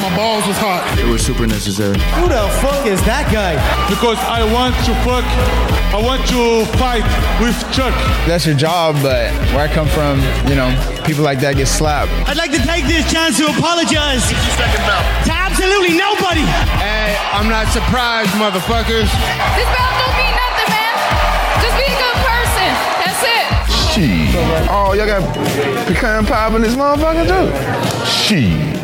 My balls was hot It was super necessary. Who the fuck is that guy? because I want to fuck. I want to fight with Chuck. That's your job, but where I come from, you know, people like that get slapped. I'd like to take this chance to apologize to absolutely nobody. Hey, I'm not surprised, motherfuckers. This belt don't mean nothing, man. Just be a good person. That's it. Shit. Oh, y'all got pecan pie in this motherfucker too? Shit.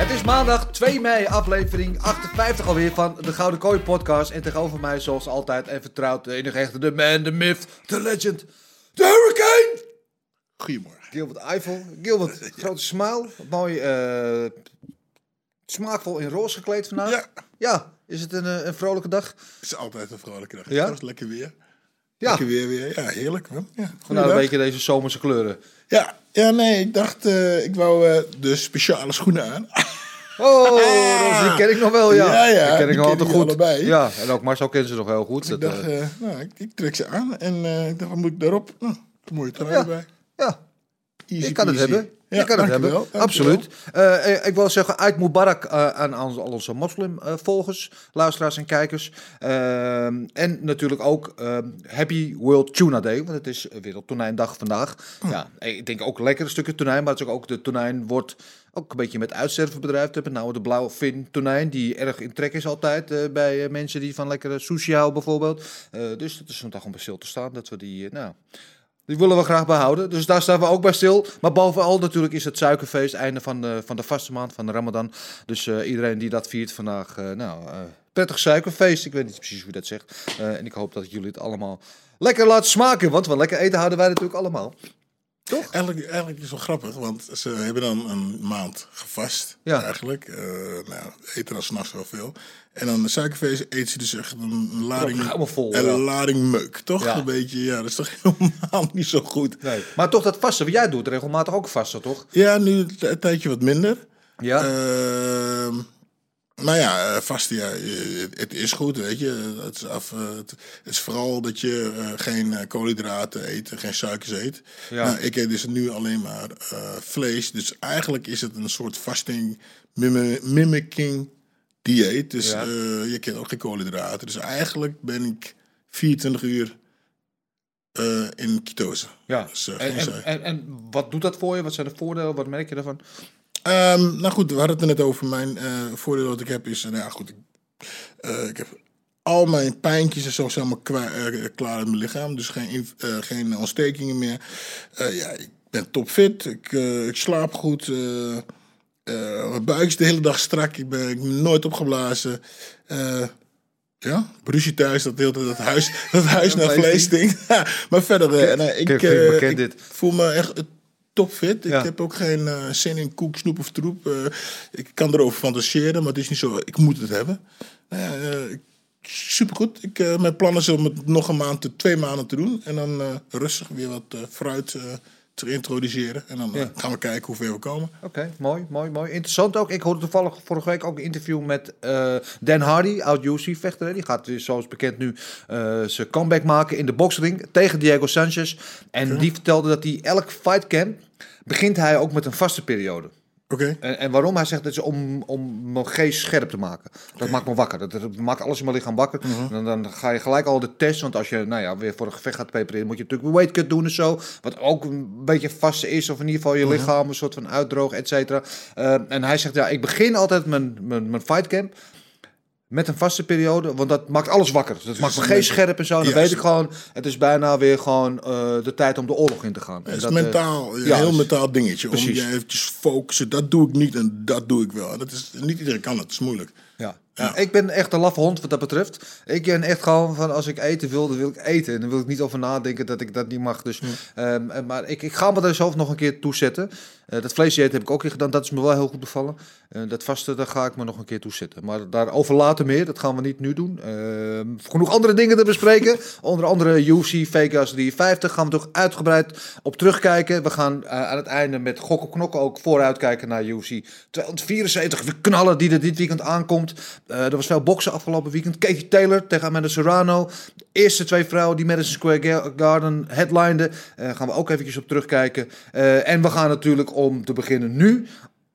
Het is maandag 2 mei, aflevering 58 alweer van de Gouden Kooi podcast. En tegenover mij, zoals altijd en vertrouwd, de enige echte, de man, de myth, de legend, de hurricane! Goedemorgen. Gilbert Eiffel. Gilbert, grote smile. Mooi, eh, smaakvol in roze gekleed vandaag. Ja. Ja, is het een, eh, een vrolijke dag? Het is altijd een vrolijke dag. Ja? Het lekker weer. Ja, Lekker weer weer. Ja, heerlijk man. Ja, vandaar een goeiedag. beetje deze zomerse kleuren. Ja, ja, nee, ik dacht, eh, ik wou eh, de speciale schoenen aan. Oh, die ken ik nog wel, ja. Ja, ja, Die ken ik nog altijd goed. allebei. Ja, en ook Marcel kent ze nog heel goed. ik Dat, dacht, eh, nou, ik, ik trek ze aan en ik dacht, wat moet ik daarop? Nou, mooie trui Ja. erbij. ja, Easy Je kan het hebben. Ja, je kan het hebben. Absoluut. Eh, eh, ik wil zeggen, uit Mubarak eh, aan al onze moslimvolgers, luisteraars en kijkers. En natuurlijk ook Happy World Tuna Day, want het is Wereldtonijndag vandaag. Hm. Ja, ik denk ook lekker een stukje tonijn, maar het is ook, ook de tonijn wordt ook een beetje met uitsterven bedrijf. Met name de blauwvin tonijn, die erg in trek is altijd bij mensen die van lekkere sushi houden bijvoorbeeld. Dus het is vandaag om bij stil te staan dat we die, nou... Die willen we graag behouden. Dus daar staan we ook bij stil. Maar bovenal natuurlijk is het suikerfeest. Einde van de, van de vaste maand, van de Ramadan. Dus eh, iedereen die dat viert vandaag. eh, nou, eh, prettig suikerfeest. Ik weet niet precies hoe dat zegt. En ik hoop dat jullie het allemaal lekker laten smaken. Want van lekker eten houden wij natuurlijk allemaal. Eigenlijk, eigenlijk is het wel grappig, want ze hebben dan een maand gevast. Ja. Eigenlijk. Eh nou, eten dan s'nachts wel veel. En dan de suikerfeest eet ze dus echt een lading, vol, een ja. lading meuk. Toch? Ja. Een beetje, ja, dat is toch helemaal niet zo goed. Nee. Maar toch dat vasten. Want jij doet regelmatig ook vasten, toch? Ja, nu een tijdje wat minder. Ja. Ehm, maar ja, ja, eh, het, is goed, weet je. Het is, af, eh, het, is vooral dat je eh, geen koolhydraten eet, geen suikers eet. Ja. Nou, ik eet dus nu alleen maar vlees. Dus eigenlijk is het een soort fasting mim- mimicking dieet. Dus Ja. je kent ook geen koolhydraten. Dus eigenlijk ben ik 24 uur in ketose. Ja. Dus, en, en, en, en wat doet dat voor je? Wat zijn de voordelen? Wat merk je daarvan? Ehm, nou goed, we hadden het er net over. Mijn eh, voordeel dat ik heb is, nou ja goed, ik, eh, ik heb al mijn pijntjes en zo zijn allemaal eh, klaar in mijn lichaam. Dus geen, geen ontstekingen meer. Ja, ik ben topfit, ik, ik slaap goed. mijn buik is de hele dag strak, ik ben, ik ben nooit opgeblazen. Ja, Brucie thuis, dat, hele, dat huis, dat huis naar vlees ding. Maar verder, nou, ik, voel me echt topfit. Ja. Ik heb ook geen eh, zin in koek, snoep of troep. Eh, ik kan erover fantaseren, maar het is niet zo, ik moet het hebben. Nou ja, eh, supergoed. Ik, mijn plannen zijn om het nog een maand, twee maanden te doen. En dan rustig weer wat fruit te introduceren. En dan eh, Ja. gaan we kijken hoe ver we komen. Oké, mooi, mooi, mooi. Interessant ook. Ik hoorde toevallig vorige week ook een interview met eh, Dan Hardy, oud UFC-vechter. hè. Die gaat weer, zoals bekend nu, zijn comeback maken in de boxring tegen Diego Sanchez. En die vertelde dat hij elk fightcamp begint hij ook met een vaste periode. En, en waarom? Hij zegt dat is om, om mijn geest scherp te maken. Dat maakt me wakker. Dat, dat maakt alles in mijn lichaam wakker. Mhm. En dan, dan ga je gelijk al de test. Want als je nou ja, weer voor een gevecht gaat prepareren, moet je natuurlijk weight cut doen en zo. Wat ook een beetje vast is. Of in ieder geval je Mhm. lichaam een soort van uitdrogen, et cetera. Eh, en hij zegt, ja, ik begin altijd mijn, mijn, mijn fightcamp met een vaste periode. Want dat maakt alles wakker. Dus dat maakt mijn geest scherp en zo. Dan weet ik gewoon, het is bijna weer gewoon eh, de tijd om de oorlog in te gaan. Het is dat, eh, mentaal, ja, heel mentaal dingetje. Precies. Om je eventjes focussen. Dat doe ik niet en dat doe ik wel. Dat is, niet iedereen kan het, dat is moeilijk. Ja. Ja, ik ben echt een laffe hond wat dat betreft. Ik ben echt gewoon van als ik eten wil, dan wil ik eten. En dan wil ik niet over nadenken dat ik dat niet mag. Dus, ehm, eh, maar ik, ik ga me daar zelf nog een keer toezetten. Eh dat vleesje heb ik ook weer gedaan. Dat is me wel heel goed bevallen. Eh, dat vaste, daar ga ik me nog een keer toe zetten. Maar daarover later meer. Dat gaan we niet nu doen. Ehm, genoeg andere dingen te bespreken. Onder andere UFC Vegas 53 gaan we toch uitgebreid op terugkijken. We gaan eh, aan het einde met Gok op Knokken ook vooruitkijken naar UFC 274. De knallen die er dit weekend aankomt. Eh, er was veel boksen afgelopen weekend. Katie Taylor tegen Amanda Serrano. De eerste twee vrouwen die Madison Square Ga- Garden headlineden. Eh gaan we ook eventjes op terugkijken. Eh, en we gaan natuurlijk om te beginnen nu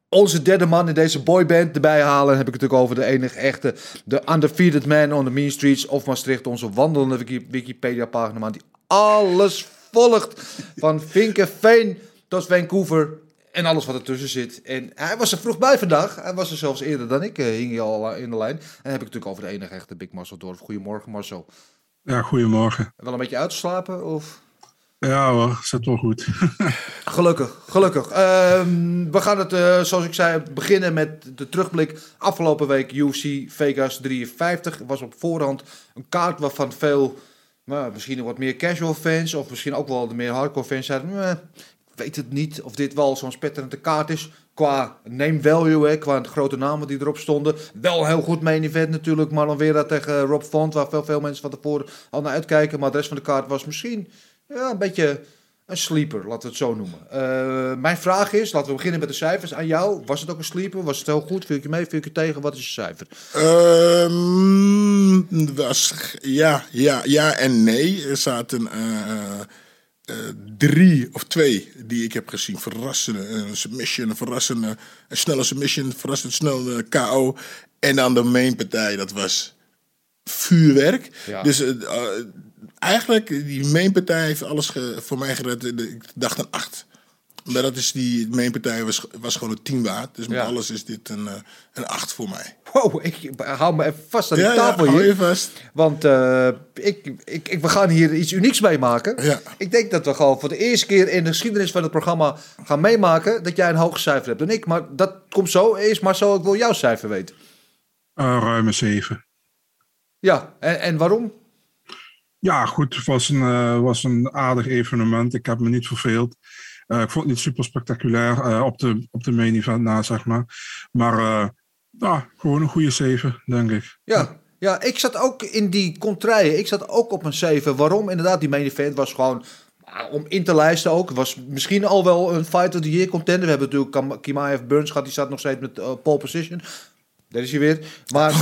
onze derde man in deze boyband erbij halen. Dan heb ik het natuurlijk over de enige echte, de undefeated man on the mean streets of Maastricht. Onze wandelende Wiki- Wikipedia-pagina, man die alles volgt. Van Vinkenveen tot Vancouver en alles wat ertussen zit. En hij was er vroeg bij vandaag. Hij was er zelfs eerder dan ik, eh, hing hij al in de lijn. En dan heb ik het natuurlijk over de enige echte Big Marcel Dorf. Goedemorgen Marcel. Ja, goedemorgen. Wel een beetje uitgeslapen of... Ja hoor, zit wel goed. Gelukkig, gelukkig. Ehm, we gaan het, eh, zoals ik zei, beginnen met de terugblik. Afgelopen week UFC Vegas 53 was op voorhand een kaart waarvan veel, nou, misschien wat meer casual fans of misschien ook wel de meer hardcore fans zeiden, "Meh, ik weet het niet of dit wel zo'n spetterende kaart is. Qua name value, hè, qua grote namen die erop stonden. Wel heel goed main event natuurlijk. Marlon Vera tegen Rob Font, waar veel, veel mensen van tevoren al naar uitkijken. Maar de rest van de kaart was misschien ja, een beetje een sleeper, laten we het zo noemen. Eh, mijn vraag is, laten we beginnen met de cijfers aan jou. Was het ook een sleeper? Was het heel goed? Viel ik je mee? Viel ik je tegen? Wat is je cijfer? Ehm, was, ja, ja, ja en nee. Er zaten eh, eh, drie of twee die ik heb gezien. Verrassende een submission, een verrassende, een snelle submission, verrassend snel KO. En dan de mainpartij, dat was vuurwerk. Ja. Dus eigenlijk, die mainpartij heeft alles ge- voor mij gered. De- Ik dacht een acht. Maar dat is die mainpartij was, was gewoon een 10 waard. Dus met Ja. alles is dit een, eh, een 8 voor mij. Wow, ik hou me even vast aan die Ja, ja, tafel hou hier. je vast. Want eh, ik, ik, ik, we gaan hier iets unieks meemaken. Ja. Ik denk dat we gewoon voor de eerste keer in de geschiedenis van het programma gaan meemaken dat jij een hoger cijfer hebt dan ik. Maar dat komt zo. Eerst Marcel, ik wil jouw cijfer weten. Eh ruime 7. Ja, en, en waarom? Ja, goed. Het was een, eh, was een aardig evenement. Ik heb me niet verveeld. Eh, ik vond het niet super spectaculair eh, op, de, op de main event na, zeg maar. Maar ja, gewoon een goede 7, denk ik. Ja, ja, ik zat ook in die contraien. Ik zat ook op een 7. Waarom? Inderdaad, die main event was gewoon ah, om in te lijsten ook. Was misschien al wel een Fight of the Year contender. We hebben natuurlijk Kimaev Burns gehad. Die staat nog steeds met eh, pole position. Daar is hij weer. Maar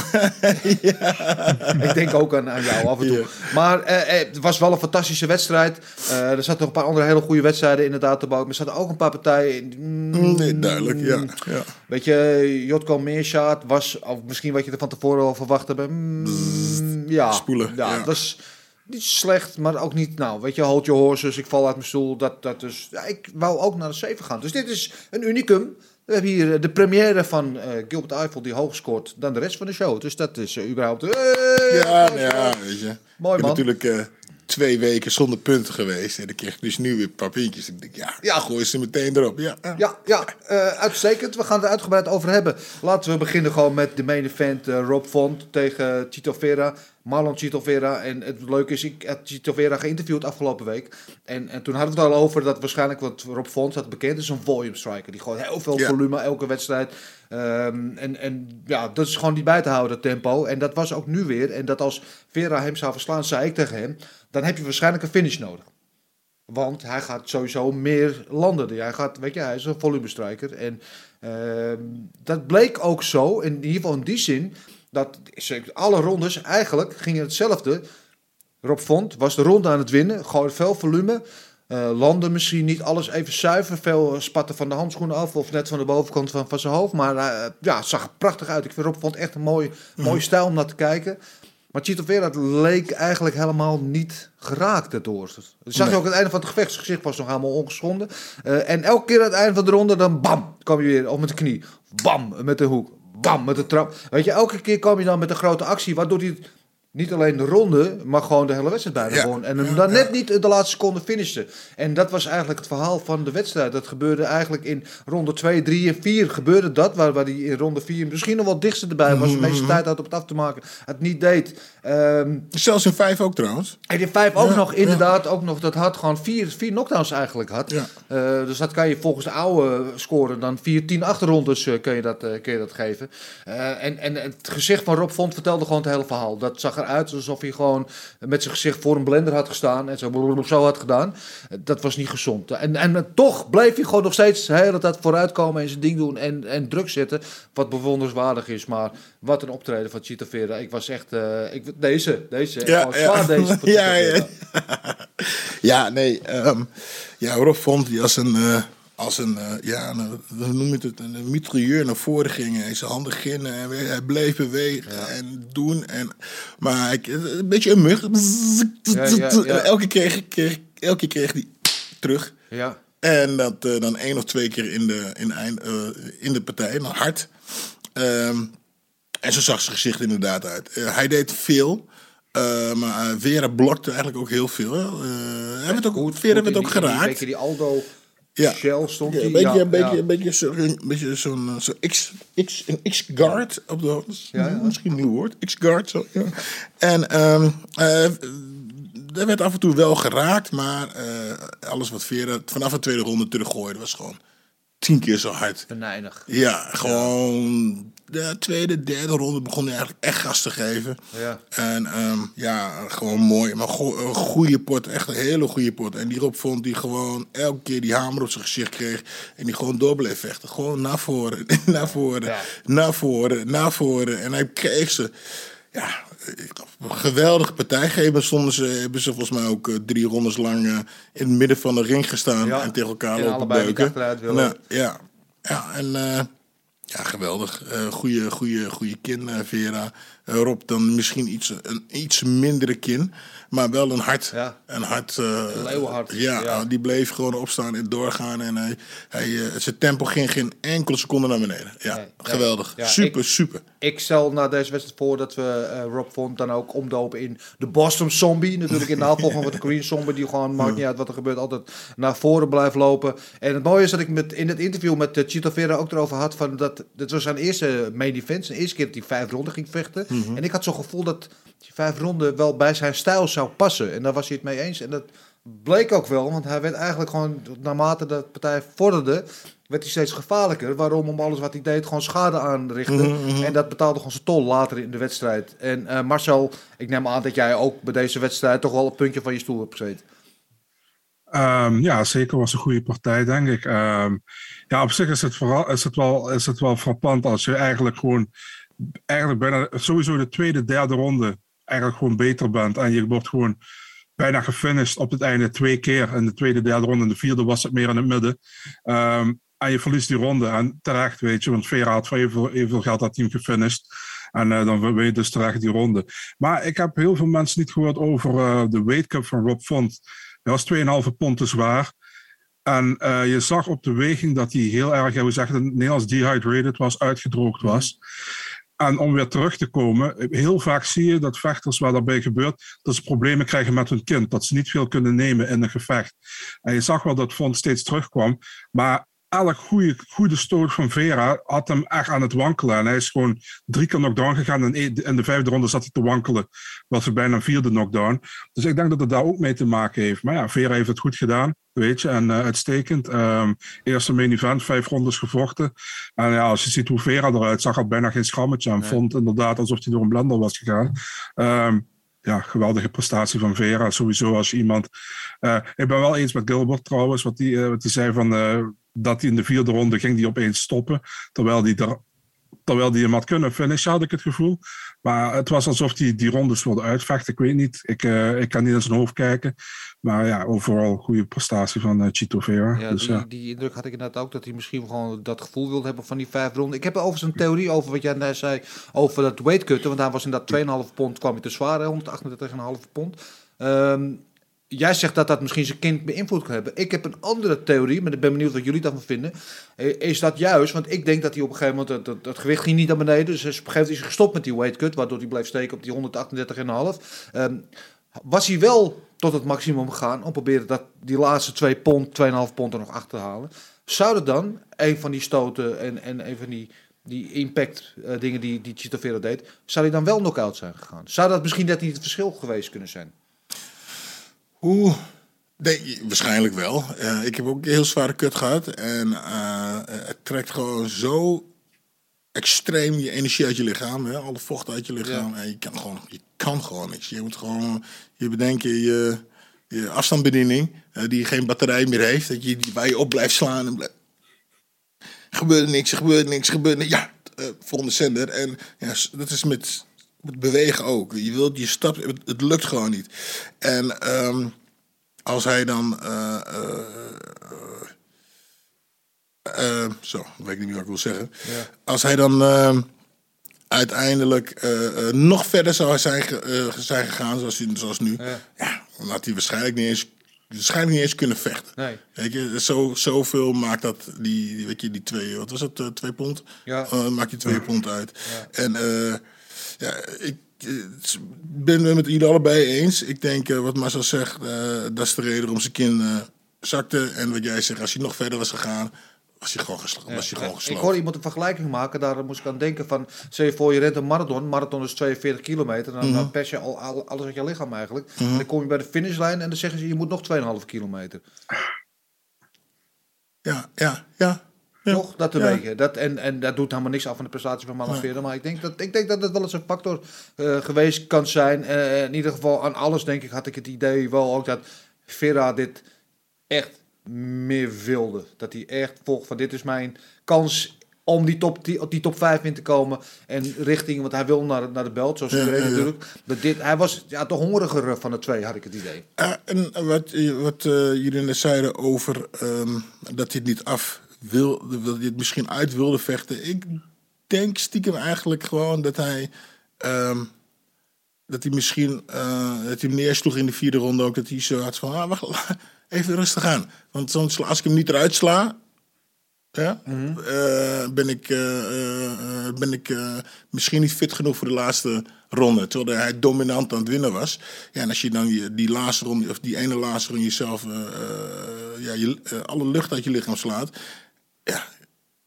ik denk ook aan, aan jou af en toe. Maar eh, eh, het was wel een fantastische wedstrijd. Eh, er zaten nog een paar andere hele goede wedstrijden inderdaad te bouwen. Maar er zaten ook een paar partijen. Mm, Nee, duidelijk, ja. ja. Weet je, Jotko Meerschaat was, of misschien wat je er van tevoren al verwacht hebt. mm, ja, spoelen, Ja, ja. dat is niet slecht, maar ook niet, nou, weet je, hold your horses, ik val uit mijn stoel. Dat, dat dus, ja, ik wou ook naar de 7 gaan. Dus dit is een unicum. We hebben hier eh, de première van eh, Gilbert Eiffel die hoger scoort dan de rest van de show. Dus dat is eh, überhaupt... Hey, Ja, nou ja, weet je. Mooi, man. natuurlijk twee weken zonder punten geweest. En dan kreeg ik dus nu weer puntjes. Ik denk, ja, Ja. gooi ze meteen erop. Ja, ja. Ja, ja eh, uitstekend. We gaan het er uitgebreid over hebben. Laten we beginnen gewoon met de main event. eh, Rob Font tegen Tito Vera. Marlon Tito Vera. En het leuke is, ik heb Tito Vera geïnterviewd afgelopen week. En, en toen hadden we het al over dat waarschijnlijk wat Rob Font had bekend is een volume striker. Die gewoon heel veel Ja. volume elke wedstrijd. Ehm, en, en ja, dat is gewoon niet bij te houden, tempo. En dat was ook nu weer. En dat als Vera hem zou verslaan, zei ik tegen hem, dan heb je waarschijnlijk een finish nodig. Want hij gaat sowieso meer landen. Hij, gaat, weet je, hij is een volumestrijker. En ehm, dat bleek ook zo. In ieder geval in die zin. Dat alle rondes eigenlijk gingen hetzelfde. Rob Font was de ronde aan het winnen. Gewoon veel volume. Eh, landen misschien niet alles even zuiver. Veel spatten van de handschoenen af. Of net van de bovenkant van, van zijn hoofd. Maar eh, ja, het zag er prachtig uit. Ik vind Rob Font echt een mooi, mooie stijl om naar te kijken. Maar Chito Vera leek eigenlijk helemaal niet geraakt daardoor. Dat zag je ook aan het einde van het gevecht. Zijn gezicht was nog helemaal ongeschonden. Eh, en elke keer aan het einde van de ronde, dan bam, kwam je weer. Of met de knie. Bam, met de hoek. Bam, met de trap. Weet je, elke keer kwam je dan met een grote actie. Waardoor hij het niet alleen de ronde, maar gewoon de hele wedstrijd bijna Ja. won. En hem dan net niet de laatste seconde finishte. En dat was eigenlijk het verhaal van de wedstrijd. Dat gebeurde eigenlijk in ronde 2, 3 en 4 gebeurde dat. Waar, waar hij in ronde 4 misschien nog wel dichtste erbij was. De Mhm. meeste tijd had op het af te maken. Het niet deed. Ehm, Zelfs in vijf ook trouwens. en in 5 ook Ja, nog, ja. inderdaad, ook nog dat had gewoon vier, vier knockdowns eigenlijk had. Eh, dus dat kan je volgens de oude scoren dan 4, 10 achterrondes eh, kun, je dat, eh, kun je dat geven. En, en het gezicht van Rob Font vertelde gewoon het hele verhaal. Dat zag eruit alsof hij gewoon met zijn gezicht voor een blender had gestaan en zo, zo had gedaan. Dat was niet gezond. En, en toch bleef hij gewoon nog steeds de hele tijd vooruitkomen en zijn ding doen en, en druk zetten. Wat bewonderenswaardig is. Maar wat een optreden van Chita Vera. Ik was echt, eh, ik, deze, deze, gewoon zwaar deze. ja, ja. Ja, nee. ehm, ja, Rob vond die als een, eh, als een eh, ja, een, hoe noem je het, een mitrailleur naar voren ging. En zijn handen ginnen en hij bleef bewegen en doen. En, maar hij, een beetje een mug. Ja, ja, ja. En elke keer kreeg, elke keer kreeg hij terug. Ja. En dat eh, dan één of twee keer in de, in, eind, eh, in de partij, nou hard. Ehm, en zo zag zijn gezicht inderdaad uit. Eh, hij deed veel, eh, maar eh, Vera blokte eigenlijk ook heel veel. Eh, hij werd ook, Vera werd ook geraakt. Je, die Aldo Ja. Shell stond Ja, een beetje, ja, een beetje, een beetje, zo, een beetje zo'n eh, zo X, X, een X-guard op de. Ja. Misschien een nieuw woord. X-guard. Zo, ja. En eh, er werd af en toe wel geraakt, maar eh, alles wat Vera vanaf de tweede ronde teruggooide was gewoon tien keer zo hard. Venijnig. Ja, gewoon de tweede, derde ronde begon hij eigenlijk echt gas te geven. Ja. En ehm, ja, gewoon mooi. Maar go- een goede pot, echt een hele goede pot. En die Rob vond die gewoon elke keer die hamer op zijn gezicht kreeg. En die gewoon door bleef vechten. Gewoon naar voren, naar voren, Ja. naar voren, naar voren. En hij kreeg ze. Ja, geweldige partij. Gegeven stonden ze, hebben ze volgens mij ook eh, drie rondes lang eh, in het midden van de ring gestaan. Ja. En tegen elkaar lopen niet beuken. Nou, ja, ja, en eh, ja, geweldig. Eh goeie, goeie, goeie kin, Vera. Rob dan misschien iets, een iets mindere kin, maar wel een hart. Ja. Een hart. leeuwenhart, Ja, ja. die bleef gewoon opstaan en doorgaan. En hij, hij, zijn tempo ging geen enkele seconde naar beneden. Ja, Nee, geweldig. Super, ik- super. Ik stel na deze wedstrijd voor dat we eh, Rob Font dan ook omdopen in de Boston Zombie. Natuurlijk in navolging van de Korean Zombie, die gewoon, maakt niet uit wat er gebeurt, altijd naar voren blijft lopen. En het mooie is dat ik met, in het interview met uh, Chito Vera ook erover had van dat, dit was zijn eerste main event, zijn eerste keer dat hij vijf ronden ging vechten. En ik had zo'n gevoel dat die vijf ronden wel bij zijn stijl zou passen. En daar was hij het mee eens. En dat bleek ook wel, want hij werd eigenlijk gewoon, naarmate de partij vorderde, werd hij steeds gevaarlijker. Waarom? Om alles wat hij deed gewoon schade aanrichten. En dat betaalde gewoon zijn tol later in de wedstrijd. En eh, Marcel, ik neem aan dat jij ook bij deze wedstrijd toch wel een puntje van je stoel hebt gezeten. Ehm, ja, zeker was een goede partij, denk ik. Ehm, ja, op zich is het, vooral, is, het wel, is het wel frappant als je eigenlijk gewoon, eigenlijk bijna sowieso de tweede, derde ronde eigenlijk gewoon beter bent. En je wordt gewoon bijna gefinished op het einde twee keer. In de tweede, derde ronde. In de vierde was het meer in het midden. Ehm, en je verliest die ronde. En terecht, weet je, want Vera had voor evenveel, evenveel geld dat team gefinished. En eh, dan win je dus terecht die ronde. Maar ik heb heel veel mensen niet gehoord over eh, de weight cup van Rob Font. Hij was 2,5 pond te zwaar. En eh, je zag op de weging dat hij heel erg, we zeggen het Nederlands dehydrated was, uitgedroogd was. En om weer terug te komen, heel vaak zie je dat vechters waar daarbij gebeurt, dat ze problemen krijgen met hun kind. Dat ze niet veel kunnen nemen in een gevecht. En je zag wel dat Font steeds terugkwam. Maar elk goede, goede stoot van Vera had hem echt aan het wankelen. En hij is gewoon drie keer knockdown gegaan. En in de vijfde ronde zat hij te wankelen. Was er bijna een vierde knockdown. Dus ik denk dat het daar ook mee te maken heeft. Maar ja, Vera heeft het goed gedaan. Weet je, en uh, uitstekend. Um, eerste main event, vijf rondes gevochten. En ja, als je ziet hoe Vera eruit zag, had bijna geen schammetje. En nee. vond inderdaad alsof hij door een blender was gegaan. Um, ja, geweldige prestatie van Vera. Sowieso als je iemand. Uh, ik ben wel eens met Gilbert trouwens, wat hij uh, wat zei van. Dat hij in de vierde ronde ging die opeens stoppen. Terwijl hij er terwijl die hem had kunnen finishen, had ik het gevoel. Maar het was alsof hij die rondes wilde uitvechten. Ik weet niet. Ik, uh, ik kan niet in zijn hoofd kijken. Maar ja, overal goede prestatie van uh, Chito Vera. Ja, dus, die, ja. die indruk had ik inderdaad ook. Dat hij misschien gewoon dat gevoel wilde hebben van die vijf ronden. Ik heb overigens een theorie over wat jij net zei. Over dat weightcutten. Want hij was inderdaad 2,5 pond. kwam hij te zwaar. 138,5 pond. Um, jij zegt dat dat misschien zijn kind beïnvloed kan hebben. Ik heb een andere theorie, maar ik ben benieuwd wat jullie daarvan vinden. Eh, Is dat juist? Want ik denk dat hij op een gegeven moment, dat, dat, dat gewicht ging niet naar beneden. Dus op een gegeven moment is hij gestopt met die weight cut, waardoor hij bleef steken op die 138,5. Ehm was hij wel tot het maximum gegaan om proberen dat die laatste 2 pond, 2,5 pond er nog achter te halen. Zou er dan een van die stoten en, en een van die, die impact eh, dingen die, die Chito Vera deed, zou hij dan wel knock-out zijn gegaan? Zou dat misschien net niet het verschil geweest kunnen zijn? Oeh, nee, waarschijnlijk wel. Eh, ik heb ook een heel zware kut gehad. En eh, het trekt gewoon zo extreem je energie uit je lichaam. Hè? Alle vocht uit je lichaam. En je kan gewoon, je kan gewoon niks. Je moet gewoon, je bedenken je, je afstandsbediening, eh, die geen batterij meer heeft. Dat je die bij je op blijft slaan. En blijft... Gebeurt niks, gebeurt niks, gebeurt niks. Ja, volgende zender. En ja, dat is met, met bewegen ook. Je wilt je stap, het, het lukt gewoon niet. En ehm, als hij dan. eh, eh, zo, ik weet niet meer wat ik wil zeggen. Als hij dan ehm, uiteindelijk nog verder zou zijn, zijn gegaan, zoals, hij, zoals nu, ja. dan had hij waarschijnlijk niet eens, waarschijnlijk niet eens kunnen vechten. Nee. Weet je, zo, zoveel maakt dat die, weet je, die twee, wat was het, twee pond? Ja. Eh, maakt die twee pond uit. En eh, ja, ik eh, ben het met jullie allebei eens. Ik denk, eh, wat Marcel zegt, eh, dat is de reden waarom zijn kin eh, zakte. En wat jij zegt, als hij nog verder was gegaan, was hij gewoon, gesla was hij gewoon ik geslagen. hoorde iemand een vergelijking maken, daar moest ik aan denken van, stel je voor je rent een marathon, marathon is 42 kilometer, dan, Mhm. dan pers je al, al- alles uit je lichaam eigenlijk. En dan kom je bij de finishlijn en dan zeggen ze, je moet nog 2,5 kilometer. Ja, ja, ja. Toch? Dat een Ja. beetje. Dat, en, en dat doet helemaal niks af van de prestatie van Malavera. Maar ik denk, dat, ik denk dat het wel eens een factor eh, geweest kan zijn. Eh, in ieder geval aan alles denk ik had ik het idee wel ook dat Vera dit echt meer wilde. Dat hij echt volgt van dit is mijn kans om die top, die, die top 5 in te komen. En richting, want hij wil naar, naar de belt, zoals iedereen ja, ja. natuurlijk. Dat dit, hij was ja, de hongeriger van de twee, had ik het idee. Ah, en wat, wat eh, jullie net zeiden over ehm, dat hij het niet af wil, dat hij het misschien uit wilde vechten. Ik denk stiekem eigenlijk gewoon dat hij, ehm, dat hij misschien, eh, dat hij hem neersloeg in de vierde ronde ook, dat hij zo had van, ah, wacht, even rustig aan. Want soms, als ik hem niet eruit sla, ja, eh, ben ik, eh, ben ik misschien niet fit genoeg voor de laatste ronde. Terwijl hij dominant aan het winnen was. Ja, en als je dan die, die laatste ronde, of die ene laatste ronde jezelf, ja, je, alle lucht uit je lichaam slaat. Ja,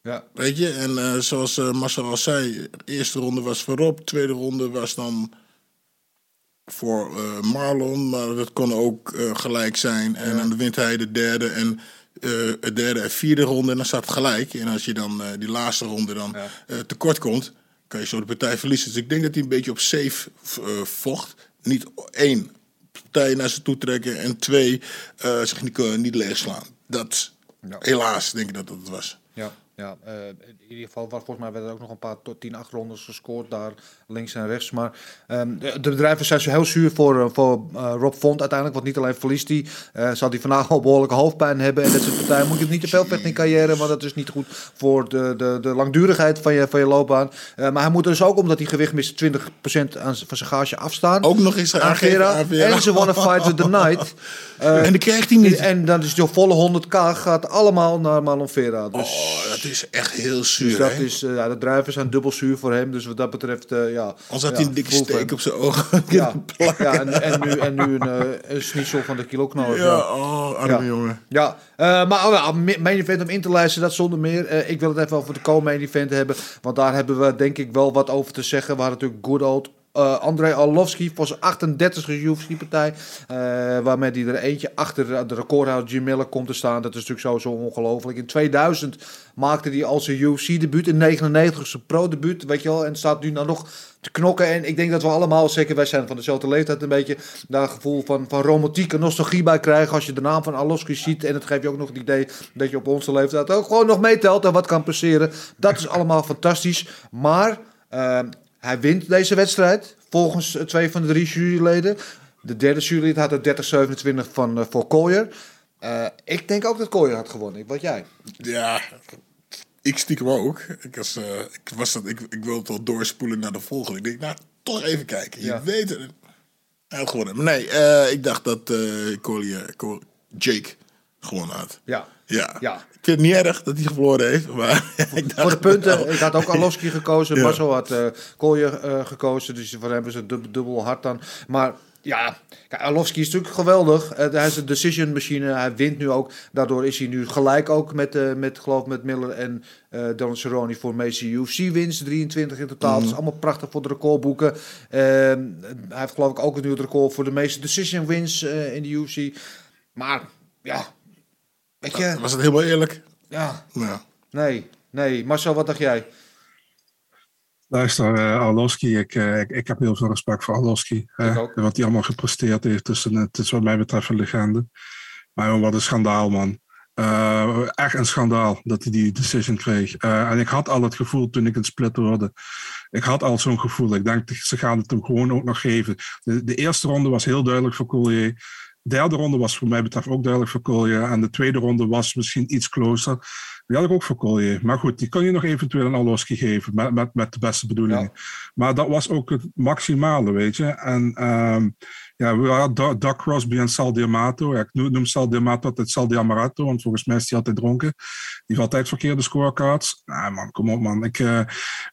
Ja. weet je. En eh, zoals eh, Marcel al zei, de eerste ronde was voor Rob, tweede ronde was dan voor eh, Marlon, maar dat kon ook gelijk zijn. En dan wint hij de derde en de derde en vierde ronde en dan staat het gelijk. En als je dan die laatste ronde dan tekort komt, kan je zo de partij verliezen. Dus ik denk dat hij een beetje op safe vocht. Niet één, partij naar ze toe trekken en twee, zich niet, niet leegslaan. Dat. Helaas, denk ik dat dat het was. Ja, ja eh, in ieder geval, was, volgens mij werden er ook nog een paar tot 10, 8 rondes gescoord daar links en rechts. Maar ehm, de, de bedrijven zijn zo heel zuur voor, eh, voor eh, Rob Font uiteindelijk. Want niet alleen verliest hij, zal hij vandaag al behoorlijke hoofdpijn hebben. En dat soort partijen moet je niet te veel vechten in carrière, want dat is niet goed voor de, de, de langdurigheid van je, van je loopbaan. Maar hij moet dus ook, omdat hij gewicht mist, 20% aan, van zijn gage afstaan. Ook nog eens aan Vera. En ze wanna fight with the night. En die krijgt hij niet. en dan is de volle 100k gaat allemaal naar Marlon Vera. Dus, Oh, dat is echt heel zuur, dus dat hè? is, eh, ja, de drijvers zijn dubbel zuur voor hem. Dus wat dat betreft, eh, ja. Anders had ja, hij een dikke steek hem. op zijn ogen. Ja, en, en nu, en nu een, eh een van de kiloknoop. Ja, Ja. oh, arme jongen. Ja, maar oh, ma- main event om in te lijsten, dat zonder meer. Ik wil het even over de co-main event hebben. Want daar hebben we denk ik wel wat over te zeggen. We hadden natuurlijk good old eh Andrei Arlovski voor zijn 38e UFC-partij. eh, waarmee hij er eentje achter de recordhouder Jim Miller komt te staan. Dat is natuurlijk sowieso ongelooflijk. In 2000 maakte hij al zijn UFC-debuut. In 99 zijn pro-debuut, weet je wel. En staat nu nou nog te knokken. En ik denk dat we allemaal, zeker wij zijn van dezelfde leeftijd, een beetje daar een gevoel van, van romantiek en nostalgie bij krijgen. Als je de naam van Arlovski ziet. En het geeft je ook nog het idee dat je op onze leeftijd ook gewoon nog meetelt en wat kan passeren. Dat is allemaal fantastisch. Maar eh, hij wint deze wedstrijd. Volgens eh, twee van de drie juryleden. De derde jurylid had het 30-27 van, eh, voor Collier. Eh, ik denk ook dat Collier had gewonnen. Wat jij? Ja, ik stiekem ook. Ik, was, ik, was dat, ik, ik wilde het al doorspoelen naar de volgende. Ik denk, nou, toch even kijken. Je Ja. weet het. Hij had gewonnen. Maar nee, ik dacht dat Collier, Col- Jake gewonnen had. Ja. Ja. Ja. Ik vind het niet erg dat hij verloren heeft. Maar ik dacht Voor de punten, wel. ik had ook Alowski gekozen. Ja. Marcel had eh Kolje eh, gekozen. Dus voor hem is het dub- dubbel hard dan. Maar ja, Alowski is natuurlijk geweldig. Eh, hij is een decision machine. Hij wint nu ook. Daardoor is hij nu gelijk ook met, met geloof met Miller en eh Don Cerrone voor meeste UFC-wins. 23 in totaal. Mhm. Dat is allemaal prachtig voor de recordboeken. Eh, hij heeft geloof ik ook het record voor de meeste decision wins in de UFC. Maar ja, weet je, Was het helemaal eerlijk? ja, Ja. nee, nee. Marcel, wat dacht jij? Luister, eh Arlovski, ik, eh, ik, ik heb heel veel respect voor ook. Wat hij allemaal gepresteerd heeft. Dus een- het is wat mij betreft een legende. Maar wat een schandaal, man. Eh, echt een schandaal dat hij die decision kreeg. Eh, en ik had al het gevoel toen ik het split hoorde. Ik had al zo'n gevoel. Ik denk, ze gaan het hem gewoon ook nog geven. De, de eerste ronde was heel duidelijk voor Collier. De derde ronde was voor mij betreft ook duidelijk voor Collier. En de tweede ronde was misschien iets closer. Die had ik ook voor Collier. Maar goed, die kon je nog eventueel een Alowski geven. Met, met, met de beste bedoelingen. Maar dat was ook het maximale, weet je. En ehm, ja, we hadden Doug- Doug Crosby en Sal Diamato. Ja, ik noem Sal Diamato altijd Sal Diamarato, want volgens mij is hij altijd dronken. Die heeft altijd verkeerde scorecards. Nou man, kom op man. Ik, eh,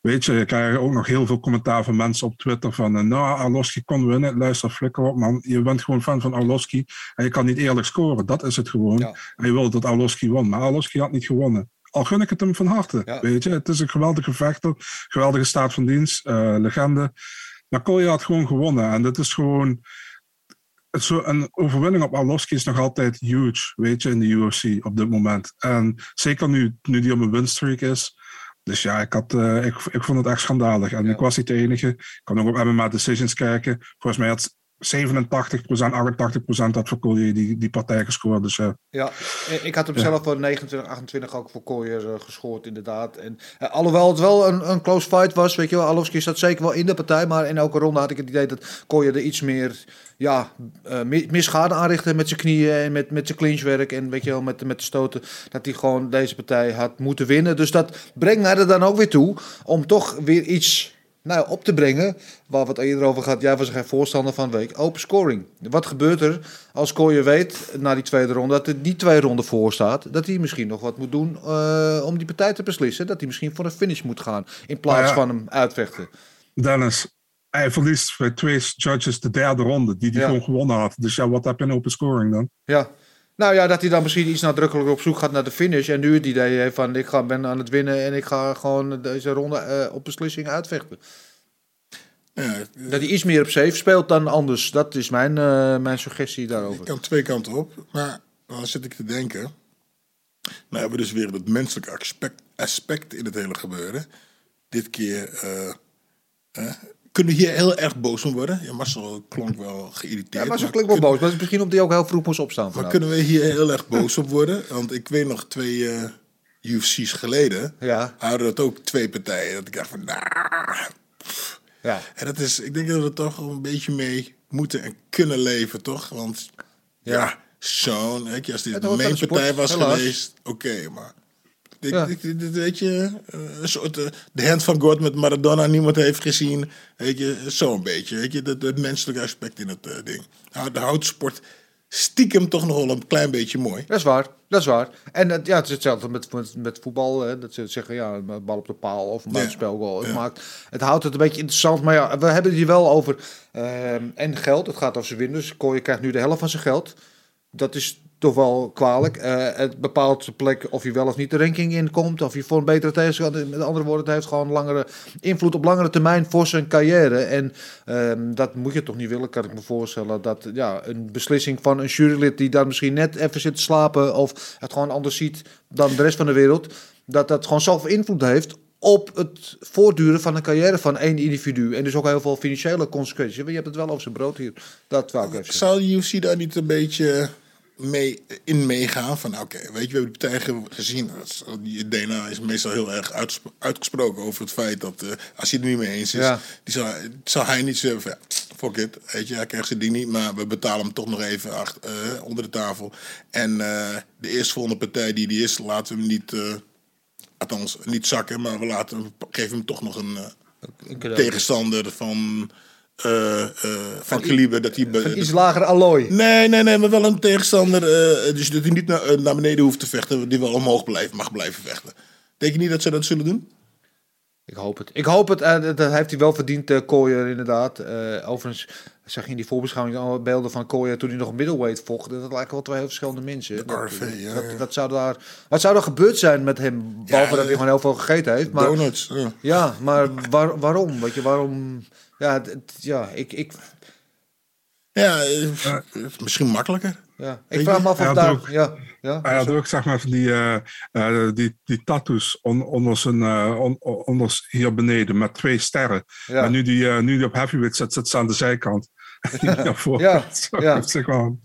weet je, ik krijg ook nog heel veel commentaar van mensen op Twitter van... eh, nou, Arlovski kon winnen. Luister, flikker op man. Je bent gewoon fan van Arlovski. En je kan niet eerlijk scoren. Dat is het gewoon. Ja. En je wilde dat Arlovski won. Maar Arlovski had niet gewonnen. Al gun ik het hem van harte. Ja. Weet je, het is een geweldige vechter. Geweldige staat van dienst. eh, legende. Maar Collier had gewoon gewonnen. En dat is gewoon... Zo een overwinning op Arlovski is nog altijd huge, weet je, in de UFC op dit moment. En zeker nu, nu die op een winstreak is. Dus ja, ik, had, eh, ik, ik vond het echt schandalig. En ik was niet de enige. Ik kan ook op MMA Decisions kijken. Volgens mij had 87%, 88% had voor Collier die, die partij gescoord. Dus ja. Ja, eh, ik had hem Ja. zelf voor 29, 28 ook voor Collier eh, gescoord, inderdaad. En, eh, alhoewel het wel een, een close fight was, weet je wel. Alowski zat zeker wel in de partij, maar in elke ronde had ik het idee dat Collier er iets meer, ja, eh, meer schade aanrichtte met zijn knieën en met, met zijn clinchwerk en weet je wel, met, met de stoten. Dat hij gewoon deze partij had moeten winnen. Dus dat brengt mij er dan ook weer toe om toch weer iets nou, op te brengen, waar we het eerder over gehad. Jij was er geen voorstander van, week. Open scoring. Wat gebeurt er als Collier weet, na die tweede ronde, dat er niet twee ronden voor staat, dat hij misschien nog wat moet doen eh, om die partij te beslissen? Dat hij misschien voor een finish moet gaan, in plaats Nou ja. van hem uitvechten. Dennis, hij verliest bij twee judges de derde ronde, die hij Ja. gewoon gewonnen had. Dus ja, wat heb je in open scoring dan? Ja. Nou ja, dat hij dan misschien iets nadrukkelijker op zoek gaat naar de finish. En nu het idee heeft van ik ga, ben aan het winnen en ik ga gewoon deze ronde eh, op beslissing uitvechten. Ja, Dat hij iets meer op safe speelt dan anders. Dat is mijn, eh, mijn suggestie ik daarover. kan twee kanten op. Maar dan zit ik te denken. Nou hebben we dus weer het menselijke aspect, aspect in het hele gebeuren. Dit keer eh, kunnen we hier heel erg boos om worden. Ja, Marcel klonk wel geïrriteerd. Ja, maar klinkt wel boos. Maar misschien omdat hij ook heel vroeg moest opstaan. Maar kunnen we hier heel erg boos op worden? Want ik weet nog twee eh, UFC's geleden. Ja. Hadden dat ook twee partijen. Dat ik dacht van. Ja. En dat is, ik denk dat we toch een beetje mee moeten en kunnen leven, toch? Want ja, Ja. zo'n, als dit de mainpartij sport, was helaas. geweest, oké, maar... Ik, Ja. weet je, eh, een soort eh, de hand van God met Maradona, niemand heeft gezien. Weet je, zo'n beetje. Weet je, dat, het menselijke aspect in het eh, ding. Nou, de houtsport stiekem toch nog wel een klein beetje mooi. Dat is waar, dat is waar. En ja, het is hetzelfde met, met, met voetbal. Hè, dat ze zeggen, ja, een bal op de paal of een Ja. buitenspelgoal. Het, Ja. maakt, het houdt het een beetje interessant. Maar ja, we hebben het hier wel over. ehm, en geld, het gaat over zijn winst. Dus Kooi krijgt nu de helft van zijn geld. Dat is toch wel kwalijk. Eh, het bepaalt de plek of hij wel of niet de ranking inkomt. Of hij voor een betere tegenstander... Met andere woorden, het heeft gewoon langere invloed op langere termijn voor zijn carrière. En ehm, dat moet je toch niet willen, kan ik me voorstellen. Dat ja, een beslissing van een jurylid die dan misschien net even zit te slapen... of het gewoon anders ziet dan de rest van de wereld... dat dat gewoon zoveel invloed heeft op het voortduren van een carrière van één individu. En dus ook heel veel financiële consequenties. Je hebt het wel over zijn brood hier. Dat wou ik. Zou UFC daar niet een beetje mee, in meegaan? Van oké, weet je, we hebben de partij ge- gezien. Die DNA is meestal heel erg uitgesp- uitgesproken over het feit dat eh, als hij het niet mee eens is, Ja. die zou, zou hij niet zeggen van ja, fuck it, weet je, hij krijgt zijn ding niet, maar we betalen hem toch nog even acht, eh, onder de tafel. En eh, de eerstvolgende partij die die is, laten we hem niet, althans niet zakken, maar we laten geven hem toch nog een tegenstander van eh, eh, van kaliber. Dat hij, Van iets lager allooi. Nee, nee, nee, maar wel een tegenstander. eh, dus dat hij niet naar, naar beneden hoeft te vechten, die wel omhoog blijft, mag blijven vechten. Denk je niet dat ze dat zullen doen? Ik hoop het. Ik hoop het. Dat heeft hij wel verdiend, Kooier, inderdaad. Overigens zag je in die voorbeschouwing al beelden van Kooier toen hij nog middleweight vocht. Dat lijken wel twee heel verschillende mensen. Dat- RV, ja, dat, zou daar, wat zou er gebeurd zijn met hem? Behalve dat hij gewoon heel veel gegeten heeft. Maar, Donuts. ja. ja, maar waar- waarom? Weet je, waarom... Ja, ja ik, ik, Ja, misschien makkelijker. ja. ik vraag me af of Ja, daar... ook. Ja, ja, Hij had ook zeg maar van die, eh, eh, die, die tattoos on- onder, zijn, eh, on- onder hier beneden met twee sterren. ja. En nu die, eh, nu die op heavyweight zit, zit ze aan de zijkant. ja. Ja, heeft ze gewoon.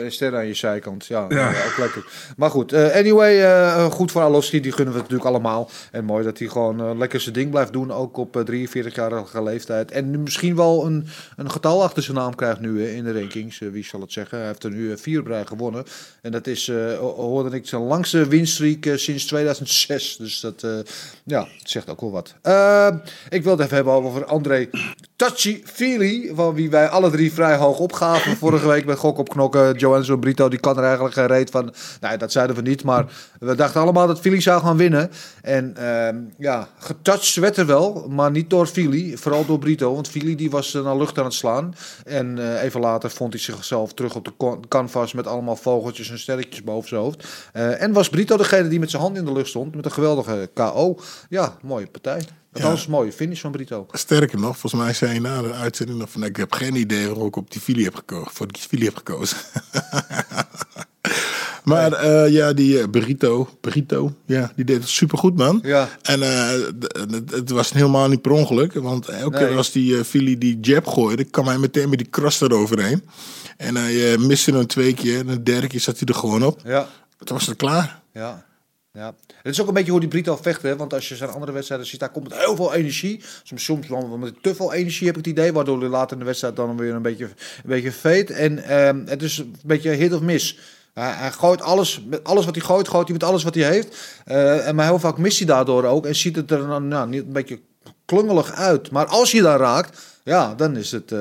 Een ster, aan je zijkant. Ja, Ja. ja. ook lekker. Maar goed, eh, anyway, eh, goed voor Alowski. Die gunnen we het natuurlijk allemaal. En mooi dat hij gewoon eh, lekker zijn ding blijft doen. Ook op 43-jarige leeftijd. En nu misschien wel een, een getal achter zijn naam krijgt nu eh, in de rankings. Eh, wie zal het zeggen? Hij heeft er nu eh, vier bij gewonnen. En dat is, eh, ho- hoorde ik, zijn langste winststreak eh, sinds 2006. Dus dat uh, ja, zegt ook wel wat. Uh, ik wil het even hebben over André Touchy Feely. Van wie wij alle drie vrij hoog opgaven vorige week met Gok op Knokken. Joenzo Brito, die kan er eigenlijk geen reet van. Nou, dat zeiden we niet. Maar we dachten allemaal dat Feely zou gaan winnen. En uh, ja, getouched werd er wel. Maar niet door Feely. Vooral door Brito. Want Feely die was naar lucht aan het slaan. En uh, even later vond hij zichzelf terug op de canvas. Met allemaal vogeltjes en sterretjes boven zijn hoofd. Uh, en was Brito degene die met zijn hand in de lucht stond. Met een geweldige KO. Ja, mooie partij. Dat was een mooie finish van Brito. Sterker nog, volgens mij zei je na de uitzending nog van... ik heb geen idee waarom ik op die filie heb gekozen. Voor die filie heb gekozen. maar uh, ja, die uh, Brito, Brito, ja, die deed het supergoed, man. Ja. En uh, het, was helemaal niet per ongeluk. Want elke nee. keer als die filie die jab gooide... kwam hij meteen met die cross eroverheen. En hij miste hem twee keer. En de derde keer zat hij er gewoon op. Ja. Toen was het klaar. Ja. Ja, het is ook een beetje hoe die Brito vecht, hè? want als je zijn andere wedstrijden ziet, daar komt met heel veel energie. Soms, soms met te veel energie heb ik het idee, waardoor hij later in de wedstrijd dan weer een beetje, een beetje veet. En um, het is een beetje hit of miss. Hij, gooit alles, met alles wat hij gooit, gooit hij met alles wat hij heeft. Uh, en maar heel vaak mist hij daardoor ook en ziet het er nou, niet een beetje klungelig uit. Maar als je daar raakt, ja, dan is het uh,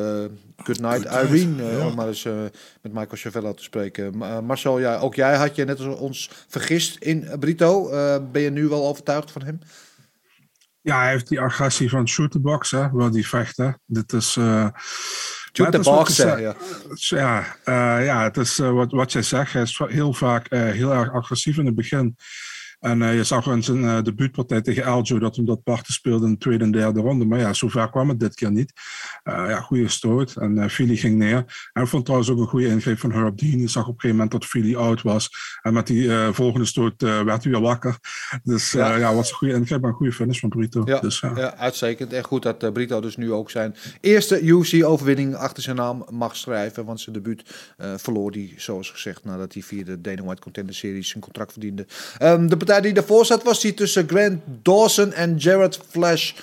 good night good Irene, ja. om maar eens uh, met Michael Chavello te spreken. Uh, Marcel, ja, ook jij had je net als ons vergist in Brito. Ben je nu wel overtuigd van hem? Ja, hij heeft die agressie van shoot-the-box, hè, waar die vechten. Dit is... Uh, Shoot-the-box, ja. Ja, uh, ja, het is uh, wat, wat jij zegt. Hij is heel vaak heel erg agressief in het begin. En uh, je zag in zijn uh, debuutpartij tegen Aljo dat hem dat parten speelde in de tweede en derde ronde. Maar ja, zover kwam het dit keer niet. Uh, ja, goede stoot. En uh, Philly ging neer. En ik vond trouwens ook een goede ingreep van Herb Dean. Je zag op een gegeven moment dat Philly oud was. En met die volgende stoot werd hij weer wakker. Dus ja, ja was een goede ingreep en een goede finish van Brito. Ja, dus, ja uitstekend. En goed dat Brito dus nu ook zijn eerste UFC-overwinning achter zijn naam mag schrijven. Want zijn debuut verloor hij, zoals gezegd, nadat hij via de Dana White Contender Series zijn contract verdiende. Um, de partij die daarvoor zat was die tussen Grant Dawson en Jared Flash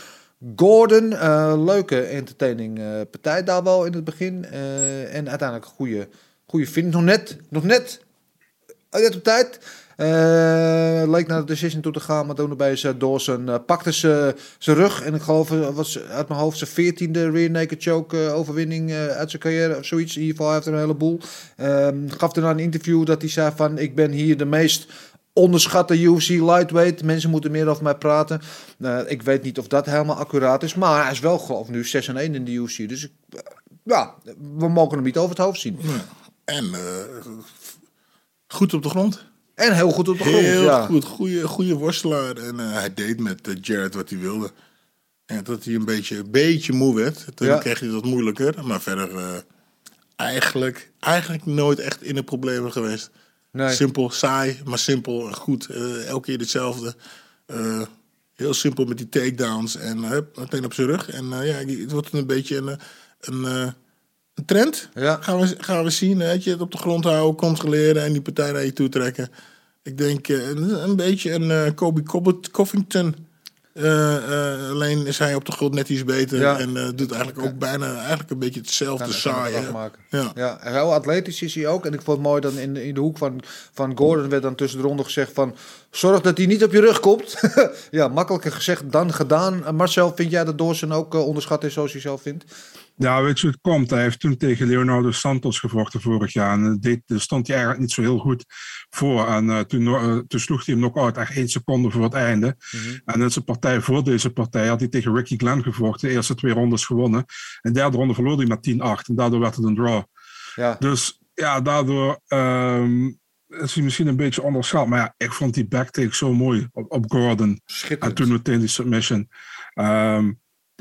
Gordon. Uh, leuke entertaining uh, partij daar wel in het begin. Uh, en uiteindelijk een goede, goede finish. Nog net, nog net, net op tijd. leek naar de decision toe te gaan, maar toen bij zijn Dawson pakte ze zijn rug. En ik geloof, was uit mijn hoofd zijn veertiende rear naked choke overwinning uit zijn carrière of zoiets. In ieder geval heeft er een heleboel. gaf er een interview dat hij zei van, ik ben hier de meest onderschatte UFC lightweight. Mensen moeten meer over mij praten. Uh, ik weet niet of dat helemaal accuraat is. Maar hij is wel geloof nu 6 en 1 in de UFC. Dus ik, uh, ja, we mogen hem niet over het hoofd zien. En uh, goed op de grond. En heel goed op de grond, heel ja. goed. Goede, goede worstelaar. En hij deed met Jared wat hij wilde. En dat hij een beetje, een beetje moe werd. Toen ja. kreeg hij dat moeilijker. Maar verder eigenlijk, eigenlijk nooit echt in de problemen geweest. Nee. Simpel, saai, maar simpel en goed. Uh, elke keer hetzelfde. Uh, heel simpel met die takedowns en uh, meteen op zijn rug. En ja, het wordt een beetje een, een, een trend. Ja. Gaan, we, gaan we zien. Weet je, het op de grond houden, controleren en die partij naar je toe trekken. Ik denk een, een beetje een Kobe Covington. Alleen is hij op de grond net iets beter ja. en uh, doet eigenlijk ook bijna eigenlijk een beetje hetzelfde saai. Ja. ja, heel atletisch is hij ook. En ik vond het mooi dan in de, in de hoek van, van Gordon werd dan tussen de ronde gezegd van zorg dat hij niet op je rug komt. ja, makkelijker gezegd dan gedaan. Marcel, vind jij dat Dawson ook onderschat is zoals hij zelf vindt? Ja, weet je hoe het komt? Hij heeft toen tegen Leonardo Santos gevochten vorig jaar. En deed, daar stond hij eigenlijk niet zo heel goed voor. En eh, toen, uh, toen sloeg hij hem nog uit, echt één seconde voor het einde. En in zijn partij voor deze partij had hij tegen Ricky Glenn gevochten. De eerste twee rondes gewonnen. En de derde ronde verloor hij met 10-8. En daardoor werd het een draw. Ja. Dus ja, daardoor ehm, is hij misschien een beetje onderschat. Maar ja, ik vond die backtake zo mooi op, op Gordon. En toen meteen die submission. Ehm,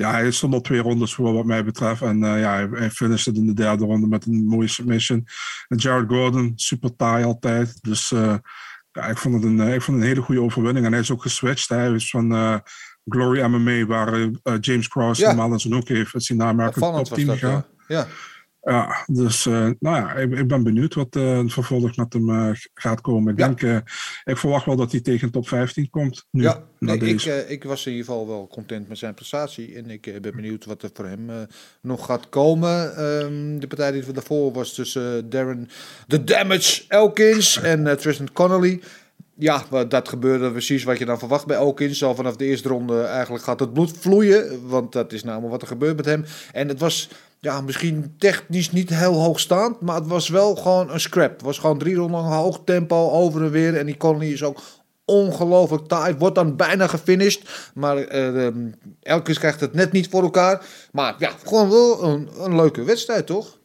ja, hij stond al twee rondes voor wat mij betreft. En eh, ja, hij, finishte in de derde ronde met een mooie submission. En Jared Gordon, super taai altijd. Dus eh, ja, ik vond het een, eh, ik vond het een hele goede overwinning. En hij is ook geswitcht. hè. Hij is van Glory MMA, waar James Cross Ja. normaal in zijn hoek heeft. Is hij naar American Opvallend Top was Team dat. gegaan. ja. Ja. Dus eh, nou ja, ik, ik ben benieuwd wat eh vervolg met hem eh, gaat komen. Ik Ja. denk, ik verwacht wel dat hij tegen top 15 komt. Nu, Ja, nee, ik, ik was in ieder geval wel content met zijn prestatie. En ik ben benieuwd wat er voor hem nog gaat komen. Ehm, de partij die daarvoor was tussen Darren The Damage Elkins en Tristan Connolly. Ja, dat gebeurde precies wat je dan verwacht bij Elkins. Al vanaf de eerste ronde eigenlijk gaat het bloed vloeien. Want dat is namelijk wat er gebeurt met hem. En het was ja, misschien technisch niet heel hoogstaand. Maar het was wel gewoon een scrap. Het was gewoon drie ronden lang hoog tempo over en weer. En die Connolly is ook ongelooflijk taai. Wordt dan bijna gefinished. Maar eh, ehm, Elkins krijgt het net niet voor elkaar. Maar ja, gewoon wel een, een leuke wedstrijd, toch?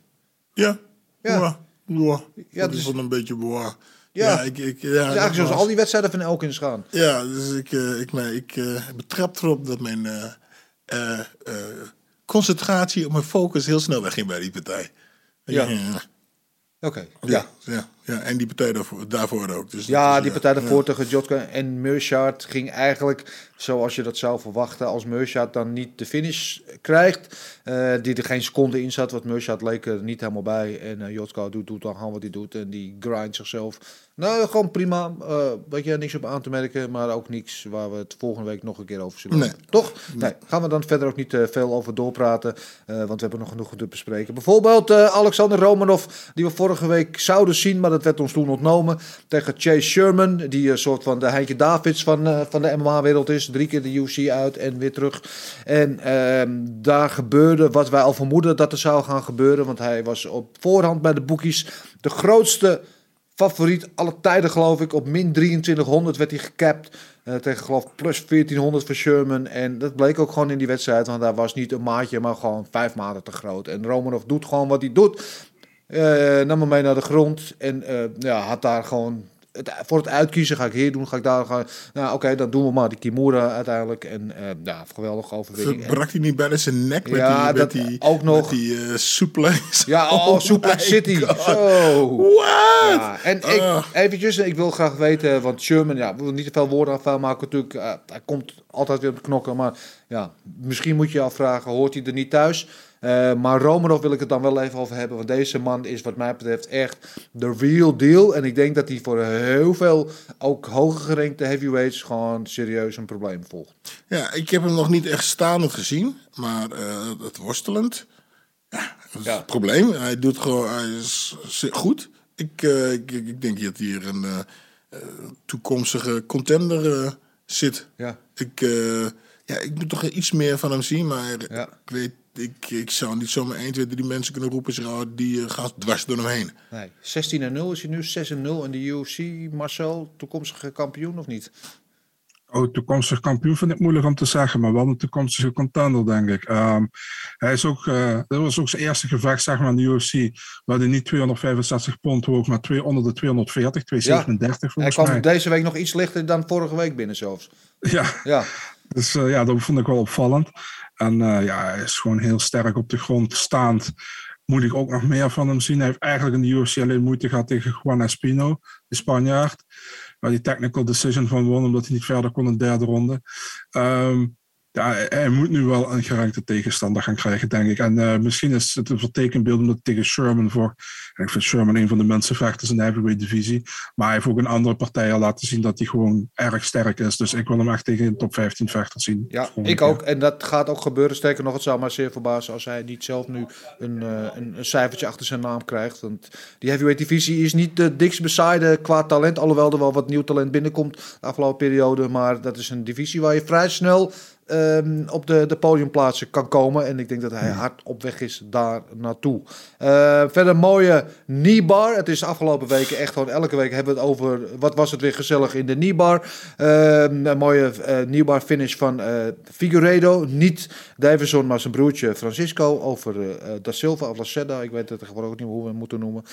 Ja. Ja. Ja. Ja. Ja, dus- een beetje boah. Ja. Ja, ik, ik, ja, eigenlijk zoals al die wedstrijden van Elkins gaan. Ja, dus ik, eh, ik, nee, ik eh, betrap erop dat mijn concentratie op mijn focus heel snel wegging bij die partij. Ja. ja. Oké, Ja, ja. ja, ja. en die partij daarvoor, daarvoor ook. Dus Ja, is, die partij daarvoor tegen Jotka en Meurchaert ging eigenlijk zoals je dat zou verwachten. Als Meurchaert dan niet de finish krijgt, eh, die er geen seconde in zat, wat Meurchaert leek er niet helemaal bij. En eh Jotka doet, doet dan gewoon wat hij doet en die grindt zichzelf. Nou, gewoon prima. eh weet je, niks op aan te merken, maar ook niks waar we het volgende week nog een keer over zullen Nee. hebben. Toch? Nee, gaan we dan verder ook niet eh, veel over doorpraten, eh, want we hebben nog genoeg te bespreken. Bijvoorbeeld Alexander Romanov, die we vorige week zouden zien, maar dat werd ons toen ontnomen. Tegen Chase Sherman, die een soort van de Heintje Davids van, van de MMA-wereld is. Drie keer de UFC uit en weer terug. En ehm, daar gebeurde wat wij al vermoeden dat er zou gaan gebeuren, want hij was op voorhand bij de boekies de grootste favoriet alle tijden, geloof ik. Op min 2300 werd hij gecapt. eh, tegen, geloof plus 1400 voor Sherman. En dat bleek ook gewoon in die wedstrijd. Want hij was niet een maatje, maar gewoon vijf maten te groot. En Romanov doet gewoon wat hij doet. Eh nam hem mee naar de grond. En eh, ja, had daar gewoon... Het, voor het uitkiezen ga ik hier doen, ga ik daar gaan. Nou, oké, dan doen we maar die Kimura uiteindelijk. En eh ja, geweldige overwinning. En- Brak hij niet bijna zijn nek met Ja, die, dat met die, ook nog. Met die suplex? Ja, oh, Suplex City. God. Zo. What? Ja, en ik, eventjes, ik wil graag weten, want Sherman, ja, we willen niet te veel woorden aan vuil maken natuurlijk. eh, hij komt altijd weer op de knokken, maar ja, misschien moet je je afvragen, hoort hij er niet thuis? Eh, maar Romanov wil ik het dan wel even over hebben, want deze man is wat mij betreft echt de real deal. En ik denk dat hij voor heel veel, ook hoger gerankte heavyweights, gewoon serieus een probleem volgt. Ja, ik heb hem nog niet echt staande gezien, maar eh, het worstelend. Ja, dat is Ja. het probleem. Hij doet gewoon, hij is goed. Ik, eh, ik, ik ik denk dat hier een toekomstige contender zit. Ja. Ik, ja, ik moet toch iets meer van hem zien, maar Ja. ik weet, ik, ik zou niet zomaar 1, 2, 3 mensen kunnen roepen, zeggen, oh, die eh, gaan dwars door hem heen. Nee, 16 en 0 is hij nu, 6 en 0 in de UFC. Marcel, toekomstige kampioen of niet? Oh, toekomstig kampioen vind ik moeilijk om te zeggen, maar wel een toekomstige contender, denk ik. Ehm, hij is ook, eh dat was ook zijn eerste gevecht, zeg maar, in de UFC, waar hij niet 265 pond woog, maar twee, onder de 240, 237 Hij volgens kwam mij. deze week nog iets lichter dan vorige week binnen zelfs. Ja, Ja, dus eh, ja, dat vond ik wel opvallend. En eh, ja, hij is gewoon heel sterk op de grond staand. Moet ik ook nog meer van hem zien. Hij heeft eigenlijk in de UFC alleen moeite gehad tegen Juan Espino, de Spanjaard. Waar die technical decision van won, omdat hij niet verder kon in de derde ronde. Ehm, ja, hij- moet nu wel een gerankte tegenstander gaan krijgen, denk ik. En eh, misschien is het een vertekenbeeld omdat tegen Sherman voor. En ik vind Sherman een van de mensen vechters in de heavyweight divisie. Maar hij heeft ook in andere partijen laten zien dat hij gewoon erg sterk is. Dus ik wil hem echt tegen een top 15 vechter zien. ja ik keer. ook. En dat gaat ook gebeuren. Sterker nog, het zou maar zeer verbazen als hij niet zelf nu een, eh, een, een cijfertje achter zijn naam krijgt. Want die heavyweight divisie is niet de dikst bezaaide qua talent. Alhoewel er wel wat nieuw talent binnenkomt de afgelopen periode. Maar dat is een divisie waar je vrij snel ehm, op de, de podiumplaatsen kan komen. En ik denk dat hij hard op weg is daar naartoe. Eh, verder een mooie kneebar. Het is de afgelopen weken echt gewoon elke week hebben we het over wat was het weer gezellig in de kneebar. Ehm, een mooie eh kneebar finish van eh Figueiredo. Niet Davison, maar zijn broertje Francisco over Da Silva of Laceda. Ik weet het tegenwoordig ook niet hoe we hem moeten noemen.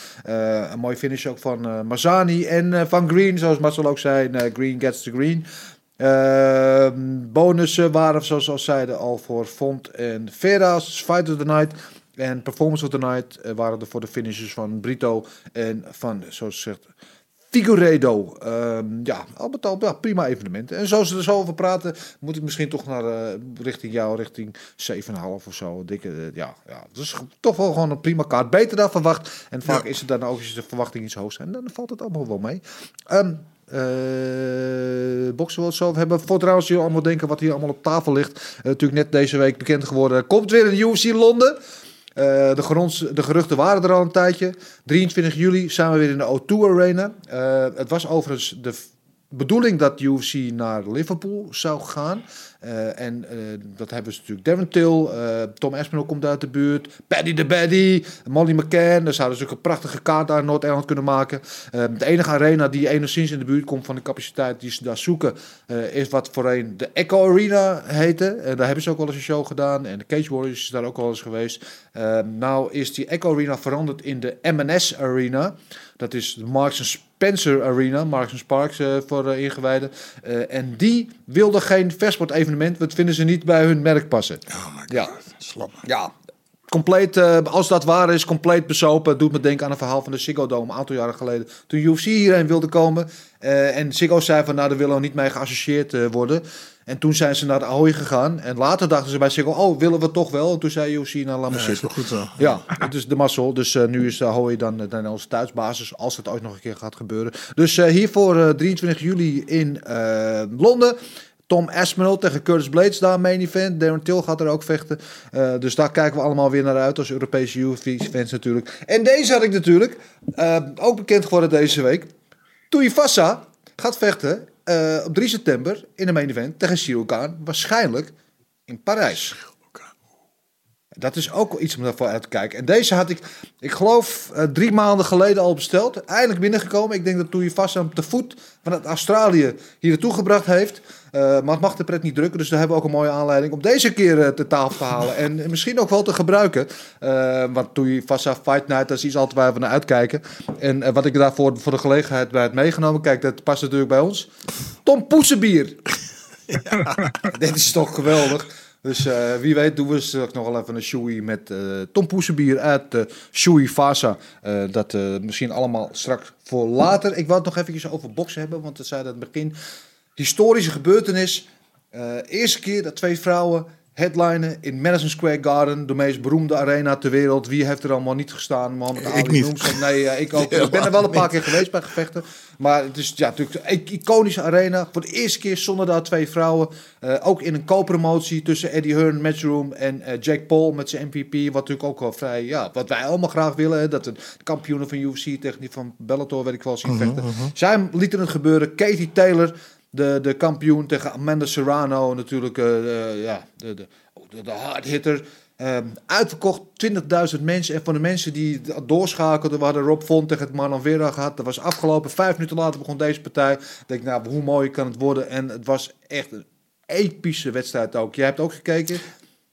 Een mooie finish ook van Mazzani en van Green, zoals Marcel ook zei. green gets the green. Ehm, bonussen waren, zoals we al zeiden, al voor Font en Veras, Fight of the Night. En Performance of the Night eh, waren er voor de finishes van Brito en van, zoals gezegd, Figueiredo. Ehm, ja, al met al ja, prima evenementen. En zoals we er zo over praten, moet ik misschien toch naar eh, richting jou, richting 7,5 of zo. Dikke, eh, ja, ja, dat is toch wel gewoon een prima kaart. Beter dan verwacht. En vaak is het dan ook als de verwachting iets hoog zijn, dan valt het allemaal wel mee. Ehm eh boksen we zo hebben. Voor trouwens, jullie allemaal denken wat hier allemaal op tafel ligt. Eh, natuurlijk net deze week bekend geworden. Komt weer een UFC Londen. Eh, de, gerons, de geruchten waren er al een tijdje. 23 juli we weer in de O2 Arena. Het was overigens de bedoeling dat UFC naar Liverpool zou gaan. Eh, en eh, dat hebben ze natuurlijk. Devon Till, eh, Tom Aspinall komt uit de buurt. Paddy the Baddy, Molly McCann. Daar zouden ze ook een prachtige kaart daar Noord-Engeland kunnen maken. De enige arena die enigszins in de buurt komt van de capaciteit die ze daar zoeken... is wat voorheen de Echo Arena heette. En daar hebben ze ook wel eens een show gedaan. En de Cage Warriors is daar ook wel eens geweest. Nou is die Echo Arena veranderd in de M&S Arena. Dat is de Marks Spencer Arena, Marks Sparks eh, voor eh, ingewijden. Eh, en die wilde geen versport evenement, want vinden ze niet bij hun merk passen. Oh my Ja. slap. Ja, compleet, eh, als dat waar is, compleet besopen. Doet me denken aan een verhaal van de Ziggo Dome een aantal jaren geleden. Toen UFC hierheen wilde komen. eh, en Ziggo zei van, nou, daar willen we niet mee geassocieerd eh, worden. En toen zijn ze naar de Ahoy gegaan. En later dachten ze bij Ziggo, oh, willen we toch wel? En toen zei UFC, nou, laat maar Ja, zitten. goed zo. Ja, het is de mazzel. Dus eh, nu is de Ahoy dan, eh, dan onze thuisbasis, als het ooit nog een keer gaat gebeuren. Dus eh, hiervoor eh 23 juli in Londen. Tom Aspinall tegen Curtis Blades daar main event. Darren Till gaat er ook vechten. Dus daar kijken we allemaal weer naar uit als Europese UFC-fans natuurlijk. En deze had ik natuurlijk ook bekend geworden deze week. Tuivasa gaat vechten eh, op 3 september in de main event tegen Gane. Waarschijnlijk in Parijs. Dat is ook wel iets om daarvoor uit te kijken. En deze had ik, ik geloof, eh, drie maanden geleden al besteld. Eindelijk binnengekomen. Ik denk dat toen je vast hem te voet vanuit Australië hier naartoe gebracht heeft. Eh, maar het mag de pret niet drukken. Dus daar hebben we ook een mooie aanleiding om deze keer eh, te tafel te halen. En misschien ook wel te gebruiken. Eh, want toen je vast Fight Night, dat is iets altijd waar we naar uitkijken. En wat ik daarvoor voor de gelegenheid bij het meegenomen. Kijk, dat past natuurlijk bij ons. Tom Poesenbier. Dit is toch geweldig. Dus wie weet doen we straks nog wel even een shoei met eh, Tom Poesenbier uit de Shoei Fasa. Dat misschien allemaal straks voor later. Ik wil het nog eventjes over boksen hebben, want we zeiden aan het begin. Historische gebeurtenis. Eh, eerste keer dat twee vrouwen headlinen in Madison Square Garden, de meest beroemde arena ter wereld. Wie heeft er allemaal niet gestaan? Mohammed Ik Ali niet. noemt ze. Nee, eh, ik ook. Ik ben er wel een paar keer geweest bij gevechten. Maar het is ja, natuurlijk een iconische arena. Voor de eerste keer stonden daar twee vrouwen. Eh, ook in een co-promotie tussen Eddie Hearn, Matchroom en eh, Jake Paul met zijn MVP. Wat natuurlijk ook wel vrij, ja, wat wij allemaal graag willen. Hè, dat de kampioenen van UFC tegen die van Bellator, weet ik wel, zien vechten. Zij lieten het gebeuren. Katie Taylor, de, de kampioen tegen Amanda Serrano. Natuurlijk, eh, eh, ja, de, de, de, de hardhitter. Ehm, uitverkocht 20.000 mensen. En van de mensen die doorschakelden, we hadden Rob Font tegen het Marlon Vera gehad. Dat was afgelopen. Vijf minuten later begon deze partij. Ik denk, nou, hoe mooi kan het worden? En het was echt een epische wedstrijd ook. Jij hebt ook gekeken.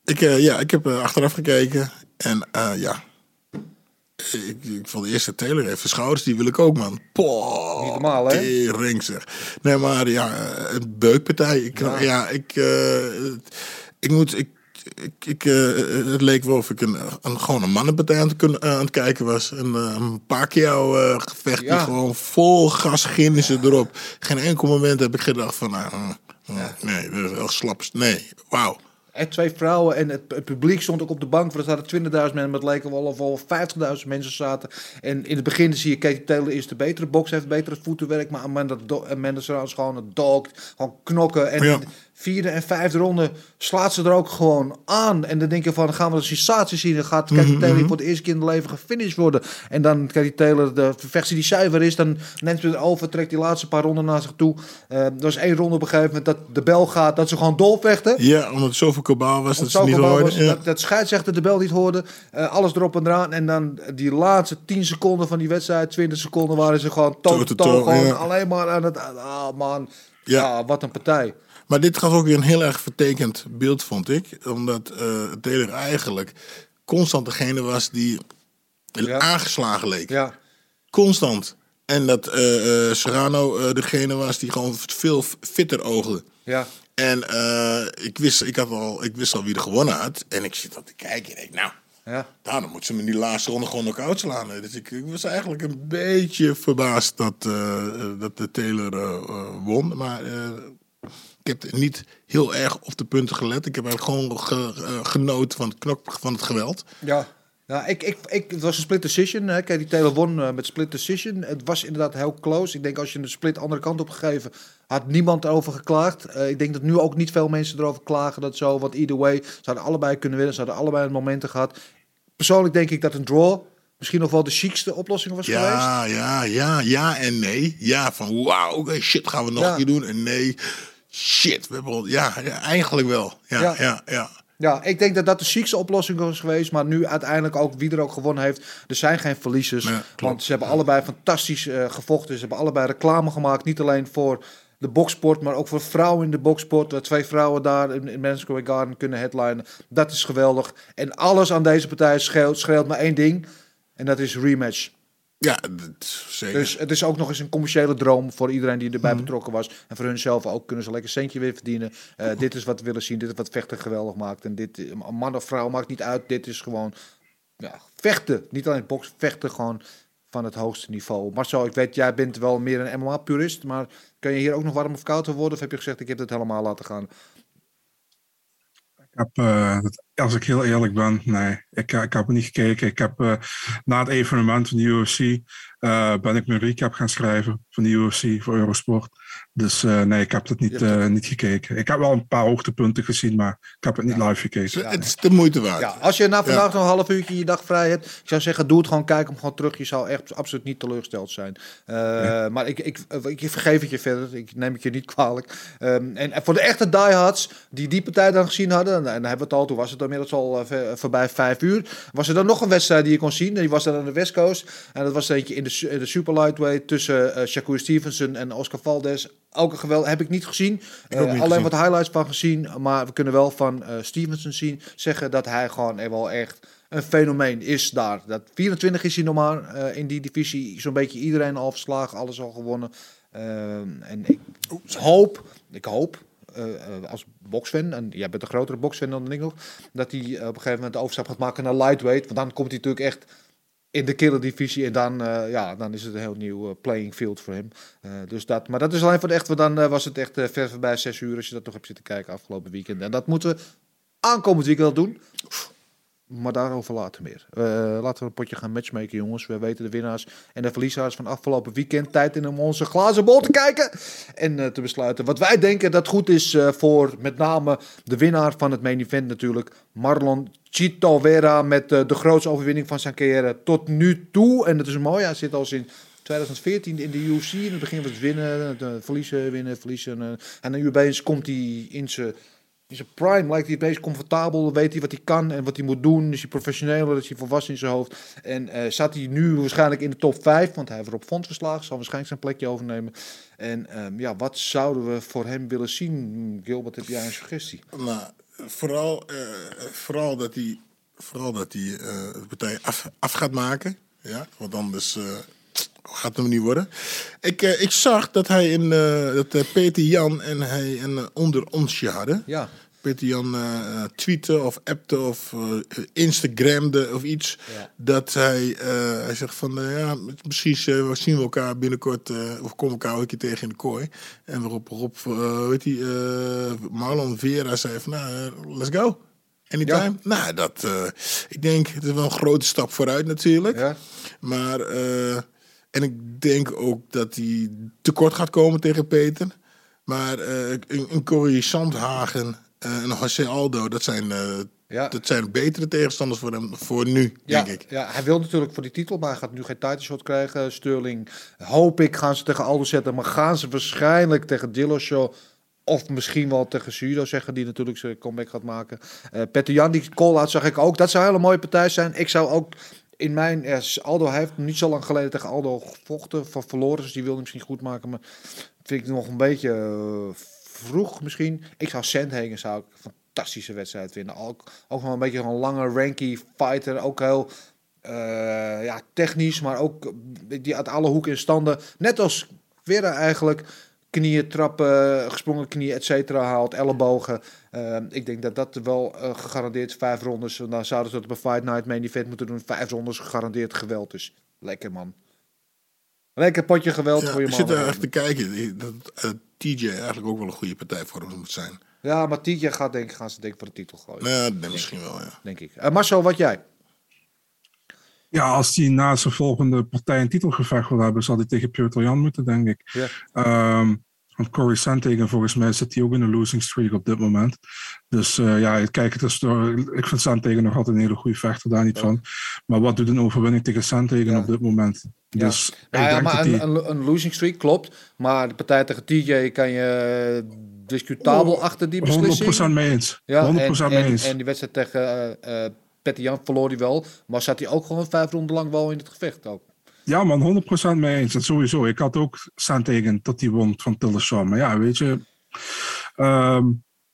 Ik, eh, ja, ik heb achteraf gekeken. En ja. Ik, ik vond de eerste Taylor even schouders, die wil ik ook, man. Poh, Niet normaal, hè? Zeg. Nee, maar ja, eh, een beukpartij. Ik, ja. ik, eh, ik moet. Ik, ik, ik, eh, het leek wel of ik een, een, gewoon een mannenpartij aan het, kunnen, aan het kijken was. Een, een Pacquiao gevecht Ja. die gewoon vol gas gingen ze erop. Geen enkel moment heb ik gedacht van, nou, uh, uh, nee, dat is wel slap. Nee, wauw. En twee vrouwen en het, het publiek stond ook op de bank. Er zaten 20.000 mensen, maar het leken wel of al 50.000 mensen zaten. En in het begin zie je Katie Taylor is de betere box, heeft betere voetenwerk. Maar Amanda, Amanda Serrano is gewoon een dog, gewoon knokken. En. De vierde en vijfde ronde slaat ze er ook gewoon aan. En dan denk je van, gaan we een sensatie zien. Dan gaat Katie Mhm, Taylor voor de eerste keer in het leven gefinished worden. En dan Katie Taylor, de versie die zuiver is, dan neemt ze het over, trekt die laatste paar ronden naar zich toe. Eh, er was één ronde op een gegeven moment dat de bel gaat, dat ze gewoon dolvechten. Ja, omdat het zoveel kabaal was dat ze niet hoorden. Ja. dat, dat scheidsrechter de bel niet hoorde. eh, alles erop en eraan. En dan die laatste 10 seconden van die wedstrijd, 20 seconden, waren ze gewoon toe to Toe-to-toe, Gewoon alleen maar aan het. Ah, man. Ja. Ja. wat een partij. Maar dit gaf ook weer een heel erg vertekend beeld, vond ik. Omdat eh Taylor eigenlijk constant degene was die Ja. aangeslagen leek. Ja. Constant. En dat eh, Serrano degene was die gewoon veel fitter oogde. Ja. En ik, wist, ik, had al, ik wist al wie er gewonnen had. En ik zit al te kijken en ik nou, Ja. nou, dan moet ze me in die laatste ronde gewoon knock-out slaan. Dus ik, ik was eigenlijk een beetje verbaasd dat, dat de Taylor won. Maar heb niet heel erg op de punten gelet. Ik heb gewoon ge- eh, genoten van het knok van het geweld. Ja. Ja, ik, ik, ik, het was een split decision. Hè. Kijk, die Taylor won eh, met split decision. Het was inderdaad heel close. Ik denk als je een split andere kant op gegeven, had niemand erover geklaagd. Eh, ik denk dat nu ook niet veel mensen erover klagen dat zo. Want either way, ze hadden allebei kunnen winnen. Ze hadden allebei momenten gehad. Persoonlijk denk ik dat een draw misschien nog wel de chicste oplossing was geweest. Ja, ja, ja, ja en nee. Ja, van wauw, shit, gaan we nog Ja. een keer doen. En nee, shit, we hebben al, ja, ja, eigenlijk wel. Ja, ja, Ja. ja. Ja, ik denk dat dat de chicste oplossing was geweest. Maar nu uiteindelijk ook wie er ook gewonnen heeft. Er zijn geen verliezers. Want ze hebben allebei fantastisch eh, gevochten. Ze hebben allebei reclame gemaakt. Niet alleen voor de boksport, maar ook voor vrouwen in de boksport. Dat twee vrouwen daar in, in Madison Square Garden kunnen headlinen. Dat is geweldig. En alles aan deze partij schreeuwt, schreeuwt maar één ding. En dat is rematch. Ja, dat, zeker. Dus het is ook nog eens een commerciële droom voor iedereen die erbij betrokken was. En voor hunzelf ook kunnen ze lekker centje weer verdienen. Eh, dit is wat we willen zien. Dit is wat vechten geweldig maakt. En dit, eh, man of vrouw maakt niet uit. Dit is gewoon ja, vechten. Niet alleen boksen, vechten gewoon van het hoogste niveau. Marcel, ik weet, jij bent wel meer een MMA-purist. Maar kan je hier ook nog warm of koud worden? Of heb je gezegd, ik heb het helemaal laten gaan? Heb, eh, als ik heel eerlijk ben, nee, ik, ik heb niet gekeken. Ik heb eh, na het evenement van de UFC eh, ben ik mijn recap gaan schrijven van de UFC voor Eurosport. Dus eh, nee, ik heb het niet, eh, niet gekeken. Ik heb wel een paar hoogtepunten gezien, maar ik heb het niet live gekeken. het is de moeite waard. Ja, als je na vandaag nog een half uurtje je dag vrij hebt, ik zou zeggen, doe het gewoon, kijk hem gewoon terug. Je zou echt absoluut niet teleurgesteld zijn. Eh, Maar ik, ik, ik vergeef het je verder, ik neem het je niet kwalijk. Ehm, en, en voor de echte diehards die die partij dan gezien hadden, en dan hebben we het al, toen was het inmiddels al voorbij vijf uur, was er dan nog een wedstrijd die je kon zien. En die was dan aan de West Coast. En dat was eentje in de, in de super lightweight tussen Shakur Stevenson en Oscar Valdez. Ook een geweld heb ik niet gezien. ook Eh, niet alleen gezien. wat highlights van gezien. Maar we kunnen wel van eh, Stevenson zien, zeggen dat hij gewoon wel echt een fenomeen is daar. Dat 24 is hij nog maar eh, in die divisie. Zo'n beetje iedereen al verslagen, alles al gewonnen. En ik hoop, ik hoop als boxfan, en jij bent een grotere boxfan dan ik nog, dat hij op een gegeven moment de overstap gaat maken naar lightweight. Want dan komt hij natuurlijk echt in de killer divisie en dan, eh, ja, dan is het een heel nieuw eh, playing field voor hem. Eh, dus dat, maar dat is alleen voor de echt, want dan was het echt ver voorbij zes uur als je dat nog hebt zitten kijken afgelopen weekend. En dat moeten we aankomend weekend doen. Maar daarover later meer. Eh, laten we een potje gaan matchmaken, jongens. We weten de winnaars en de verliezers van afgelopen weekend. Tijd in om onze glazen bol te kijken. En eh, te besluiten wat wij denken dat goed is eh, voor met name de winnaar van het main event natuurlijk. Marlon Chito Vera met de grootste overwinning van zijn carrière tot nu toe. En dat is mooi. Hij zit al sinds 2014 in de UFC. In het begin was het winnen, verliezen, winnen, verliezen. en nu opeens komt hij in zijn in zijn prime lijkt hij het meest comfortabel. Weet hij wat hij kan en wat hij moet doen. Is hij professioneler, is hij volwassen in zijn hoofd. En eh, zat hij nu waarschijnlijk in de top 5, want hij heeft Rob Font verslagen. Zal waarschijnlijk zijn plekje overnemen. En ehm, ja, wat zouden we voor hem willen zien? Gilbert, heb jij een suggestie? Nou, vooral, eh, vooral dat hij, vooral dat hij eh, de partij af, af gaat maken. Ja, want anders gaat het hem niet worden. Ik, eh, ik zag dat hij in, eh, dat eh, Peter Jan en hij een onder onsje hadden. Ja, Peter Jan eh, tweette of appte of Instagramde of iets. Ja. Dat hij, hij zegt van, ja, misschien eh, zien we elkaar binnenkort, of komen we elkaar een keer tegen in de kooi. En waarop, Rob, weet je, eh, Marlon Vera zei van, nou, let's go. Anytime. Nou, dat, ik denk, het is wel een grote stap vooruit natuurlijk. Ja. Maar, en ik denk ook dat hij tekort gaat komen tegen Peter. Maar eh, een, een Corey Sandhagen eh, en José Aldo, dat zijn, eh, Ja. dat zijn betere tegenstanders voor hem voor nu, Ja, denk ik. ja, hij wil natuurlijk voor die titel, maar hij gaat nu geen title shot krijgen. Sterling, hoop ik, gaan ze tegen Aldo zetten. Maar gaan ze waarschijnlijk tegen Dillashaw of misschien wel tegen Sudo zeggen, die natuurlijk zijn comeback gaat maken. Peter Jan, die call-out zag ik ook. Dat zou een hele mooie partij zijn. Ik zou ook in mijn... ja, Aldo hij heeft niet zo lang geleden tegen Aldo gevochten, van verloren. Dus die wilde misschien goed maken. Maar vind ik nog een beetje eh, vroeg misschien. Ik zou Sandhagen zou ik een fantastische wedstrijd vinden. Ook, ook wel een beetje een lange, ranky fighter. Ook heel eh, ja, technisch, maar ook die uit alle hoeken en standen. Net als Vera eigenlijk. Knieën trappen, gesprongen knieën, et cetera, haalt, ellebogen. Eh, ik denk dat dat wel eh, gegarandeerd vijf rondes. Dan zouden ze dat op een Fight Night main event moeten doen. Vijf rondes gegarandeerd geweld. Dus lekker man. Lekker potje geweld Ja, voor je ik man. zit er echt te kijken. Dat eh, TJ eigenlijk ook wel een goede partij voor hem moet zijn. Ja, maar Tietje gaat denk ik, gaan ze denk ik voor de titel gooien. Nou, dat misschien wel, ja. Denk ik. Uh, Marcel, wat jij? Ja, als hij na zijn volgende partij een titelgevecht wil hebben, zal hij tegen Piotr Jan moeten, denk ik. Ja. Ehm, want Corey Sandhagen, volgens mij zit hij ook in een losing streak op dit moment. Dus eh, ja, kijk, het is door, ik vind Sandhagen nog altijd een hele goede vechter, daar niet van. Maar wat doet een overwinning tegen Sandhagen Ja. op dit moment? Ja. Dus ik Nou denk maar dat een, een, een losing streak klopt. Maar de partij tegen TJ kan je discutabel Oh, achter die beslissing. 100% mee eens. 100% Ja, en, mee en, eens. en die wedstrijd tegen eh Petty Jan verloor hij wel. Maar zat hij ook gewoon vijf ronden lang wel in het gevecht ook. Ja, man, 100% mee eens. Dat sowieso. Ik had ook Sandhagen dat hij won van Tillerson. Maar ja, weet je. ehm,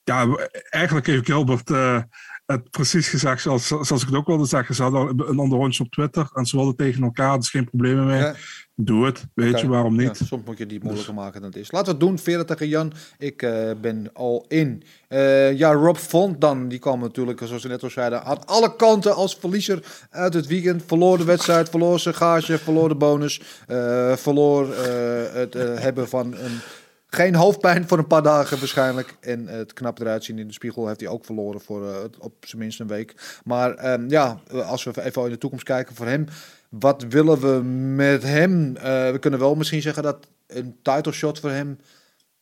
ja, eigenlijk heeft Gilbert eh, het precies gezegd zoals, zoals ik het ook wilde zeggen. Ze hadden een onderrondje op Twitter en ze wilden tegen elkaar. Dus geen problemen mee. Ja. Doe het. Weet je waarom niet? Ja, soms moet je die moeilijker maken dan het is. Laten we het doen. Vera tegen Jan. Ik eh, ben al in. Eh, ja, Rob Font dan. Die kwam natuurlijk, zoals we net al zeiden, aan alle kanten als verliezer uit het weekend. Verloor de wedstrijd, verloor zijn gage, verloor de bonus. eh, verloor het hebben van een... Geen hoofdpijn voor een paar dagen waarschijnlijk. En het knap eruit zien in de spiegel heeft hij ook verloren voor eh, op zijn minst een week. Maar ehm, ja, als we even in de toekomst kijken voor hem. Wat willen we met hem? Eh, we kunnen wel misschien zeggen dat een title shot voor hem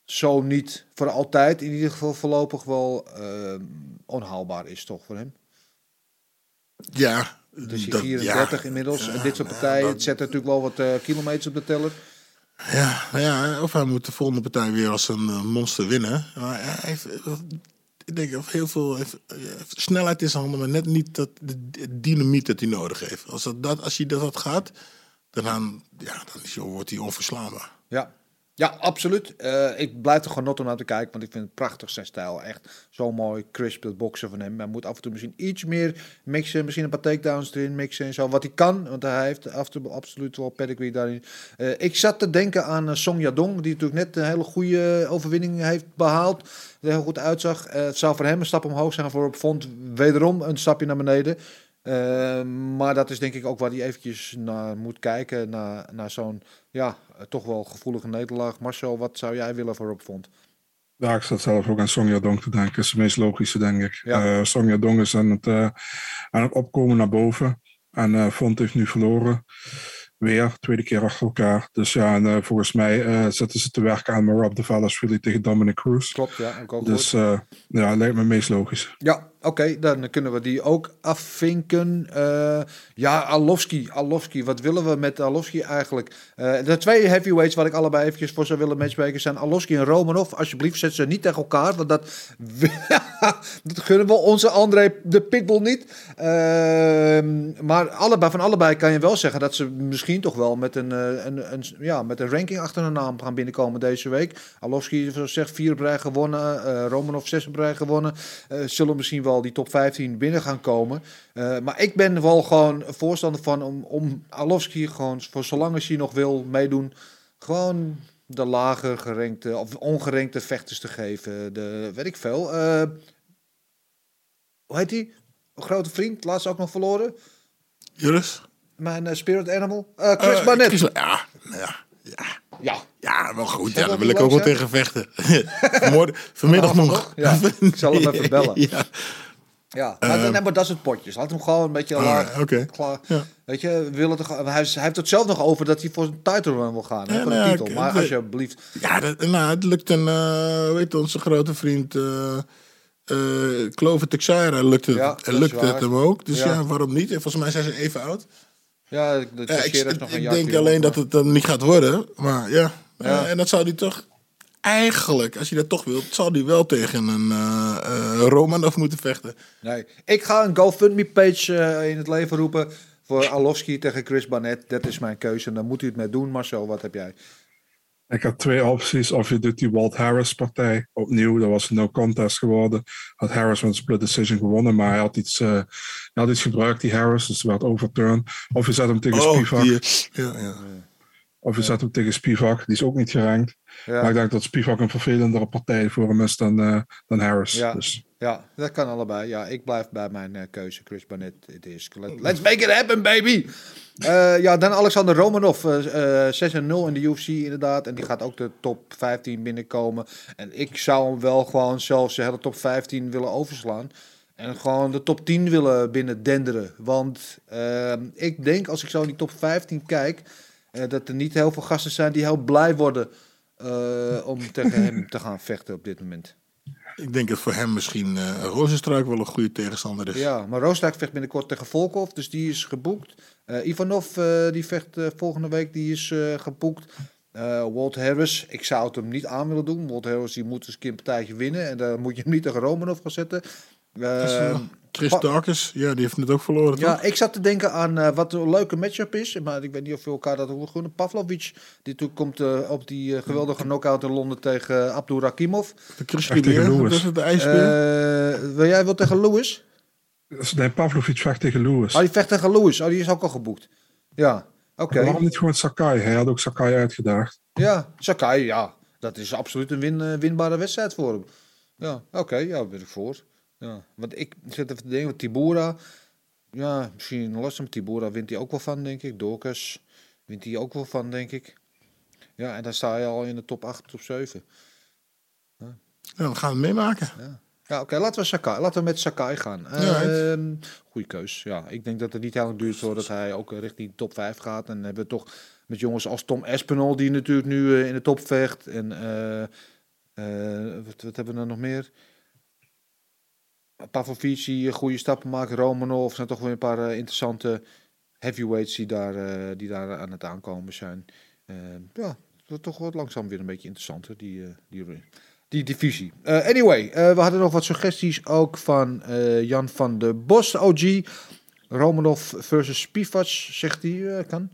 zo niet voor altijd, in ieder geval voorlopig wel ehm, onhaalbaar is toch voor hem. Ja. Dus dat- 34 ja. inmiddels. Ja, en dit soort nou, partijen, dat- het zet natuurlijk wel wat eh, kilometers op de teller. Ja, ja, of hij moet de volgende partij weer als een eh, monster winnen. Maar hij heeft, eh, ik denk dat heel veel eh, snelheid in zijn handen, maar net niet dat de, dynamiet dat hij nodig heeft. Als, dat, als hij dat, gaat, dan, ja, dan wordt hij onverslaanbaar. Ja, ja absoluut. Eh, ik blijf er genot om naar te kijken, want ik vind het prachtig zijn stijl. Echt zo mooi, crisp het boksen van hem. Hij moet af en toe misschien iets meer mixen, misschien een paar takedowns erin mixen en zo. Wat hij kan, want hij heeft af en toe absoluut wel pedigree daarin. Eh, ik zat te denken aan uh, Song Yadong, die natuurlijk net een hele goede overwinning heeft behaald. Er heel goed uitzag. Eh, het zou voor hem een stap omhoog zijn, voor Vond wederom een stapje naar beneden. Uh, maar dat is denk ik ook waar hij eventjes naar moet kijken. Naar, naar zo'n, ja, toch wel gevoelige nederlaag. Marcel, wat zou jij willen voor Rob Vond? Ja, ik zat zelf ook aan Sonja Dong te denken. Dat is het meest logische, denk ik. Ja. Uh, Sonja Dong is aan het, uh, aan het opkomen naar boven. En uh, Font heeft nu verloren. Weer, tweede keer achter elkaar. Dus ja, en, volgens mij zetten ze te werken aan Rob de Valles tegen Dominic Cruz. Klopt, ja. Ook, dus ja, lijkt me het meest logisch. Ja, oké, dan kunnen we die ook afvinken. Uh, ja, Alowski, Alowski, wat willen we met Alowski eigenlijk? Uh, de twee heavyweights waar ik allebei eventjes voor zou willen matchmaken zijn Alowski en Romanov. Alsjeblieft, zet ze niet tegen elkaar, want dat, dat gunnen we onze André de Pitbull niet. Uh, maar allebei, van allebei kan je wel zeggen dat ze misschien toch wel met een, uh, een, een, ja, met een ranking achter hun naam gaan binnenkomen deze week. Alowski, zoals zegt, vier op gewonnen. Romanov zes op gewonnen. Zullen misschien wel die top 15 binnen gaan komen. Uh, maar ik ben wel gewoon voorstander van om, om Alowski gewoon, voor zolang als hij nog wil meedoen, gewoon de lager gerenkte of ongerenkte vechters te geven. De, weet ik veel. Uh, hoe heet die? Een grote vriend, laatst ook nog verloren. Juris? Mijn eh, spirit animal. Eh, Chris Eh, Barnett. Chris- ja, ja, ja. Ja. Ja, wel goed. Ja, daar wil ik ook wel tegen vechten. Vanmorgen, vanmiddag nog. Ja, ik zal hem even bellen. Ja. Ja, maar, nee, maar dat soort potjes. Laat hem gewoon een beetje laag. oké. klaar. Ja. Weet je, willen toch, hij, is- hij heeft het zelf nog over dat hij voor een title run wil gaan. Hè, voor de nou ja, titel. ik- Maar de- alsjeblieft. Ja, dat, nou, het lukt een, eh weet onze grote vriend uh, Clover Texeira lukt het, Ja, is lukt het hem ook. Dus Ja. ja. waarom niet? En volgens mij zijn ze even oud. Ja, de ik nog een ik denk alleen dat het dan niet gaat worden. Maar ja, Ja. Eh, en dat zou hij toch... Eigenlijk, als hij dat toch wil, zal hij wel tegen een eh eh, Romanov moeten vechten. Nee, ik ga een GoFundMe-page in het leven roepen voor Alowski tegen Chris Barnett. Dat is mijn keuze en daar moet u het mee doen. Marcel, wat heb jij? Ik had twee opties. Of je doet die Walt Harris partij opnieuw. Dat was een no contest geworden. Had Harris met een split decision gewonnen. Maar hij had iets, eh, hij had iets gebruikt, die Harris. Dus werd overturned. Of je zet hem tegen Spivak. die, ja, ja. Of je zet hem tegen Spivak. Die is ook niet gerankt. Maar ik denk dat Spivak een vervelendere partij voor hem is dan, eh, dan Harris. Ja. Dus Ja, dat kan allebei. Ja, ik blijf bij mijn eh, keuze. Chris Barnett, it is. Let- Let's make it happen, baby! Eh, ja, dan Alexander Romanov, eh, eh, 6 en 0 in de UFC inderdaad. En die gaat ook de top 15 binnenkomen. En ik zou hem wel gewoon zelfs de hele top 15 willen overslaan. En gewoon de top 10 willen binnen denderen. Want eh, ik denk, als ik zo in die top 15 kijk, dat er niet heel veel gasten zijn die heel blij worden om tegen hem te gaan vechten op dit moment. Ik denk dat voor hem misschien eh Rozenstruik wel een goede tegenstander is. Ja, maar Roosdijk vecht binnenkort tegen Volkov, dus die is geboekt. Eh, Ivanov, eh, die vecht volgende week, die is geboekt. Walt Harris, ik zou het hem niet aan willen doen. Walt Harris, die moet eens een keer een partijtje winnen. En dan moet je hem niet tegen Romanov gaan zetten. Dat is, Chris pa- Darkes, ja, die heeft het ook verloren, ja, toch? ik zat te denken aan eh, wat een leuke matchup is. Maar ik weet niet of we elkaar dat horen gunnen. Pavlovic, die toe komt eh, op die eh, geweldige knockout in Londen tegen uh, Abdul Rakimov. De Chris Echt tegen Ribeer, Lewis. dat is het de ijsbeer. Eh, wil jij wel tegen Lewis? Dus nee, Pavlovic vecht tegen Lewis. Oh, die vecht tegen Lewis. Oh, die is ook al geboekt. Ja, oké. Waarom niet gewoon Sakai? Hij had ook Sakai uitgedaagd. Ja, Sakai, ja. Dat is absoluut een win, winbare wedstrijd voor hem. Ja, oké, ja, daar ben ik voor. Ja, want ik zit even te denken, want Tibura, ja, misschien lastig. Tibura wint hij ook wel van, denk ik. Dorcas wint hij ook wel van, denk ik. Ja, en dan sta je al in de top 8, top 7. Ja, dan gaan we het meemaken. Ja, oké, laten we Sakai, laten we met Sakai gaan. Ja, Ehm goeie keus. Ja, ik denk dat het niet heel lang duurt voordat hij ook richting top 5 gaat. En dan hebben we toch met jongens als Tom Espinol, die natuurlijk nu eh, in de top vecht. En eh, eh, wat, wat hebben we dan nog meer? Pavlovic die eh, goede stappen maakt. Romanov zijn toch weer een paar eh, interessante heavyweights die daar, eh, die daar aan het aankomen zijn. Eh, ja, toch wat langzaam weer een beetje interessanter, die, eh, die, die divisie. Eh, anyway, eh, we hadden nog wat suggesties ook van eh, Jan van de Bos, OG. Romanov versus Spivac, zegt hij, eh, kan.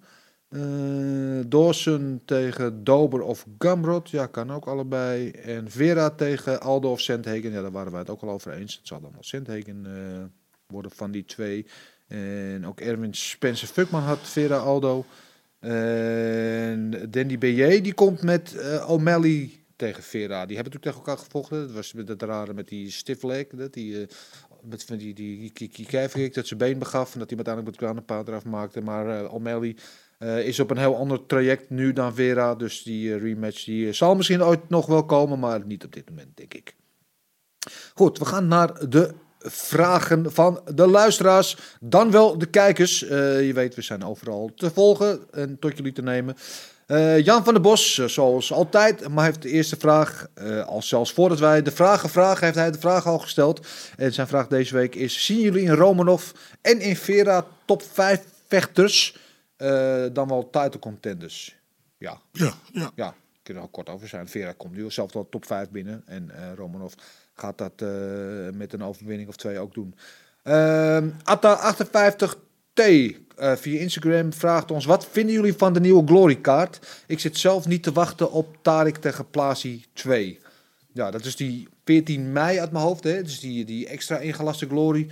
Eh Dawson tegen Dober of Gamrot, ja, kan ook allebei. En Vera tegen Aldo of Sandhagen, ja, daar waren wij het ook al over eens. Het zal dan wel Sandhagen eh, worden van die twee. En ook Erwin Spencer Fuckman had Vera Aldo. En Danny B.J. die komt met eh, O'Malley tegen Vera. Die hebben natuurlijk tegen elkaar gevochten. Dat was dat rare met die stiff leg. Dat die, eh, met die, die, die, die kijfrik dat zijn been begaf. En dat hij uiteindelijk met de ground eraf maakte. Maar eh, O'Malley eh, is op een heel ander traject nu dan Vera. Dus die eh, rematch die, eh, zal misschien ooit nog wel komen. Maar niet op dit moment, denk ik. Goed, we gaan naar de vragen van de luisteraars. Dan wel de kijkers. Je weet, we zijn overal te volgen en tot jullie te nemen. Jan van der Bos, zoals altijd, maar heeft de eerste vraag. al zelfs voordat wij de vragen vragen, heeft hij de vraag al gesteld. En zijn vraag deze week is: zien jullie in Romanov en in Vera top 5 vechters eh, dan wel title contenders? Ja, Ja, ja. ja, kunnen er ook kort over zijn. Vera komt nu zelf wel top 5 binnen. En eh, Romanov gaat dat eh, met een overwinning of twee ook doen. Ehm Atta58T eh, via Instagram vraagt ons... Wat vinden jullie van de nieuwe Glory kaart? Ik zit zelf niet te wachten op Tarik tegen Plasi 2. Ja, dat is die 14 mei uit mijn hoofd. Hè? Dus die, die extra ingelaste Glory.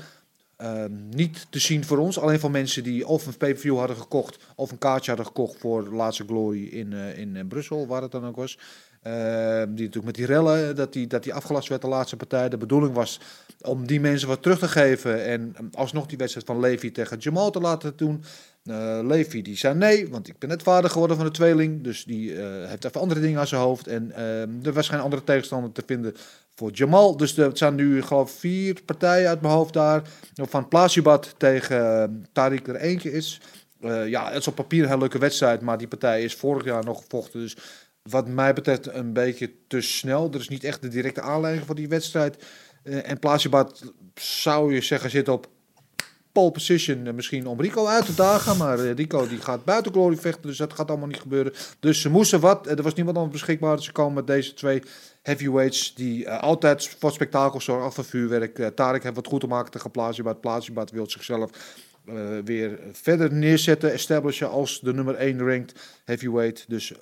Ehm, niet te zien voor ons. Alleen voor mensen die of een pay-per-view hadden gekocht... of een kaartje hadden gekocht voor de laatste Glory in, eh, in eh, Brussel, waar het dan ook was. Eh, die natuurlijk met die rellen, dat die, dat die afgelast werd de laatste partij. De bedoeling was om die mensen wat terug te geven en alsnog die wedstrijd van Levi tegen Jamal te laten doen. Uh, Levi die zei nee, want ik ben net vader geworden van de tweeling. Dus die heeft even andere dingen aan zijn hoofd. En uh, er was geen andere tegenstander te vinden voor Jamal. Dus er zijn nu geloof vier partijen uit mijn hoofd daar. Van Plasibat tegen Tariq er eentje is. ja, het is op papier een hele leuke wedstrijd. Maar die partij is vorig jaar nog gevochten. Dus wat mij betreft een beetje te snel. Er is niet echt de directe aanleiding voor die wedstrijd. en Plasibat zou je zeggen zit op pole position misschien om Rico uit te dagen. Maar Rico die gaat buiten glory vechten, dus dat gaat allemaal niet gebeuren. Dus ze moesten wat. Er was niemand anders beschikbaar. Dus ze komen met deze twee heavyweights die altijd voor spektakel zorgen, voor vuurwerk. Uh, Tarek heeft wat goed te maken tegen Plazibad. Plazibad wil zichzelf weer verder neerzetten, establishen als de nummer 1 ranked heavyweight. Dus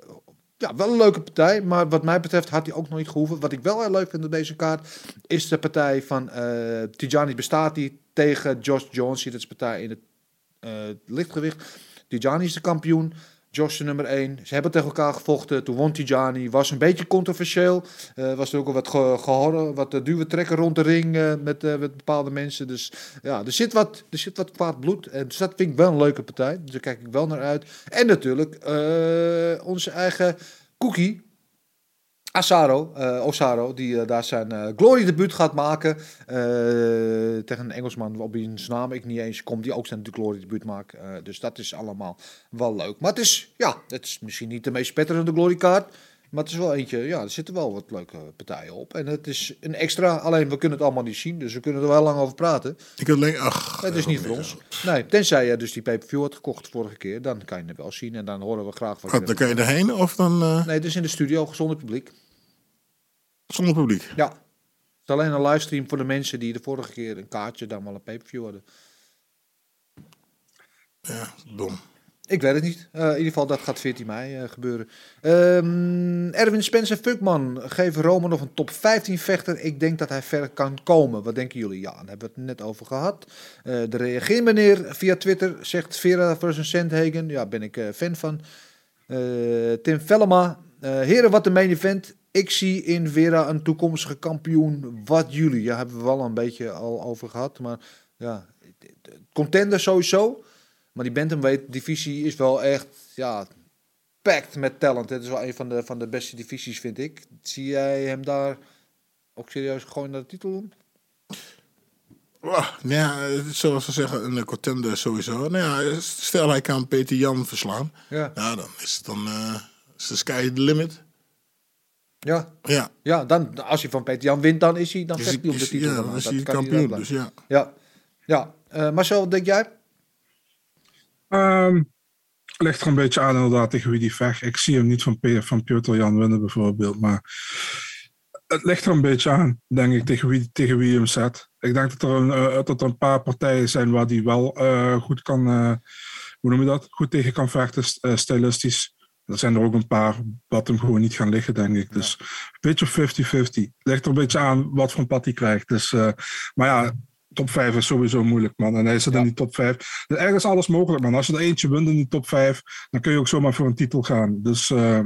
ja, wel een leuke partij. Maar wat mij betreft had hij ook nog niet gehoeven. Wat ik wel heel leuk vind op deze kaart is de partij van uh, Tijani Bestati tegen Josh Jones. Dat is partij in het uh, lichtgewicht. Tijani is de kampioen. Josh de nummer 1. Ze hebben tegen elkaar gevochten. Toen won Tijani. Was een beetje controversieel. Uh, was er ook al wat ge gehoord. Wat uh, duwen trekken rond de ring met, met, bepaalde mensen. Dus ja, er zit wat, er zit wat kwaad bloed. En dus dat vind ik wel een leuke partij. Dus daar kijk ik wel naar uit. En natuurlijk onze eigen Cookie. Asaro, uh, Osaro, die uh, daar zijn uh, glory debuut gaat maken tegen een Engelsman op wiens naam ik niet eens kom, die ook zijn glory debuut maakt. dus dat is allemaal wel leuk. Maar het is, ja, het is misschien niet de meest spetterende glory kaart, maar het is wel eentje, ja, er zitten wel wat leuke partijen op. En het is een extra, alleen we kunnen het allemaal niet zien, dus we kunnen er wel lang over praten. Ik alleen, ach. Het is niet voor ons. Nee, tenzij je dus die pay-per-view had gekocht vorige keer, dan kan je het wel zien en dan horen we graag van Wat, Dan kan je erheen of dan... Nee, het is in de studio, zonder publiek. Zonder publiek? Ja. Het is alleen een livestream voor de mensen die de vorige keer een kaartje dan wel een pay-per-view hadden. Ja, dom. Ik weet het niet. Uh, in ieder geval, dat gaat 14 mei uh, gebeuren. Um, Erwin Spencer Fuckman geeft Rome nog een top 15 vechter. Ik denk dat hij ver kan komen. Wat denken jullie? Ja, daar hebben we het net over gehad. Uh, de reageer meneer via Twitter zegt Vera versus Sandhagen. Ja, ben ik fan van. Tim Vellema. heren, wat de main event. Ik zie in Vera een toekomstige kampioen. Wat jullie? Ja, hebben we wel een beetje al over gehad. Maar ja, contender sowieso. Maar die bantamweight divisie is wel echt, ja, packed met talent. Het is wel een van de, van de beste divisies, vind ik. Zie jij hem daar ook serieus gewoon naar de titel doen? Ja, zoals we zeggen, een contender sowieso. Nou ja, stel hij kan Peter Jan verslaan. Ja, ja dan is het dan uh, is de sky the limit. Ja. Ja. Ja, dan, als hij van Peter Jan wint, dan is hij dan vecht hij op de titel. Ja, dan is hij kampioen, dus ja. Ja, ja. Uh, Marcel, wat denk jij? Um, ligt er een beetje aan inderdaad tegen wie die vecht. Ik zie hem niet van, P van Piotr Jan winnen bijvoorbeeld, maar het ligt er een beetje aan, denk ik, tegen wie, tegen wie hem zet. Ik denk dat er een, uh, dat er een paar partijen zijn waar die wel uh, goed kan, uh, hoe noem je dat, goed tegen kan vechten, stilistisch. Er zijn er ook een paar wat hem gewoon niet gaan liggen, denk ik. Dus ja. een beetje 50-50. Ligt er een beetje aan wat voor een pad hij krijgt. Dus, maar ja, top 5 is sowieso moeilijk, man. En hij zit ja. in die top 5. Dus ergens is alles mogelijk, man. Als je er eentje wint in die top 5, dan kun je ook zomaar voor een titel gaan. Dus uh,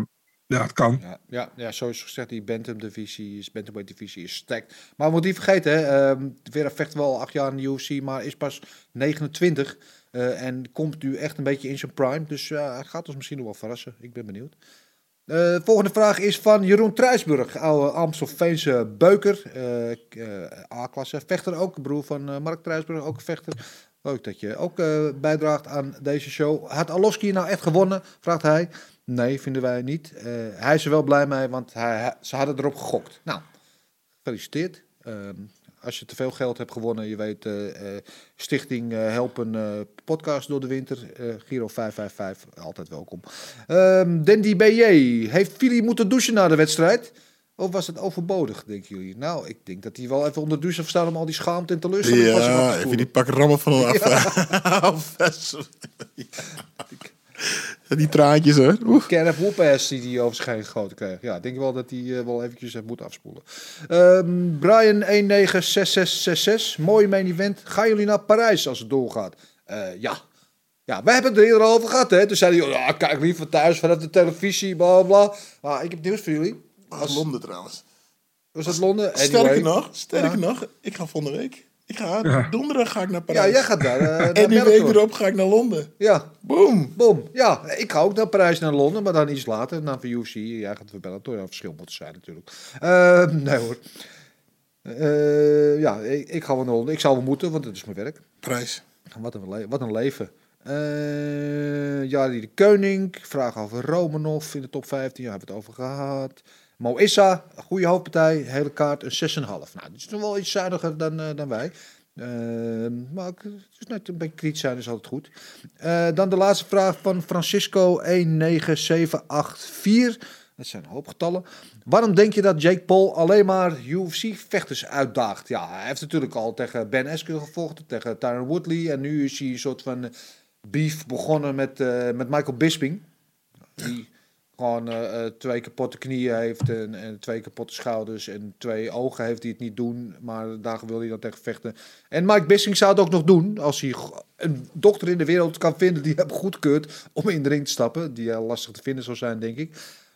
ja, het kan. Ja, ja, ja, zoals gezegd, die Bantam-divisie is, Bantamweight-divisie is stacked. Maar we moeten niet vergeten, hè, um, Vera vecht wel acht jaar in de UFC, maar is pas 29. Uh, en komt nu echt een beetje in zijn prime. Dus hij gaat ons misschien nog wel verrassen. Ik ben benieuwd. Uh, volgende vraag is van Jeroen Truisburg, oude Amstelveense beuker, uh, A-klasse, vechter ook, broer van Mark Truisburg, ook vechter. Leuk dat je ook bijdraagt aan deze show. Had Aloski nou echt gewonnen, vraagt hij. Nee, vinden wij niet. hij is er wel blij mee, want hij, ze hadden erop gegokt. Nou, gefeliciteerd. Als je te veel geld hebt gewonnen, je weet, uh, uh, Stichting uh, Helpen podcast door de winter, Giro 555, altijd welkom. Um, Dandy BJ, heeft Fili moeten douchen na de wedstrijd? Of was het overbodig, denken jullie? Nou, ik denk dat hij wel even onder douche staat om al die schaamte en teleurstelling Ja, even die pak rammen van hem af. Ja. Die traantjes hoor. Oeh. Kenneth Whoop-ass die hij over zich heen gegoten kreeg. Ja, ik denk wel dat hij uh, wel eventjes uh, moet afspoelen. Um, Brian 196666. Mooie main event. Gaan jullie naar Parijs als het doorgaat? Uh, ja. Ja, wij hebben het er eerder over gehad. Hè? Toen zei hij, ja, kijk liever thuis vanuit de televisie, bla bla. Maar ik heb nieuws voor jullie. was Londen trouwens. Was dat Londen? Sterker Anyway. nog, sterker Ja. nog, ik ga volgende week. Ik ga, Ja. donderdag ga ik naar Ja, Parijs. jij gaat daar. eh, naar en die week erop ga ik naar Londen. Ja, Boom. boom. Ja, ik ga ook naar Parijs, naar Londen, maar dan iets later. Naar voor UFC. Jij gaat voor Bellator. Ja, verschil moet zijn natuurlijk. Eh, nee hoor. Eh, ja, ik, ik ga wel naar Londen. Ik zou wel moeten, want het is mijn werk. Prijs. Wat een, le- wat een leven. Eh ja, die de Koning. Vraag over Romanov in de top 15. Ja, hebben we het over gehad. Mo Issa, een goede hoofdpartij. Hele kaart, een 6,5. Nou, dat is nog wel iets zuiniger dan, eh, dan wij. Eh, maar het is net een beetje kritisch zijn, is altijd goed. Eh, dan de laatste vraag van Francisco 19784. Dat zijn een hoop getallen. Waarom denk je dat Jake Paul alleen maar UFC-vechters uitdaagt? Ja, hij heeft natuurlijk al tegen Ben Askren gevochten, tegen Tyron Woodley. En nu is hij een soort van eh, beef begonnen met, met Michael Bisping. Die gewoon eh, eh, twee kapotte knieën heeft en, en twee kapotte schouders en twee ogen heeft die het niet doen. Maar daar wil hij dan tegen vechten. En Mike Bisping zou het ook nog doen als hij een dokter in de wereld kan vinden die hem goedkeurt om in de ring te stappen. Die heel lastig te vinden zou zijn, denk ik.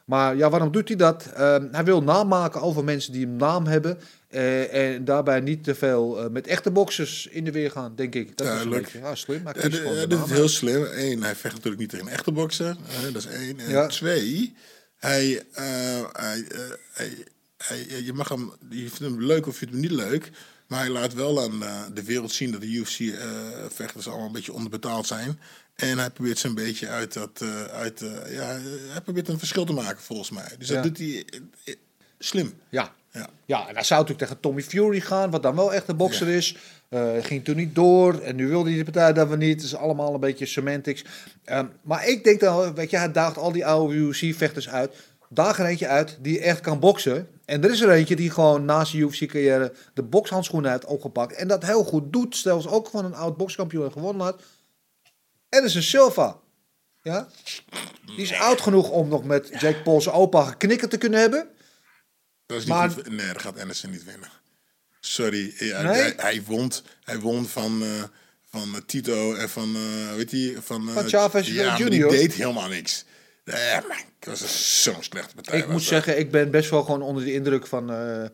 Maar ja, waarom doet hij dat? Eh, hij wil naam maken over mensen die een naam hebben. Eh, en daarbij niet te veel eh, met echte boxers in de weer gaan, denk ik. Dat is een Duidelijk. beetje ja, slim. Maar kiest dit is heel slim. Eén, hij vecht natuurlijk niet tegen een echte bokser. eh, dat is één. En Ja. twee, hij, eh, hij, eh, hij, hij- je mag hem, je vindt hem leuk of je vindt hem niet leuk. Maar hij laat wel aan eh, de wereld zien dat de UFC-vechters allemaal een beetje onderbetaald zijn. En hij probeert ze een beetje uit dat. eh, uit, eh, ja, hij probeert een verschil te maken volgens mij. Dus Ja. dat doet hij eh, eh, slim. Ja. Ja. Ja, en hij zou natuurlijk tegen Tommy Fury gaan, wat dan wel echt een bokser is. Eh, ging toen niet door en nu wilde hij de partij dat we niet. Het is allemaal een beetje semantics. Ehm, maar ik denk dan, weet je, hij daagt al die oude UFC-vechters uit. Daag er eentje uit die echt kan boksen. En er is er eentje die gewoon naast zijn UFC-carrière de bokshandschoenen heeft opgepakt. En dat heel goed doet, zelfs ook van een oud bokskampioen gewonnen had. En dat is een Silva. Ja? Die is oud genoeg om nog met Jake Paul's opa geknikken te kunnen hebben. Dat is niet Maar- goed. Nee, dat gaat Anderson niet winnen. Sorry. Ja, Nee? hij, hij, won, hij won van, eh, van eh, Tito en van, eh weet je, van... eh, Van Chavez ja, Junior. die deed helemaal niks. Ja, maar het was zo'n slechte partij. Ik moet dat. zeggen, ik ben best wel gewoon onder de indruk van, eh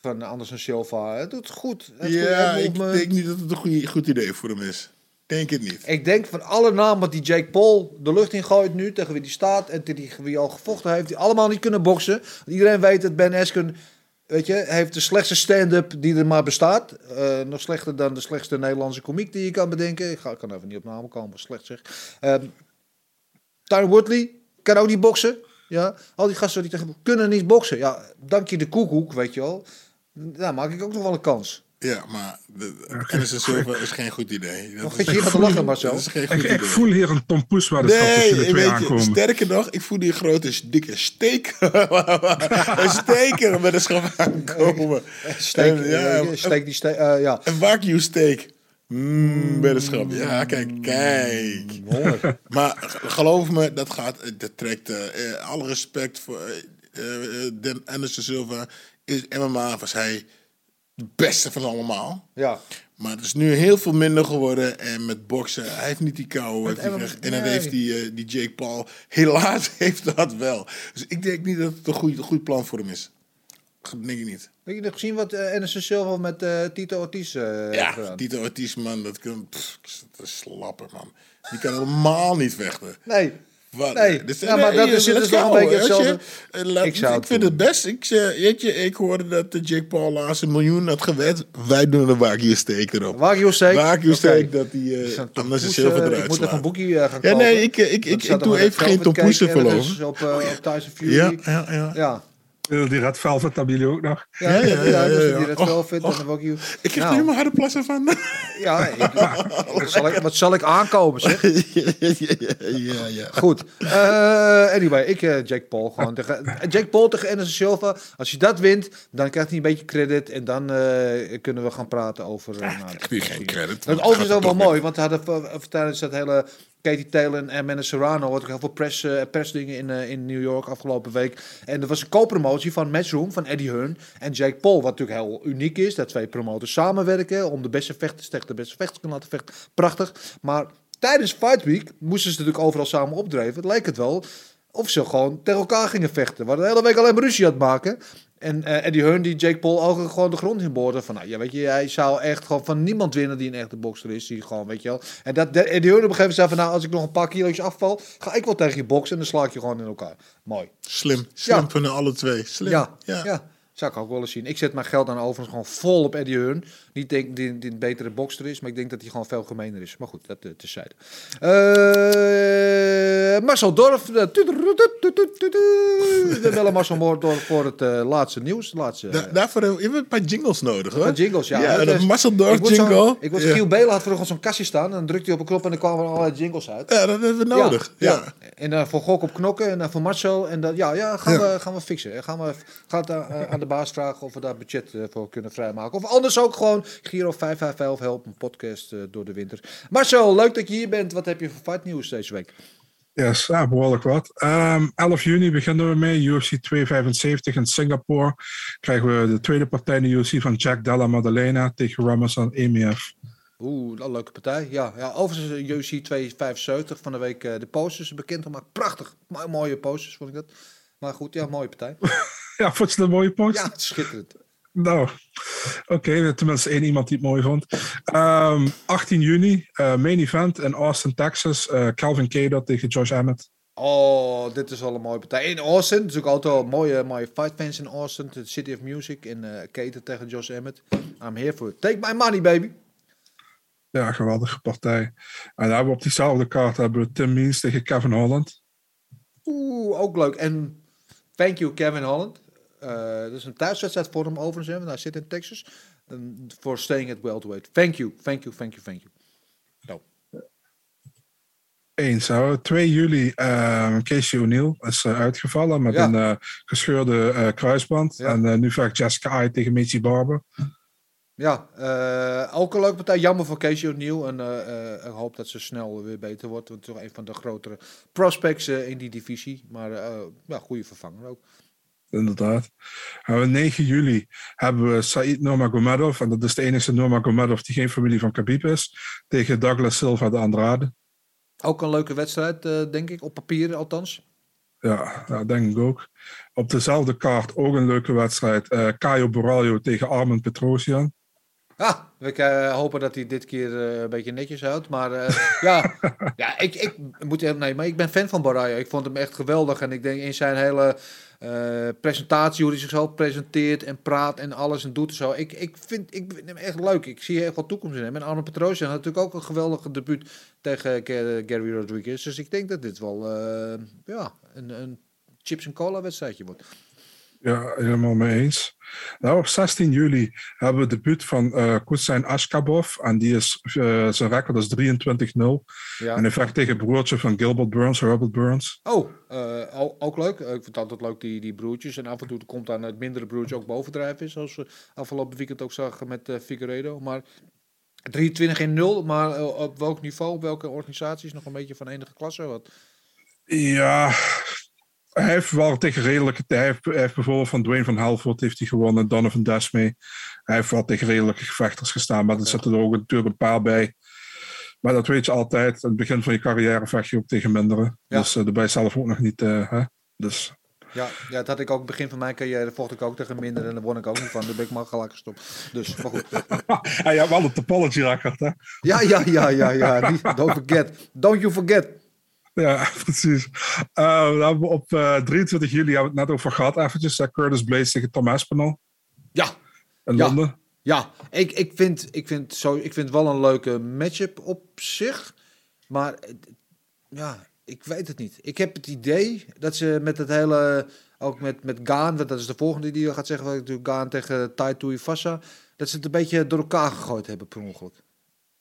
van Anderson Silva. Het doet goed. Het Ja, ik denk niet dat het een goed idee voor hem is. Denk het niet. Ik denk van alle namen die Jake Paul de lucht in gooit nu, tegen wie die staat en tegen wie al gevochten heeft, die allemaal niet kunnen boksen. Iedereen weet dat Ben Askren, weet je, heeft de slechtste stand-up die er maar bestaat. Eh, nog slechter dan de slechtste Nederlandse komiek die je kan bedenken. Ik, ga, kan even niet op namen komen, slecht zeg. Ehm Tyron Woodley kan ook niet boksen. Ja, al die gasten die tegen kunnen niet boksen. Ja, dank je de koekoek, weet je wel. Daar maak ik ook nog wel een kans. Ja, maar de, Anderson Silva is geen goed idee. Dat is, te lachen, Marcel. dat is geen Ik, goed ik idee. voel hier een Tom Poes waar de stap tussen de Nee, twee je, aankomen. sterker nog, ik voel die grote, dikke steek. een steker met een schap aankomen. Steek, En, ja, eh, steek die steek, eh, ja. Een wagyu steak. Mmm, bij de schap. Ja, kijk, kijk. Mooi. Maar geloof me, dat gaat, eh, dat trekt eh, eh, alle respect voor eh, eh, Dan Anderson Silva. Is MMA was hij beste van allemaal. Ja. Maar het is nu heel veel minder geworden. En met boksen, hij heeft niet die kou. heeft hij MMA gekregen. En dan nee. heeft die, eh, die Jake Paul, helaas heeft dat wel. Dus ik denk niet dat het een goed, goed plan voor hem is. Dat denk ik niet. Heb je nog gezien wat uh, Anderson Silva met eh, Tito Ortiz eh heeft Ja? Tito Ortiz, man, dat kan... Pff, dat is slapper, man. Die kan helemaal niet vechten. Nee. Wat? Nee, Dus, ja, maar nee, dat is- het is go, een beetje je. hetzelfde. Eh, laat- Ik ik vind het best. Ik, zeg, weet je, ik hoorde dat eh, Jake Paul laatst een miljoen had gewet. Wij doen een wagyu steak erop. Wagyu steak? Wagyu steak, dat die Dus uh, anders de tompoes, zilver eh, eruit Ik moet even een boekje eh, gaan Ja, kopen. nee, ik, ik, ik, ik, doe even geen Cake ergens verloven. Op, eh, op Tyson Fury. Ja, ja, ja. Eh, Die Red Velvet hebben jullie ook nog. Ja, ja, ja, ja, dus ja. die Red Och, Velvet en och. de Wagyu. Ik heb er Nou, helemaal harde plassen van. Ja, ik, wat, zal ik, wat zal ik aankomen, zeg? ja, ja. Goed. Eh, anyway, ik eh, Jake Paul gewoon tegen Jake Paul tegen Anderson Silva. Als je dat wint, dan krijgt hij een beetje credit en dan eh, kunnen we gaan praten over. Uh, Krijgt hij geen credit. Dat overigens ook wel mooi, want we hadden tijdens dat hele Katie Taylor en Mendes Serrano had ik heel veel press, eh, persdingen in, eh, in New York afgelopen week. En er was een co-promotie van Matchroom van Eddie Hearn en Jake Paul, wat natuurlijk heel uniek is, dat twee promoters samenwerken om de beste vechters tegen de beste vechters te laten vechten. Prachtig. Maar tijdens Fight Week moesten ze natuurlijk overal samen opdrijven. Het lijkt het wel of ze gewoon tegen elkaar gingen vechten. Hadden de hele week alleen maar ruzie het maken. En eh Eddie Hearn die Jake Paul ook gewoon de grond inboorde. Van, nou, ja, weet je, hij zou echt gewoon van niemand winnen die een echte bokser is. Die gewoon, weet je wel. En dat, de- Eddie Hearn op een gegeven moment zei van, nou, als ik nog een paar kilo's afval, ga ik wel tegen je boksen en dan sla ik je gewoon in elkaar. Mooi. Slim. Slim Ja. van alle twee. Slim. Ja, ja. Zou ik ook wel eens zien. Ik zet mijn geld dan overigens gewoon vol op Eddie Hearn. Niet denk die, die een betere bokster is, maar ik denk dat hij gewoon veel gemeener is. Maar goed, dat uh, tezijde. Eh Marcel Dorf. eh, We bellen Marcel Dorf voor het eh, laatste nieuws. Laatste, Da- daarvoor hebben we een paar jingles nodig hoor. Een jingles, ja. Masseldorf ik word zo- jingle. Ik was Ja. Giel Belen had vroeger zo'n kastje staan. En dan drukte hij op een knop en dan kwamen er allerlei jingles uit. Ja, dat hebben we nodig. Ja. En dan voor Gok op knokken en dan voor Marcel. En dan, ja, ja, gaan. We, gaan we fixen. Gaan we het aan, aan de baas vragen of we daar budget eh, voor kunnen vrijmaken. Of anders ook gewoon Giro 555 help een podcast eh, door de winter. Marcel, leuk dat je hier bent. Wat heb je voor fight nieuws deze week? Yes, ja, behoorlijk wat. Ehm 11 juni beginnen we mee. UFC 275 in Singapore. Krijgen we de tweede partij in de UFC van Jack Della Maddalena tegen Ramazan Emiev. Oeh, een leuke partij. Ja, ja overigens eh, UFC 275 van de week de posters bekend gemaakt. Prachtig. Mo- mooie posters vond ik dat. Maar goed, ja, mooie partij. Ja, vond je dat een mooie post? Ja, schitterend. Nou, oké, tenminste één iemand die het mooi vond. Ehm, 18 juni, eh, main event in Austin, Texas. Eh, Calvin Kattar tegen Josh Emmett. Oh, dit is al een mooie partij. In Austin, natuurlijk altijd al mooie, mooie fight fans in Austin. De City of Music en uh, tegen Josh Emmett. I'm here for it. Take my money, baby. Ja, geweldige partij. En dan hebben we op diezelfde kaart hebben we Tim Means tegen Kevin Holland. Oeh, ook leuk. En thank you, Kevin Holland. Uh, dat is een thuiswedstrijd voor hem overigens. hè, want Hij zit in Texas. For staying at welterweight. Thank you, thank you, thank you, thank you. Nou. Eens, hè. 2 juli, uh, Casey O'Neill is uh, uitgevallen met Ja. een uh, gescheurde kruisband. Ja. En nu vecht Jessica Ai tegen Macy Barber. Ja, ook een leuke partij. Jammer voor Casey O'Neill. En ik hoop dat ze snel weer beter wordt. Want toch een van de grotere prospects in die divisie. Maar ja, goede vervanger ook. Inderdaad. Uh, 9 juli hebben we Said Nurmagomedov. En dat is de enige Nurmagomedov die geen familie van Khabib is. Tegen Douglas Silva de Andrade. Ook een leuke wedstrijd, uh, denk ik. Op papier althans. Ja, ja, denk ik ook. Op dezelfde kaart ook een leuke wedstrijd. Uh, Caio Borralho tegen Armin Petrosian. Ah, we uh, hopen dat hij dit keer uh, een beetje netjes houdt. Maar uh, ja, ja ik, ik moet nee, maar ik ben fan van Borralho. Ik vond hem echt geweldig. En ik denk in zijn hele uh, presentatie, hoe hij zichzelf presenteert en praat en alles en doet en zo. Ik, ik, vind, ik vind hem echt leuk. Ik zie echt wat toekomst in hem. En Armin Petrosian had natuurlijk ook een geweldige debuut tegen Gary Rodriguez. Dus ik denk dat dit wel ja, een, een chips en cola wedstrijdje wordt. Ja, helemaal mee eens. Nou, op 16 juli hebben we de debuut van uh, Kusain Ashkabov. En die is, uh, zijn record is 23-0. Ja. En hij vecht tegen broertje van Gilbert Burns, Robert Burns. Oh, uh, ook leuk. Ik vind het altijd leuk, die, die broertjes. En af en toe komt dan het mindere broertje ook bovendrijven. Zoals we afgelopen weekend ook zagen met uh, Figueredo. Maar 23 in 0. Maar op welk niveau, op welke organisaties? Nog een beetje van enige klasse? Wat? Ja, hij heeft wel tegen redelijke hij heeft, hij heeft bijvoorbeeld van Dwayne van Halford heeft hij gewonnen, Donovan Desme. Hij heeft wel tegen redelijke gevechters gestaan, maar er zitten er ook natuurlijk een paar bij. Maar dat weet je altijd. Aan het begin van je carrière vecht je ook tegen mindere. Ja. Dus uh, ben je zelf ook nog niet. Uh, hè? Dus. Ja, ja, dat had ik ook het begin van mijn carrière. vocht ik ook tegen mindere en daar won ik ook niet van. Daar ben ik maar gelijk gestopt. Dus, maar goed. ja, je hebt wel een topology record, hè? Ja, ja, ja, ja, ja. Don't forget. Don't you forget. Ja, precies. Uh, dan we op uh, 23 juli hebben we het net over gehad, eventjes. Uh, Curtis Blaze tegen Tom Aspinall. Ja. In ja. Londen. Ja, ik, ik, vind, ik, vind zo, ik vind wel een leuke matchup op zich. Maar ja, ik weet het niet. Ik heb het idee dat ze met het hele... Ook met, met Gaan, want dat is de volgende die gaat zeggen... Gaan tegen Tai Tuivasa... dat ze het een beetje door elkaar gegooid hebben per ongeluk.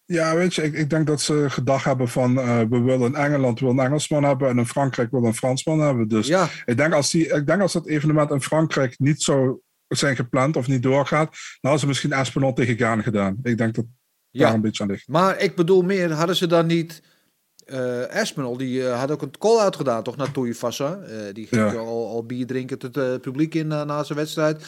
Ja, weet je, ik, ik denk dat ze gedacht hebben van uh, we willen in Engeland wil een Engelsman hebben en in Frankrijk wil een Fransman hebben. Dus ja. ik, denk als die, ik denk als dat evenement in Frankrijk niet zo zijn gepland of niet doorgaat, dan hadden ze misschien Aspinall tegen Gaan gedaan. Ik denk dat ja. daar een beetje aan ligt. Maar ik bedoel meer, hadden ze dan niet... Uh, Aspinall, die uh, had ook een call-out gedaan, toch, naar Tuivasa. Uh, die ging ja. al, al bier drinken tot het publiek in na zijn wedstrijd.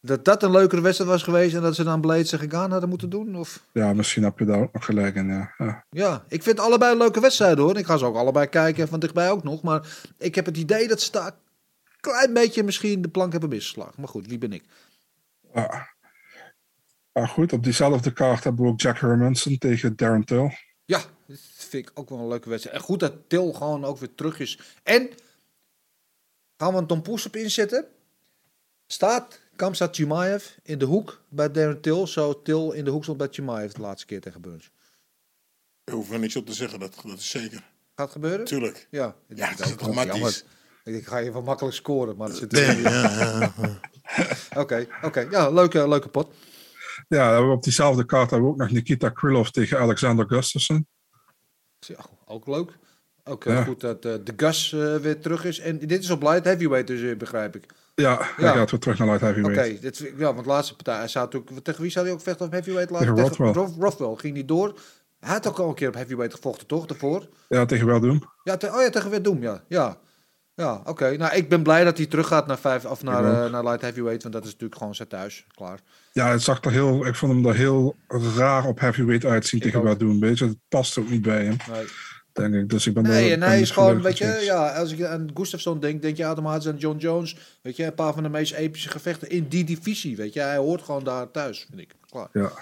Dat dat een leukere wedstrijd was geweest en dat ze dan Blades en gegaan hadden moeten doen? Of... Ja, misschien heb je daar ook gelijk in. Ja. Ja. Ja, ik vind allebei leuke wedstrijden hoor. Ik ga ze ook allebei kijken, van dichtbij ook nog. Maar ik heb het idee dat ze daar een klein beetje misschien de plank hebben misgeslagen. Maar goed, wie ben ik? Ja. Goed, op diezelfde kaart hebben we ook Jack Hermanson tegen Darren Till. Ja, dat vind ik ook wel een leuke wedstrijd. En goed dat Til gewoon ook weer terug is. En gaan we een Tom Poes op inzetten? Staat Kamsat Chimaev in de hoek bij Darren Till, zo Til in de hoek stond bij Chimaev de laatste keer tegen Burns. Daar hoeven we niks op te zeggen, dat, dat is zeker. Gaat gebeuren? Tuurlijk. Ja, ik Ja, dat is dramatisch. Ik denk, ga je wel makkelijk scoren, maar dat zit er ja, ja. Oké, oké. Ja, leuke, leuke pot. Ja, op diezelfde kaart hebben we ook nog Nikita Krylov tegen Alexander Gustafsson. Ja, ook leuk. Ook eh, Ja. goed dat eh, de Gus eh, weer terug is. En dit is op light heavyweight dus, begrijp ik. Ja, hij Ja. gaat weer terug naar light Oké, heavyweight. dit vind ik- ja, want de laatste partij, hij zou natuurlijk, tegen wie zou hij ook vechten op heavyweight? Tegen Rothwell. Roth- Rothwell, ging niet door. Hij had ook al een keer op heavyweight gevochten, toch, daarvoor? Ja, tegen Werdum. Ja, te- oh ja, tegen Verdum, ja. Ja, ja oké. Nou, ik ben blij dat hij terug gaat naar, vijf, of naar, ook. eh, naar light heavyweight, want dat is natuurlijk gewoon zijn thuis. Klaar. Ja, het zag er heel, ik vond hem er heel raar op heavyweight uitzien Ik tegen ook. Werdum. Weet je, het past ook niet bij hem, Nee. Denk ik. Dus ik ben Nee, en hij is gewoon, weet je, ja, als ik aan Gustafsson denk, denk je automatisch aan John Jones. Weet je, een paar van de meest epische gevechten in die divisie, weet je. Hij hoort gewoon daar thuis, vind ik. Klaar. Ja.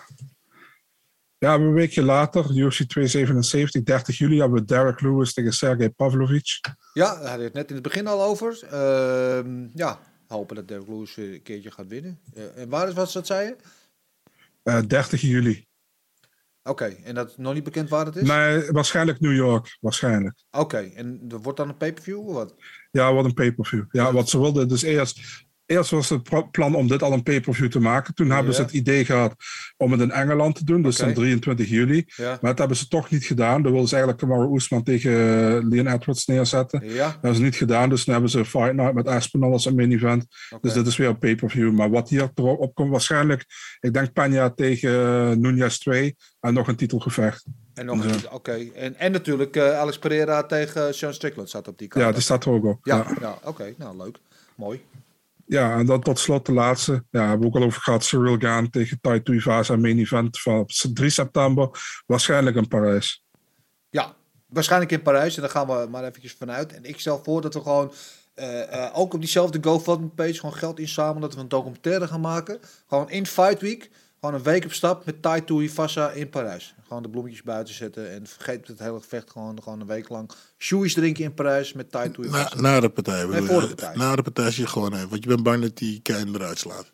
Ja, een weekje later, UFC 277, 30 juli, hebben we Derek Lewis tegen Sergej Pavlovich. Ja, daar hadden we het net in het begin al over. Ehm, ja, hopen dat Derek Lewis een keertje gaat winnen. Eh, en waar is wat ze dat zei je? Eh 30 juli. Oké, en dat is nog niet bekend waar het is? Nee, waarschijnlijk New York. Waarschijnlijk. Oké, en er wordt dan een pay-per-view of wat? Ja, wat een pay-per-view. Ja, wat ze wilden. Dus eerst, eerst was het plan om dit al een pay-per-view te maken. Toen hebben ze het idee gehad om het in Engeland te doen. Dus Oké. dan 23 juli. Ja. Maar dat hebben ze toch niet gedaan. Dan wilden ze eigenlijk Kamaru Oesman tegen eh, Leon Edwards neerzetten. Ja, Dat hebben ze niet gedaan. Dus dan hebben ze Fight Night met Aspinall als een main event. Dus dit is weer een pay-per-view. Maar wat hier erop komt, waarschijnlijk, ik denk Peña tegen uh, Nunez 2 en nog een titelgevecht. En nog Ja. een- oké. En, en natuurlijk eh, Alex Pereira tegen Sean Strickland zat op die kant. Ja, die staat er ook op. Ja, Ja, ja. oké. Nou, leuk. Mooi. Ja. en dan tot slot de laatste. Ja, hebben we ook al over gehad. Cyril Gaan tegen Tai Tuivasa, main event van op 3 september. Waarschijnlijk in Parijs. Ja, waarschijnlijk in Parijs. En daar gaan we maar eventjes vanuit. En ik stel voor dat we gewoon eh, eh, ook op diezelfde GoFundMe-page gewoon geld inzamelen. Dat we een documentaire gaan maken. Gewoon in Fight Week. Gewoon een week op stap met Tai Tuivasa in Parijs. Gewoon de bloemetjes buiten zetten. En vergeet het hele gevecht gewoon, gewoon een week lang. Shoeies drinken in Parijs met Tai Na, Tuivasa. na de partij. Nee, voor je? de partij. Na de partij zie je gewoon even. Want je bent bang dat die kein eruit slaat.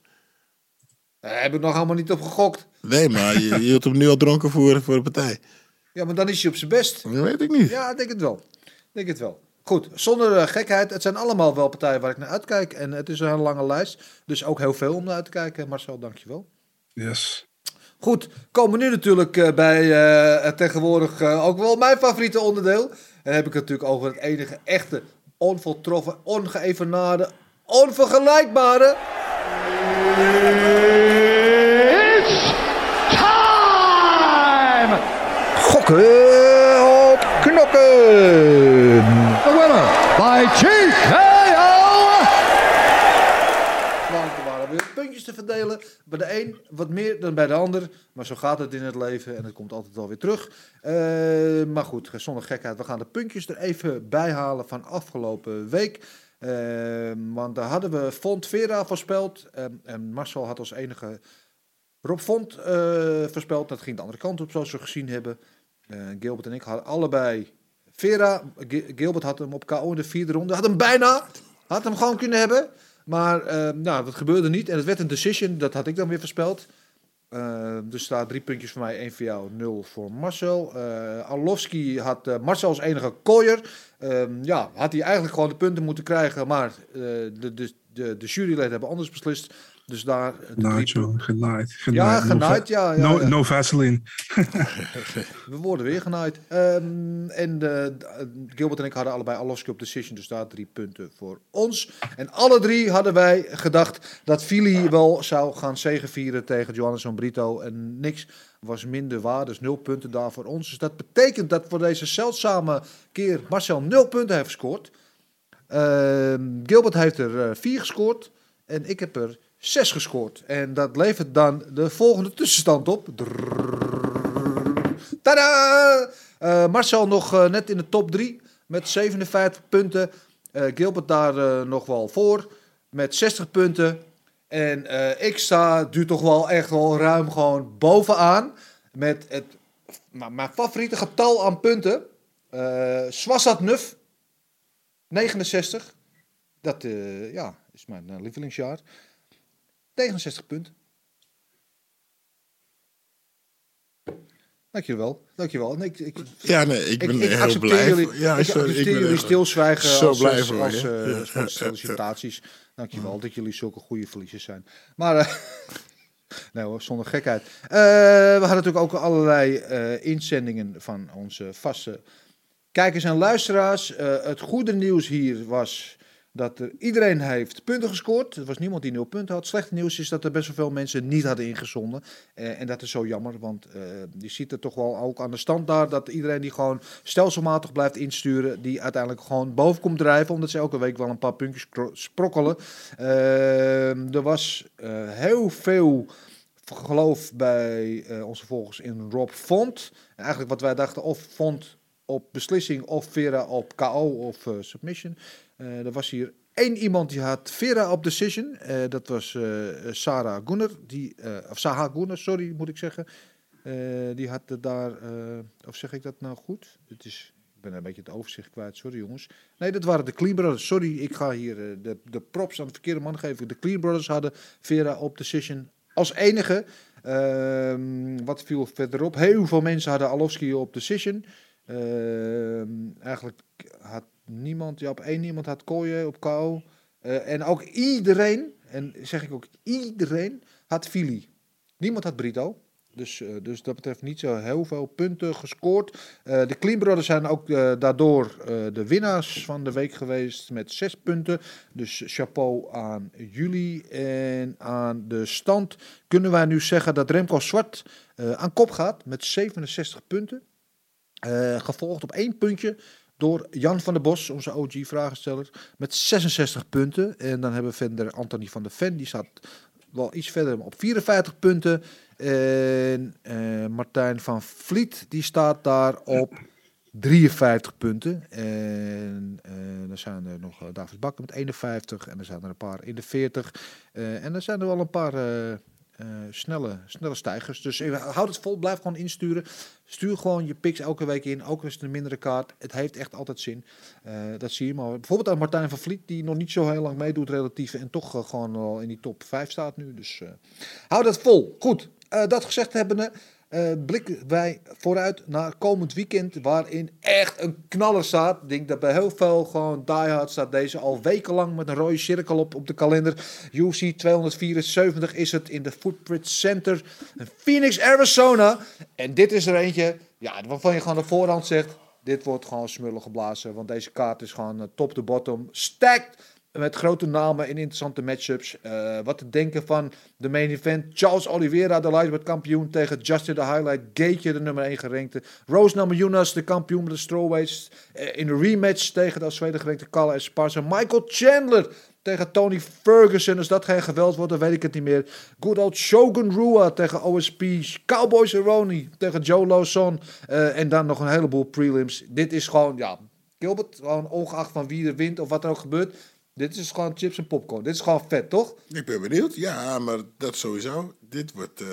Daar heb ik nog helemaal niet op gegokt. Nee, maar je, je hield hem nu al dronken voor, voor de partij. Ja, maar dan is hij op zijn best. Dat weet ik niet. Ja, ik denk het wel. Ik denk het wel. Goed, zonder eh, gekheid. Het zijn allemaal wel partijen waar ik naar uitkijk. En het is een hele lange lijst. Dus ook heel veel om naar uit te kijken. Marcel, dankjewel. Yes. Goed, komen we nu natuurlijk eh, bij eh, het tegenwoordig eh, ook wel mijn favoriete onderdeel. En dan heb ik het natuurlijk over het enige echte, onvoltroffen, ongeëvenaarde, onvergelijkbare... Gokken op knokken. The winner by TKO. Want er waren weer puntjes te verdelen. Bij de een wat meer dan bij de ander. Maar zo gaat het in het leven en het komt altijd wel weer terug. Eh, maar goed, zonder gekheid. We gaan de puntjes er even bij halen van afgelopen week. Eh, want daar hadden we Font Vera voorspeld. En- en Marcel had als enige Rob Font eh, voorspeld. Dat ging de andere kant op, zoals we gezien hebben. Eh, Gilbert en ik hadden allebei Vera. Gi- Gilbert had hem op KO in de vierde ronde. Had hem bijna. Had hem gewoon kunnen hebben. Maar eh, nou, dat gebeurde niet. En het werd een decision. Dat had ik dan weer voorspeld. Eh, dus daar drie puntjes voor mij. één voor jou, nul voor Marcel. Arlovski had eh, Marcel als enige kooier. Ehm, ja, had hij eigenlijk gewoon de punten moeten krijgen. Maar eh, de, de, de, de juryleden hebben anders beslist. Dus daar Genaaid, joh. Genaaid. Ja, No genaaid, va- ja. ja, no, ja. no Vaseline. We worden weer genaaid. Ehm, en eh, eh, Gilbert en ik hadden allebei Aloski op decision, dus daar drie punten voor ons. En alle drie hadden wij gedacht dat Fili wel zou gaan zegevieren tegen Johannes Brito. En niks was minder waar, dus nul punten daar voor ons. Dus dat betekent dat voor deze zeldzame keer Marcel nul punten heeft gescoord. Ehm, Gilbert heeft er eh, vier gescoord en ik heb er 6 gescoord. En dat levert dan de volgende tussenstand op. Tada! Eh, Marcel nog eh, net in de top 3 met 57 punten. Eh, Gilbert daar nog wel voor met 60 punten. En ik sta nu toch wel echt wel ruim gewoon bovenaan. Met het, m- mijn favoriete getal aan punten. Swasat Nuf. 69. Dat ja, is mijn lievelingsjaar. 69 punten. Dankjewel, dankjewel. Nee, ik, ik, Ja, nee, ik ben ik heel blij. Jullie, voor- ja, ik sorry, accepteer jullie stilzwijgen zo als, blij als, voor eh, Ja. als felicitaties. Dankjewel dat jullie zulke goede verliezers zijn. Maar, eh, nee hoor, zonder gekheid. Eh, we hadden natuurlijk ook allerlei eh, inzendingen van onze vaste kijkers en luisteraars. Eh, het goede nieuws hier was dat er iedereen heeft punten gescoord. Er was niemand die nul punten had. Slechte nieuws is dat er best wel veel mensen niet hadden ingezonden. Eh, en dat is zo jammer, want eh, je ziet het toch wel ook aan de stand daar... dat iedereen die gewoon stelselmatig blijft insturen... die uiteindelijk gewoon boven komt drijven... omdat ze elke week wel een paar puntjes sprokkelen. Eh, er was heel veel geloof bij onze volgers in Rob Font. En eigenlijk wat wij dachten, of Font op beslissing of Vera op KO of submission. Eh, er was hier één iemand die had Vera op decision. Eh, dat was eh, Sarah Gunner. Die, of Saha Gunner, sorry moet ik zeggen. Die had daar, of zeg ik dat nou goed? Het is, ik ben een beetje het overzicht kwijt, sorry jongens. Nee, dat waren de Clean Brothers. Sorry, ik ga hier de, de props aan de verkeerde man geven. De Clean Brothers hadden Vera op decision als enige. Ehm, wat viel verderop? Heel veel mensen hadden Alowski op decision. Ehm, eigenlijk had niemand, op één iemand had Koye op KO. Eh, en ook iedereen, en zeg ik ook iedereen, had Fili. Niemand had Brito. Dus, eh, dus dat betreft niet zo heel veel punten gescoord. Eh, de Clean zijn ook daardoor de winnaars van de week geweest met zes punten. Dus chapeau aan jullie. En aan de stand kunnen wij nu zeggen dat Remco Zwart aan kop gaat met 67 punten. Gevolgd op één puntje door Jan van der Bos, onze OG-vragensteller, met 66 punten. En dan hebben we verder Anthony van der Ven, die staat wel iets verder op 54 punten. En eh, Martijn van Vliet, die staat daar op 53 punten. En eh, dan zijn er nog eh, David Bakker met 51 en er zijn er een paar in de 40. Eh, en er zijn er wel een paar eh, snelle, snelle stijgers. Dus eh, houd het vol, blijf gewoon insturen. Stuur gewoon je picks elke week in, ook al is het een mindere kaart. Het heeft echt altijd zin. Eh, dat zie je maar. Bijvoorbeeld aan Martijn van Vliet, die nog niet zo heel lang meedoet relatief. En toch gewoon al in die top 5 staat nu. Dus hou dat vol. Goed, dat gezegd hebbende... eh blikken wij vooruit naar komend weekend, waarin echt een knaller staat. Ik denk dat bij heel veel gewoon diehard staat deze al wekenlang met een rode cirkel op, op de kalender. UFC 274 is het in de Footprint Center Phoenix, Arizona. En dit is er eentje, ja, waarvan je gewoon de voorhand zegt, dit wordt gewoon smullen geblazen. Want deze kaart is gewoon eh, top to bottom stacked. Met grote namen in interessante matchups. Eh, wat te denken van de main event. Charles Oliveira, de lightweight kampioen. Tegen Justin de Highlight. Gateje, de nummer 1 gerankte. Rose Namajunas, de kampioen met de strawweights. eh, in de rematch tegen de als tweede gerankte Kalle Esparza. Michael Chandler tegen Tony Ferguson. Als dat geen geweld wordt, dan weet ik het niet meer. Good old Shogun Rua tegen OSP. Cowboy Cerrone tegen Joe Lawson. Eh, en dan nog een heleboel prelims. Dit is gewoon, ja, Gilbert, gewoon ongeacht van wie er wint of wat er ook gebeurt. Dit is gewoon chips en popcorn. Dit is gewoon vet, toch? Ik ben benieuwd. Ja, maar dat sowieso. Dit wordt eh,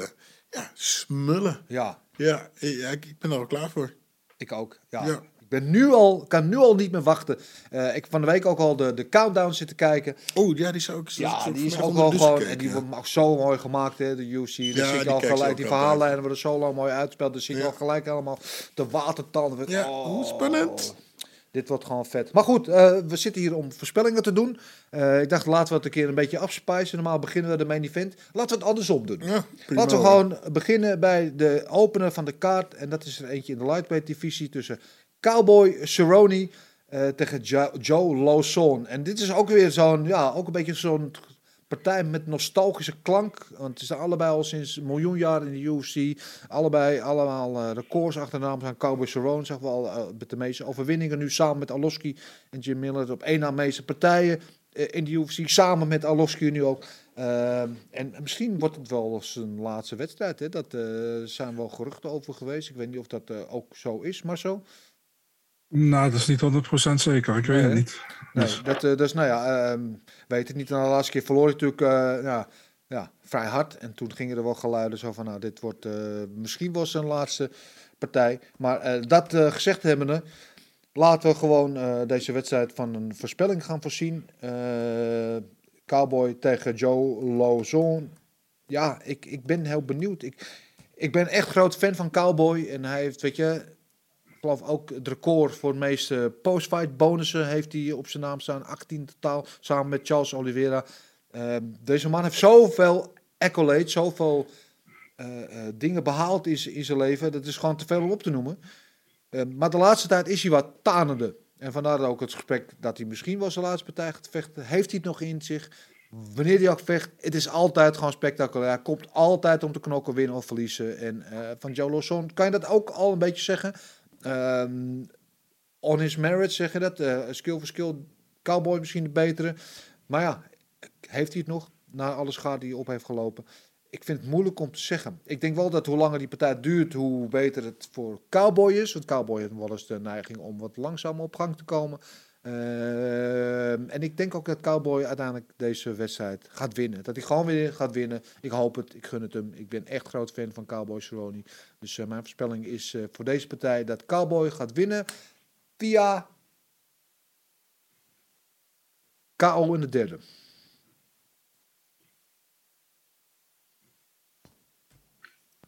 ja, smullen. Ja, Ja, ja ik, ik ben er al klaar voor. ik ook. Ja. Ja. Ik ben nu al, kan nu al niet meer wachten. Eh, ik heb van de week ook al de, de countdown zitten kijken. Oh, ja, die zou ik Ja, zo die is ook wel gewoon. En die ja. wordt ook zo mooi gemaakt, hè, de. Dan Ja, zie ik die al je gelijk, die altijd. verhaallijnen worden zo lang mooi uitgespeeld. Dan zie ik Ja. al gelijk allemaal de watertanden. Ja, Oh, hoe spannend. Dit wordt gewoon vet. Maar goed, eh, we zitten hier om voorspellingen te doen. Eh, ik dacht, laten we het een keer een beetje afspijzen. Normaal beginnen we de main event. Laten we het andersom doen. Ja, prima, Laten we hoor. gewoon beginnen bij de opener van de kaart. En dat is er eentje in de lightweight divisie tussen Cowboy Cerrone eh, tegen Jo- Joe Lawson. En dit is ook weer zo'n, ja, ook een beetje zo'n partij met nostalgische klank. Want ze zijn allebei al sinds een miljoen jaar in de UFC. Allebei allemaal eh, records achternaam zijn Cowboy Cerrone. Zeg wel eh, met de meeste overwinningen nu samen met Aloski en Jim Miller op één na meeste partijen eh, in de UFC. Samen met Aloski nu ook. Ehm, en misschien wordt het wel zijn laatste wedstrijd. Hè? Dat zijn wel geruchten over geweest. Ik weet niet of dat ook zo is, maar zo. Nou, dat is niet 100% zeker. Ik weet Nee, het niet. Nee, Dus- dat, dus nou ja, ehm, weet het niet. En de laatste keer verloor hij natuurlijk eh, ja, ja, vrij hard. En toen gingen er wel geluiden zo van, nou, dit wordt eh, misschien wel zijn laatste partij. Maar dat gezegd hebbende, laten we gewoon deze wedstrijd van een voorspelling gaan voorzien. Cowboy tegen Joe Lozon. Ja, ik, ik ben heel benieuwd. Ik, ik ben echt groot fan van Cowboy. En hij heeft, weet je, ik geloof ook het record voor de meeste postfight bonussen heeft hij op zijn naam staan. 18 totaal, samen met Charles Oliveira. Eh, deze man heeft zoveel accolades, zoveel eh, eh, dingen behaald in, in zijn leven. Dat is gewoon te veel om op te noemen. Eh, maar de laatste tijd is hij wat tanende. En vandaar ook het gesprek dat hij misschien wel zijn laatste partij gaat vechten. Heeft hij het nog in zich? Wanneer hij ook vecht, het is altijd gewoon spectaculair. Hij komt altijd om te knokken, winnen of verliezen. En eh, van Joe Lawson kan je dat ook al een beetje zeggen. Ehm, on his merit zeg je dat. Eh, skill voor skill. Cowboy misschien de betere. Maar ja, heeft hij het nog? Na alle schade die hij op heeft gelopen. Ik vind het moeilijk om te zeggen. Ik denk wel dat hoe langer die partij duurt, hoe beter het voor Cowboy is. Want Cowboy heeft wel eens de neiging om wat langzamer op gang te komen. Ehm, en ik denk ook dat Cowboy uiteindelijk deze wedstrijd gaat winnen. Dat hij gewoon weer gaat winnen. Ik hoop het, ik gun het hem. Ik ben echt groot fan van Cowboy Cerrone. Dus eh, mijn voorspelling is eh, voor deze partij dat Cowboy gaat winnen via KO in de derde.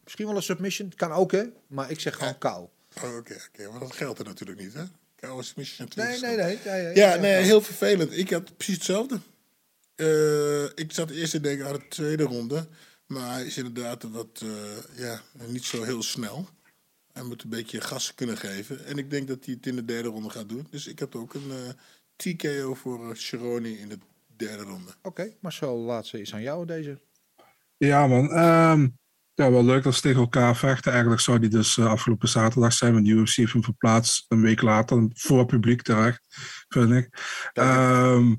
Misschien wel een submission, kan ook hè, maar ik zeg gewoon KO. Oh, Oké, oké, maar dat geldt er natuurlijk niet, hè? Chaos Submission Nee, natuurlijk. nee, nee. nee, nee Ja, nee, heel vervelend. Ik had precies hetzelfde. Eh, ik zat eerst te denken aan de tweede ronde. Maar hij is inderdaad wat, eh, ja, niet zo heel snel. Hij moet een beetje gas kunnen geven. En ik denk dat hij het in de derde ronde gaat doen. Dus ik heb ook een eh, TKO voor uh, Cerrone in de derde ronde. Oké, maar zo laatste is aan jou deze. Ja, man. Ehm, ja, wel leuk dat ze tegen elkaar vechten. Eigenlijk zou die dus eh, afgelopen zaterdag zijn, want de UFC heeft hem verplaatst een week later, voor publiek terecht, vind ik. Ehm,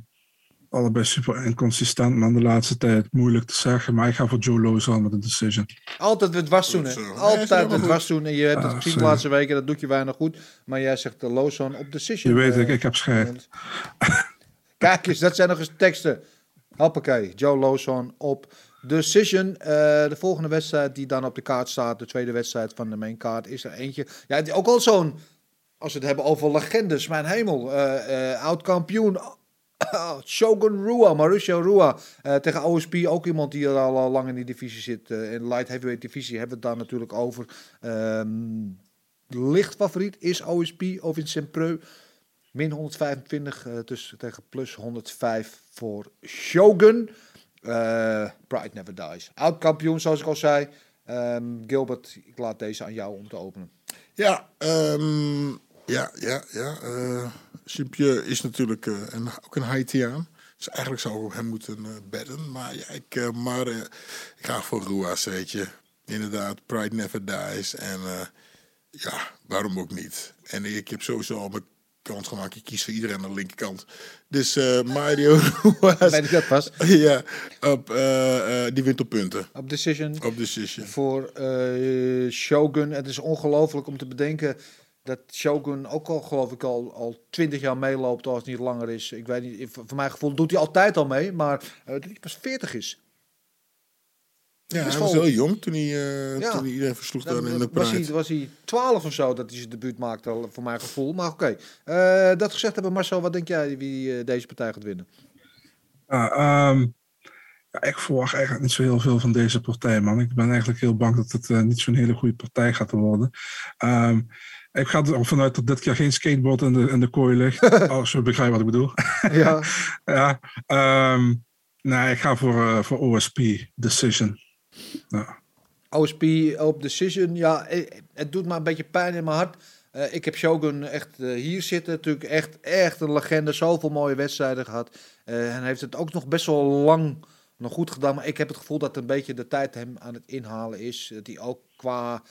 allebei super inconsistent, man. De laatste tijd moeilijk te zeggen, maar ik ga voor Joe Lozon met een decision. Altijd het. Nee, is Altijd het goed. was doen. En je hebt het Ah, gezien de laatste weken, dat doet je weinig goed. Maar jij zegt de Lozon op decision. Je weet eh, ik, ik heb scheid. Kijk eens, dat zijn nog eens teksten. Hoppakee, Joe Lawson op Decision. Eh, de volgende wedstrijd die dan op de kaart staat, de tweede wedstrijd van de main card, is er eentje. Ja, ook al zo'n, als we het hebben over legendes, mijn hemel. eh, eh, Oud-kampioen Shogun Rua, Mauricio Rua. tegen OSP, ook iemand die er al, lang in die divisie zit. in light heavyweight divisie hebben we het daar natuurlijk over. Ehm licht favoriet is OSP of in Sempreu. Min 125 eh, dus tegen plus 105 voor Shogun. Eh, Pride Never Dies. Oud kampioen, zoals ik al zei. Ehm, Gilbert, ik laat deze aan jou om te openen. Ja, ehm, ja, ja, ja. eh Simpieu is natuurlijk eh, een, ook een Haitiaan. Dus eigenlijk zou ik hem moeten bedden. Maar, ja, ik, maar ik ga voor Ruas, weet je. Inderdaad, Pride Never Dies. En ja, waarom ook niet? En ik heb sowieso al mijn kans gemaakt. Ik kies voor iedereen aan de linkerkant. Dus eh, Mario Ruas. Weet ik dat pas? ja, op, eh, eh, die wint op punten. Op Decision Op decision. voor Shogun. Het is ongelooflijk om te bedenken dat Shogun ook al, geloof ik, al, al 20 jaar meeloopt als het niet langer is. Ik weet niet, voor mijn gevoel doet hij altijd al mee, maar dat hij pas 40 is. Ja, hij was heel jong toen hij, eh, Ja. toen hij iedereen versloeg Dan dan in de was, hij, was hij 12 of zo dat hij zijn debuut maakte, al, voor mijn gevoel. Maar oké, Eh, dat gezegd hebben, Marcel, wat denk jij wie eh, deze partij gaat winnen? Ehm, ja, ik verwacht eigenlijk niet zo heel veel van deze partij, man. Ik ben eigenlijk heel bang dat het eh, niet zo'n hele goede partij gaat worden. Ehm, ik ga ervan uit dat dit keer geen skateboard in de, in de kooi ligt. als je begrijpt wat ik bedoel. Ja, ja, ehm, nee, ik ga voor, eh, voor OSP Decision. Ja. OSP op Decision, ja, eh, het doet me een beetje pijn in mijn hart. Eh, ik heb Shogun echt eh, hier zitten, natuurlijk echt, echt een legende. Zoveel mooie wedstrijden gehad. Eh, en heeft het ook nog best wel lang nog goed gedaan. Maar ik heb het gevoel dat een beetje de tijd hem aan het inhalen is. Dat hij ook qua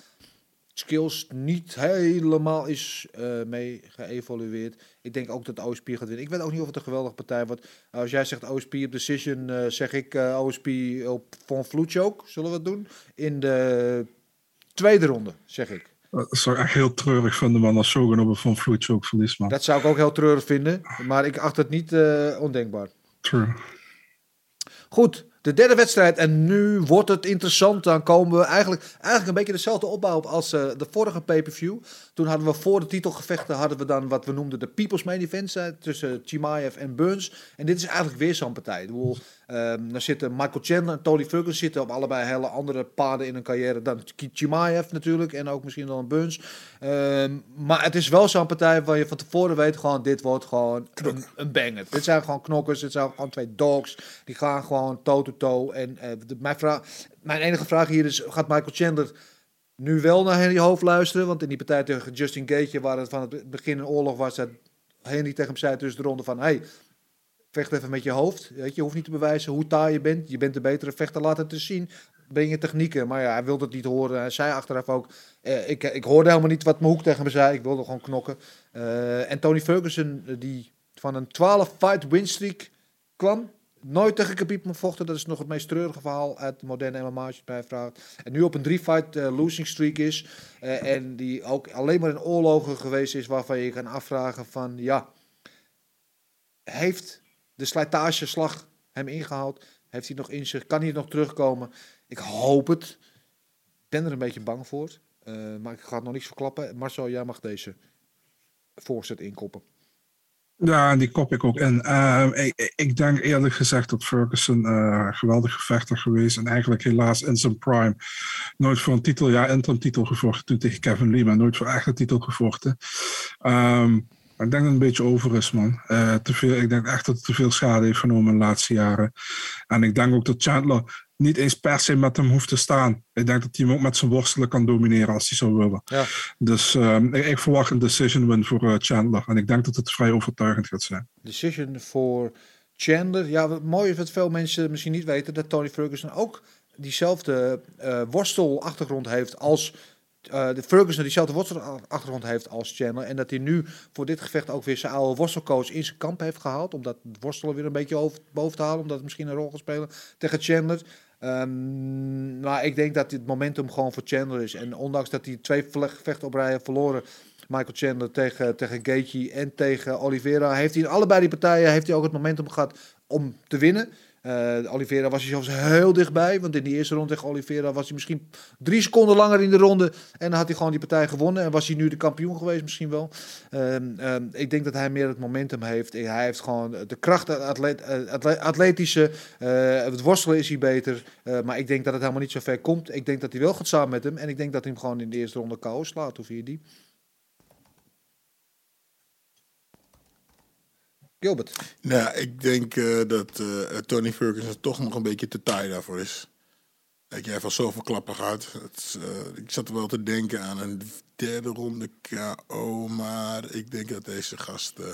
skills niet helemaal is mee geëvolueerd. Ik denk ook dat OSP gaat winnen. Ik weet ook niet of het een geweldige partij wordt. Als jij zegt OSP op decision, eh, zeg ik eh, OSP op Von Vloetjook. Zullen we het doen? In de tweede ronde, zeg ik. Dat zou ik echt heel treurig vinden, man, als Shogun op een Van Vloetje ook verliest, man. Dat zou ik ook heel treurig vinden. Maar ik acht het niet eh, ondenkbaar. True. Goed, de derde wedstrijd. En nu wordt het interessant. Dan komen we eigenlijk, eigenlijk een beetje dezelfde opbouw op als eh, de vorige pay-per-view. Toen hadden we voor de titelgevechten hadden we dan wat we noemden de People's Main Events eh, tussen Chimaev en Burns. En dit is eigenlijk weer zo'n partij. Ik bedoel, ehm, daar zitten Michael Chandler en Tony Ferguson zitten op allebei hele andere paden in hun carrière dan Chimaev natuurlijk en ook misschien dan Burns. Ehm, maar het is wel zo'n partij waar je van tevoren weet gewoon dit wordt gewoon een, een banger. Dit zijn gewoon knokkers, dit zijn gewoon twee dogs. Die gaan gewoon toe-to-toe. En eh, de- mijn, vraag, mijn enige vraag hier is, gaat Michael Chandler nu wel naar Henry Hoofd luisteren? Want in die partij tegen Justin Gage, waar het van het begin een oorlog was, dat Henry tegen hem zei tussen de ronde van... Hey, vecht even met je hoofd. Weet je, je hoeft niet te bewijzen hoe taai je bent. Je bent de betere vechter, het eens zien. Ben je technieken. Maar ja, hij wilde het niet horen. Hij zei achteraf ook, eh, ik, ik hoorde helemaal niet wat mijn hoek tegen me zei. Ik wilde gewoon knokken. Eh, en Tony Ferguson, eh, die van een 12-fight winstreak kwam. Nooit tegen Khabib vochten. Dat is nog het meest treurige verhaal uit de moderne MMA, als je vraagt. En nu op een drie-fight eh, losing streak is. en die ook alleen maar in oorlogen geweest is, waarvan je kan afvragen van, ja... Heeft de slijtageslag hem ingehaald? Heeft hij nog in zich? Kan hij nog terugkomen? Ik hoop het. Ik ben er een beetje bang voor. Eh, maar ik ga het nog niets verklappen. Marcel, jij mag deze voorzet inkoppen. Ja, die kop ik ook in. Eh, ik, ik denk eerlijk gezegd dat Ferguson eh, een geweldige vechter geweest. En eigenlijk helaas in zijn prime. Nooit voor een titel, ja, interim titel gevochten toen tegen Kevin Lee. Maar nooit voor echt een titel gevochten. Ehm, maar ik denk dat het een beetje over is, man. Eh, te veel, ik denk echt dat het te veel schade heeft genomen in de laatste jaren. En ik denk ook dat Chandler niet eens per se met hem hoeft te staan. Ik denk dat hij hem ook met zijn worstelen kan domineren als hij zou willen. Ja. Dus ehm, ik, ik verwacht een decision win voor eh, Chandler. En ik denk dat het vrij overtuigend gaat zijn. Decision voor Chandler. Ja, wat mooi is wat veel mensen misschien niet weten, dat Tony Ferguson ook diezelfde eh, worstelachtergrond heeft als eh, de Ferguson diezelfde worstelachtergrond heeft als Chandler. En dat hij nu voor dit gevecht ook weer zijn oude worstelcoach in zijn kamp heeft gehaald. Om dat worstelen weer een beetje boven te halen. Omdat het misschien een rol gaat spelen tegen Chandler. Ehm, maar ik denk dat dit momentum gewoon voor Chandler is. En ondanks dat hij twee gevechten op verloren. Michael Chandler tegen, tegen Gaethje en tegen Oliveira. Heeft hij in allebei die partijen heeft hij ook het momentum gehad om te winnen. Eh, Oliveira was hij zelfs heel dichtbij. Want in die eerste ronde tegen Oliveira was hij misschien drie seconden langer in de ronde. En dan had hij gewoon die partij gewonnen. En was hij nu de kampioen geweest misschien wel. Ehm, ehm, ik denk dat hij meer het momentum heeft. Hij heeft gewoon de kracht, atleet, eh, atle- atletische. eh, het worstelen is hij beter. Maar ik denk dat het helemaal niet zo ver komt. Ik denk dat hij wel gaat samen met hem. En ik denk dat hij hem gewoon in de eerste ronde KO slaat. Vind je die? Gilbert. Nou, ik denk eh, dat eh, Tony Ferguson toch nog een beetje te taai daarvoor is. Kijk, jij heeft al zoveel klappen gehad. Het eh, ik zat er wel te denken aan een derde ronde KO, maar ik denk dat deze gast eh,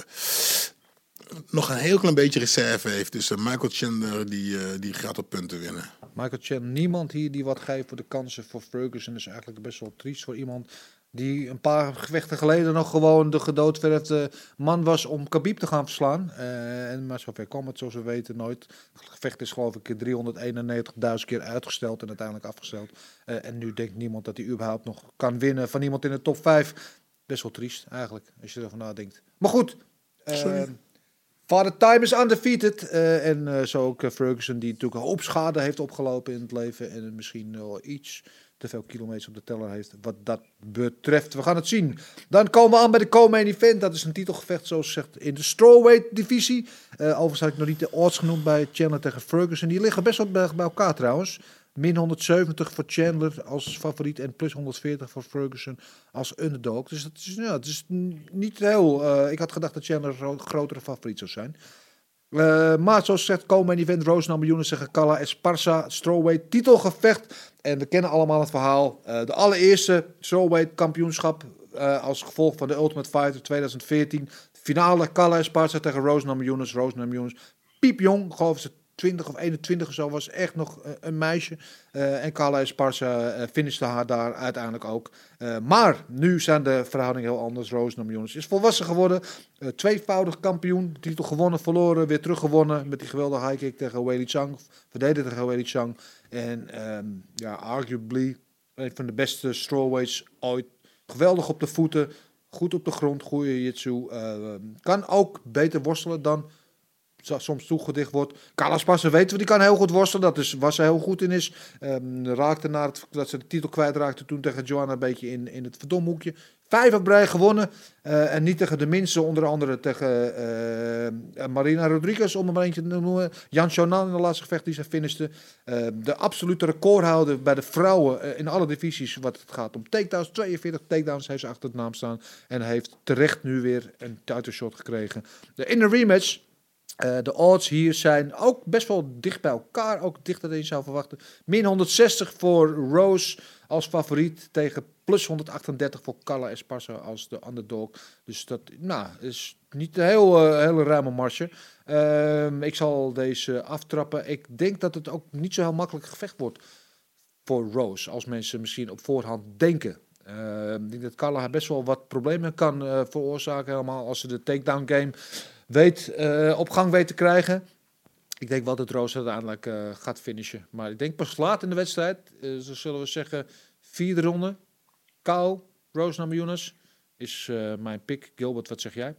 nog een heel klein beetje reserve heeft. Dus Michael Chandler die, eh, die gaat op punten winnen. Michael Chen, niemand hier die wat geeft voor de kansen voor Ferguson is eigenlijk best wel triest voor iemand die een paar gevechten geleden nog gewoon de gedoodverfde man was om Khabib te gaan verslaan. Eh, en maar zover kwam het, zoals we weten, nooit. Het gevecht is geloof ik 391.000 keer uitgesteld en uiteindelijk afgesteld. Eh, en nu denkt niemand dat hij überhaupt nog kan winnen van iemand in de top 5. Best wel triest eigenlijk, als je erover nadenkt. Maar goed. eh. Father Time is undefeated. eh, en eh, zo ook eh, Ferguson, die natuurlijk een hoop schade heeft opgelopen in het leven. En misschien wel iets te veel kilometers op de teller heeft. Wat dat betreft. We gaan het zien. Dan komen we aan bij de co-main event. Dat is een titelgevecht, zoals gezegd, in de strawweight divisie. Eh overigens had ik nog niet de odds genoemd bij Chandler tegen Ferguson. Die liggen best wel bij, elkaar trouwens. Min 170 voor Chandler als favoriet en plus 140 voor Ferguson als underdog. Dus dat is, het is niet heel... eh, ik had gedacht dat Chandler een gro- grotere favoriet zou zijn. Eh, maar zoals gezegd, komen event Roos Namajunas tegen Kalla Esparza, strawweight titelgevecht. En we kennen allemaal het verhaal. Eh, de allereerste strawweight kampioenschap eh, als gevolg van de Ultimate Fighter 2014. Finale Kalla Esparza tegen Roos Namajunas. Roos Namajunas, piepjong, geloof ik, 20 of 21 of zo, was echt nog eh, een meisje. Eh, en Carla Esparza eh finishte haar daar uiteindelijk ook. Maar nu zijn de verhoudingen heel anders. Rose Namajunas is volwassen geworden. tweevoudig kampioen. Titel gewonnen, verloren, weer teruggewonnen. Met die geweldige high kick tegen Weili Chang. Verdedigde tegen Weili Chang. En ehm, ja, arguably een van de beste strawweights ooit. Geweldig op de voeten. Goed op de grond, goede jitsu. eh, kan ook beter worstelen dan soms toegedicht wordt. Carlos Passen weten we, die kan heel goed worstelen. Dat is waar ze heel goed in is. Ehm, raakte na dat ze de titel kwijtraakte toen tegen Joanna een beetje in, in het verdomhoekje. Vijf op rij gewonnen. eh, en niet tegen de minste, onder andere tegen eh, Marina Rodriguez, om maar eentje te noemen. Jan Chonan in de laatste gevecht die ze finishte. Eh, de absolute recordhouder bij de vrouwen eh, in alle divisies wat het gaat om takedowns. 42 takedowns heeft ze achter het naam staan. En heeft terecht nu weer een title shot gekregen. De, in de rematch eh, de odds hier zijn ook best wel dicht bij elkaar. Ook dichter dan je zou verwachten. Min 160 voor Rose als favoriet tegen plus 138 voor Carla Esparza als de underdog. Dus dat nou, is niet een heel, eh, hele ruime marge. Ehm, ik zal deze aftrappen. Ik denk dat het ook niet zo heel makkelijk gevecht wordt voor Rose. Als mensen misschien op voorhand denken. Ehm, ik denk dat Carla best wel wat problemen kan eh, veroorzaken. Helemaal als ze de takedown game weet, eh, op gang weet te krijgen. Ik denk wel dat Rose uiteindelijk eh, gaat finishen. Maar ik denk pas laat in de wedstrijd. eh, zo zullen we zeggen vierde ronde. Kou, Rose Namajunas is eh, mijn pick. Gilbert, wat zeg jij?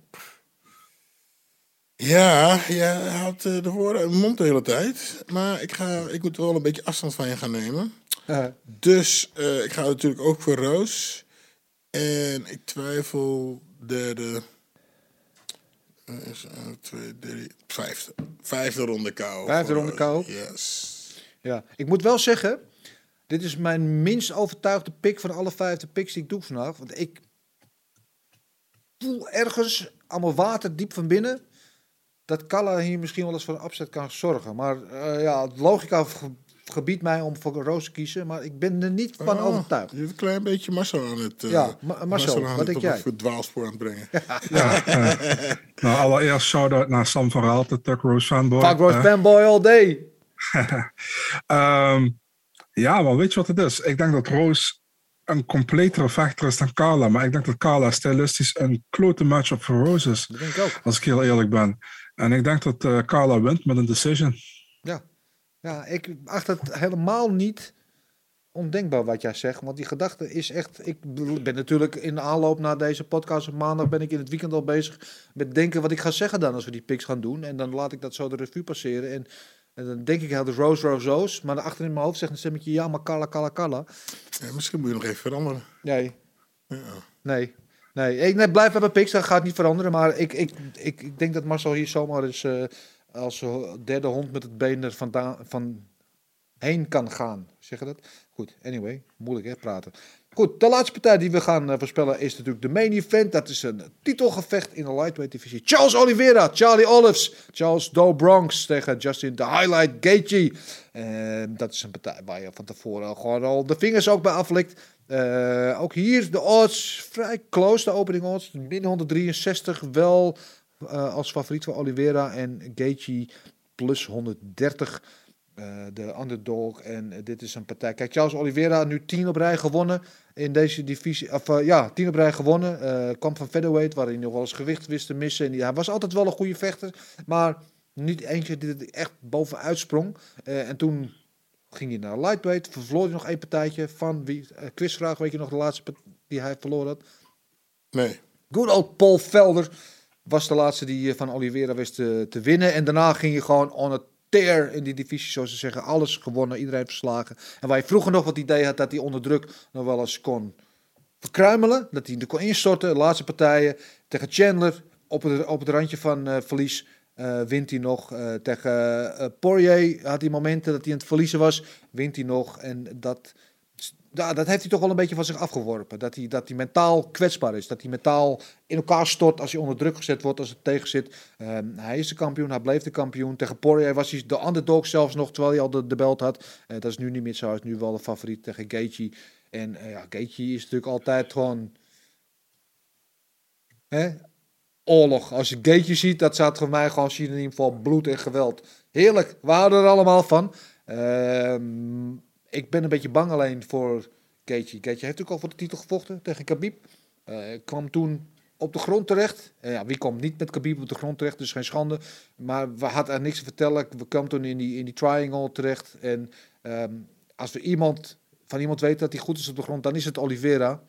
Ja, had eh, de woorden uit mijn mond de hele tijd. Maar ik, ga, ik moet wel een beetje afstand van je gaan nemen. Dus ik ga natuurlijk ook voor Roos. En ik twijfel derde. eh, is, eh, twee, drie, vijfde. Vijfde ronde kou. Vijfde ronde kou. Yes. Ja, ik moet wel zeggen, dit is mijn minst overtuigde pick van alle vijfde picks die ik doe vandaag. Want ik voel ergens allemaal water diep van binnen. Dat Kalla hier misschien wel eens voor een upset kan zorgen. Maar eh, ja, logica ge- gebiedt mij om voor Roos te kiezen. Maar ik ben er niet van Oh, overtuigd. Je bent een klein beetje Marcel aan het... eh, Ja, Ma- Marcel, aan wat het denk jij? soort dwaalspoor aan het brengen. Ja, eh, nou, allereerst shout-out naar Sam van Raal, de Tuck Rose fanboy. Fuck Roos Eh, fanboy all day. Ehm, ja, maar weet je wat het is? Ik denk dat Roos een completere vechter is dan Carla. Maar ik denk dat Carla stilistisch een klote matchup voor Rose is. Dat denk ik ook. Als ik heel eerlijk ben. En ik denk dat eh, Carla wint met een decision. Ja. ik acht het helemaal niet ondenkbaar wat jij zegt. Want die gedachte is echt... Ik ben natuurlijk in de aanloop naar deze podcast op maandag... ben ik in het weekend al bezig met denken wat ik ga zeggen dan... als we die picks gaan doen. En dan laat ik dat zo de revue passeren. En, en dan denk ik, ja, de Rose, Rose, Rose. Maar achter in mijn hoofd zegt een stemmetje... ja, maar Kalla, Kalla, Kalla. Ja, misschien moet je nog even veranderen. Nee, Ja. nee. Nee, ik nee, blijf bij mijn picks, dat gaat niet veranderen. Maar ik, ik, ik, ik denk dat Marcel hier zomaar eens eh, als derde hond met het been er vandaan, van heen kan gaan. Zeg je dat? Goed, anyway, moeilijk hè, praten. Goed, de laatste partij die we gaan eh, voorspellen is natuurlijk de main event. Dat is een titelgevecht in de lightweight divisie. Charles Oliveira, Charlie Olives, Charles Do Bronx tegen Justin The Highlight Gaethje. En dat is een partij waar je van tevoren gewoon al de vingers ook bij aflikt. Eh, ook hier de odds vrij close, de opening odds. Min 163 wel eh, als favoriet voor Oliveira en Gaethje plus 130. eh, de underdog. En eh, dit is een partij. Kijk, Charles Oliveira nu 10 op rij gewonnen in deze divisie. Of ja, 10 op rij gewonnen. Kwam van featherweight, waarin hij nog wel eens gewicht wist te missen. En hij was altijd wel een goede vechter, maar niet eentje die er echt bovenuit sprong. En toen ging hij naar lightweight, verloor hij nog één partijtje van wie? quizvraag, weet je nog de laatste die hij verloren had? Nee. Good old Paul Velder was de laatste die eh, van Oliveira wist te, te winnen. En daarna ging je gewoon on a tear in die divisie, zoals ze zeggen. Alles gewonnen, iedereen verslagen. En waar je vroeger nog wat idee had dat hij onder druk nog wel eens kon verkruimelen. Dat hij er kon instorten. De laatste partijen tegen Chandler op het, op het randje van eh, verlies. eh, wint hij nog Eh, tegen eh, Poirier had hij momenten dat hij aan het verliezen was. Wint hij nog. En dat, ja, dat heeft hij toch wel een beetje van zich afgeworpen. Dat hij, dat hij mentaal kwetsbaar is. Dat hij mentaal in elkaar stort als hij onder druk gezet wordt, als het tegen zit. Ehm, hij is de kampioen, hij bleef de kampioen. Tegen Poirier was hij de underdog zelfs nog, terwijl hij al de, de belt had. Eh, dat is nu niet meer zo. Hij is nu wel de favoriet tegen Gaethje. En eh, ja, Gaethje is natuurlijk altijd gewoon... Oorlog. Als je Gaethje ziet, dat staat voor mij gewoon synoniem voor bloed en geweld. Heerlijk, we houden er allemaal van. Ehm, ik ben een beetje bang alleen voor Gaethje. Gaethje heeft ook al voor de titel gevochten tegen Khabib. Eh, kwam toen op de grond terecht. Eh, ja, wie komt niet met Khabib op de grond terecht, dus geen schande. Maar we hadden er niks te vertellen. We kwamen toen in die, in die triangle terecht. En ehm, als we iemand, van iemand weten dat hij goed is op de grond, dan is het Oliveira.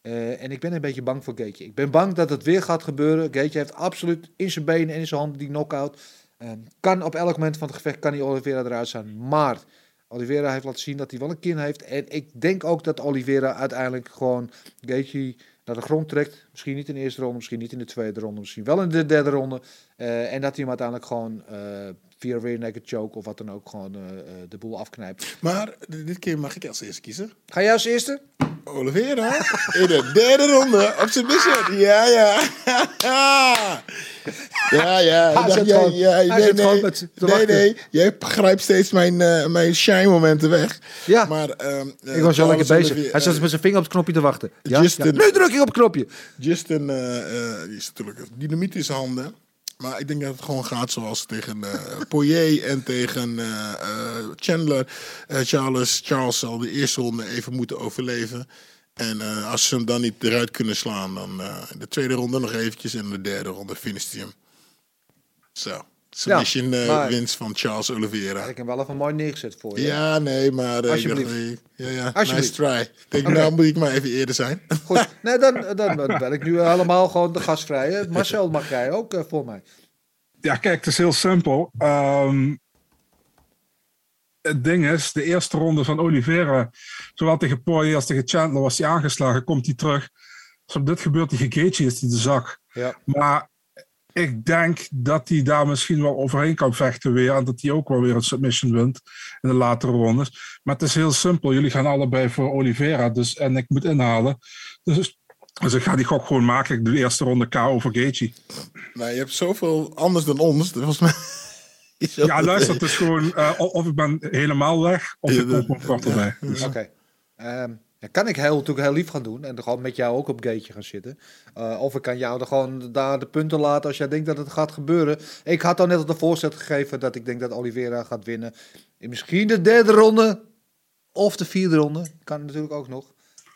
Eh, en ik ben een beetje bang voor Gaethje. Ik ben bang dat het weer gaat gebeuren. Gaethje heeft absoluut in zijn benen en in zijn handen die knockout. Ehm, kan op elk moment van het gevecht kan die Oliveira eruit zijn. Maar Oliveira heeft laten zien dat hij wel een kin heeft. En ik denk ook dat Oliveira uiteindelijk gewoon Gaethje naar de grond trekt. Misschien niet in de eerste ronde, misschien niet in de tweede ronde, misschien wel in de derde ronde. Eh, en dat hij hem uiteindelijk gewoon eh, via rear naked choke of wat dan ook gewoon eh, eh, de boel afknijpt. Maar dit keer mag ik als eerste kiezen. Ga jij als eerste? Oliveira in de derde ronde op zijn mission. Ja, ja. Ja, ja. Hij gewoon- jij- hij nee, nee, met- nee, nee. Jij grijpt steeds mijn, eh, mijn shine momenten weg. Ja. Maar, ehm, eh, Ik was wel lekker bezig. Oliveira- Hij zat met zijn vinger op het knopje te wachten. Ja? Just Ja. een- Nu druk ik op het knopje. Justin die is natuurlijk dynamiet in zijn handen. Maar ik denk dat het gewoon gaat zoals tegen eh Poirier en tegen eh, eh, Chandler. Charles, Charles zal de eerste ronde even moeten overleven. En als ze hem dan niet eruit kunnen slaan, dan de tweede ronde nog eventjes. En de derde ronde finisht hij hem. Zo. Submission eh, maar- winst van Charles Oliveira. Ik heb hem wel even mooi neergezet voor je. Ja, nee, maar eh, ik Alsjeblieft. dacht, nee, ja, ja, Alsjeblieft. nice try. Ik denk, nou moet ik maar even eerder zijn. Goed, nee, dan, dan, dan ben ik nu helemaal gewoon de gastvrije. Marcel, mag jij ook eh, voor mij? Ja, kijk, het is heel simpel. Ehm, het ding is, de eerste ronde van Oliveira, zowel tegen Poirier als tegen Chandler, was hij aangeslagen, komt hij terug. Als op dit gebeurt, die Gaethje is hij de zak. Ja. Maar ik denk dat hij daar misschien wel overheen kan vechten weer. En dat hij ook wel weer een submission wint in de latere rondes. Maar het is heel simpel. Jullie gaan allebei voor Oliveira. Dus, en ik moet inhalen. Dus, dus ik ga die gok gewoon maken. Ik doe de eerste ronde KO voor Gaethje. Nou, je hebt zoveel anders dan ons. Volgens mij. Ja, luister, het is gewoon eh, of ik ben helemaal weg, of Ja, ik kom nog kort erbij. Dus, Oké. Ehm, ja, kan ik heel, natuurlijk heel lief gaan doen en gewoon met jou ook op gateje gaan zitten. Eh, of ik kan jou er gewoon daar de punten laten als jij denkt dat het gaat gebeuren. Ik had al net al de voorzet gegeven dat ik denk dat Oliveira gaat winnen. In misschien de derde ronde of de vierde ronde. Kan natuurlijk ook nog.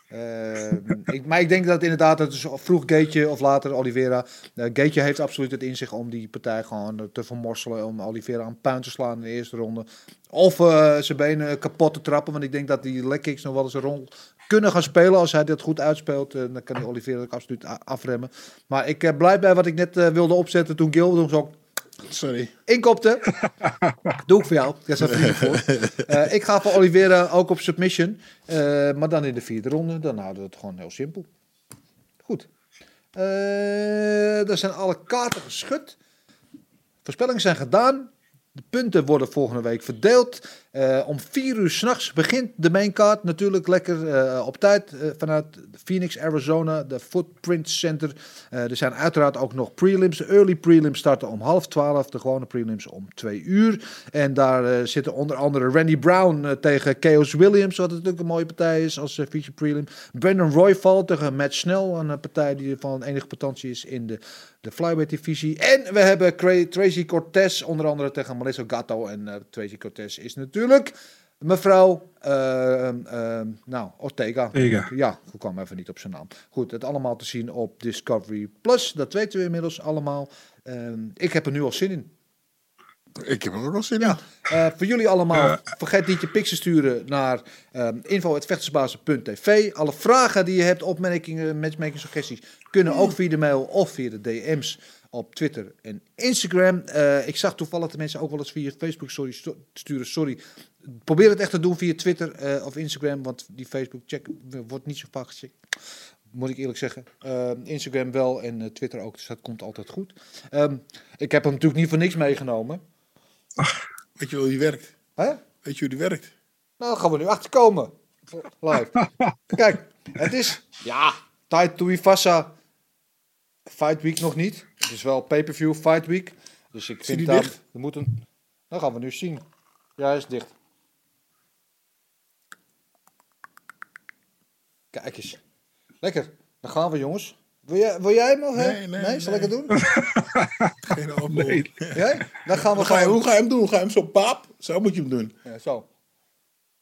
Ehm, ik, maar ik denk dat inderdaad, het is vroeg Gaetje of later Oliveira. Uh, heeft absoluut het in zich om die partij gewoon eh, te vermorselen. Om Oliveira aan puin te slaan in de eerste ronde. Of eh, zijn benen kapot te trappen. Want ik denk dat die leg nog wel eens een rol kunnen gaan spelen. Als hij dat goed uitspeelt, eh, dan kan die Oliveira ook absoluut afremmen. Maar ik eh, blijf bij wat ik net eh, wilde opzetten toen Gil ook Sorry. inkopte. Doe ik voor jou. Daar zijn vrienden voor. Ik ga voor Oliveira ook op submission. Maar dan in de vierde ronde. Dan houden we het gewoon heel simpel. Goed. Eh er zijn alle kaarten geschud. Voorspellingen zijn gedaan. De punten worden volgende week verdeeld. Eh, om vier uur s'nachts begint de maincard. Natuurlijk lekker eh, op tijd eh, vanuit Phoenix, Arizona. De Footprint Center. Er zijn uiteraard ook nog prelims. De early prelims starten om half twaalf. De gewone prelims om twee uur. En daar zitten onder andere Randy Brown tegen Chaos Williams. Wat natuurlijk een mooie partij is als feature prelim. Brandon Royval tegen Matt Snell. Een partij die van enige potentie is in de, de flyweight divisie. En we hebben Tracy Cortez onder andere tegen Melissa Gatto. En Tracy Cortez is natuurlijk mevrouw eh, eh, nou, Ortega. Ortega. Ja, ik kwam even niet op zijn naam. Goed, het allemaal te zien op Discovery Plus. Dat weten we inmiddels allemaal. Ehm, ik heb er nu al zin in. Ik heb er ook wel zin in. Ja, eh, voor jullie allemaal, vergeet niet je pics te sturen naar info.vechtersbazen.tv. Alle vragen die je hebt, opmerkingen, matchmaking suggesties, kunnen ook via de mail of via de DM's op Twitter en Instagram. Uh, ik zag toevallig de mensen ook wel eens via Facebook sorry, sturen. Sorry, probeer het echt te doen via Twitter uh, of Instagram, want die Facebook check wordt niet zo vaak gecheckt. Moet ik eerlijk zeggen. Uh, Instagram wel en Twitter ook, dus dat komt altijd goed. Um, ik heb hem natuurlijk niet voor niks meegenomen. Ach, weet je hoe die werkt? Weet je hoe die werkt? Nou, gaan we nu achterkomen. Live. Kijk, het is, ja, tijd to Ifassa. Fight Week nog niet. Het is wel pay-per-view Fight Week. Dus ik vind dat we moeten. Dan gaan we nu zien. Ja, hij is dicht. Kijk eens. Lekker. Dan gaan we, jongens. Wil jij, wil jij hem nog? hè? Nee, nee, Zal ik het doen? Geen. Nee. Jij? Dan gaan we Hoe ga, je, gewoon... hoe ga je hem doen? Ga je hem zo paap? Zo moet je hem doen. Ja, zo.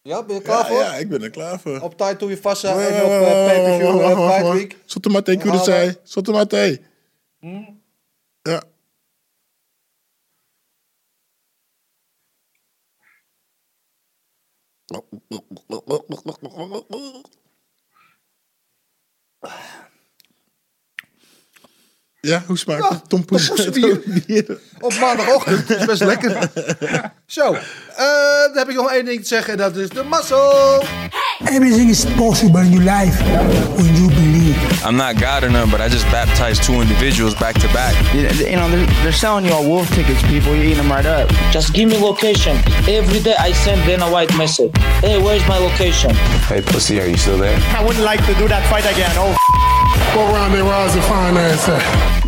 Ja, ben je klaar Ja, voor? ja, ik ben er klaar voor. Op tijd doe je vast en op uh, pay-per-view uh, Fight. Week. Sotomate Curaçao. Sotomate. Ja. Ja, hoe smaakt het? Tom Poes. poesenbier. Op maandagochtend. Dat is best lekker. Zo, eh, dan heb ik nog één ding te zeggen en dat is de muscle. Everything is possible in your life when you believe. I'm not God or none, but I just baptized two individuals back to back. You, you know, they're, they're selling you all wolf tickets, people. You're eating them right up. Just give me location. Every day I send Dana White message. Hey, where's my location? Hey, pussy, are you still there? I wouldn't like to do that fight again. Oh, Go around there, Roz, and find that.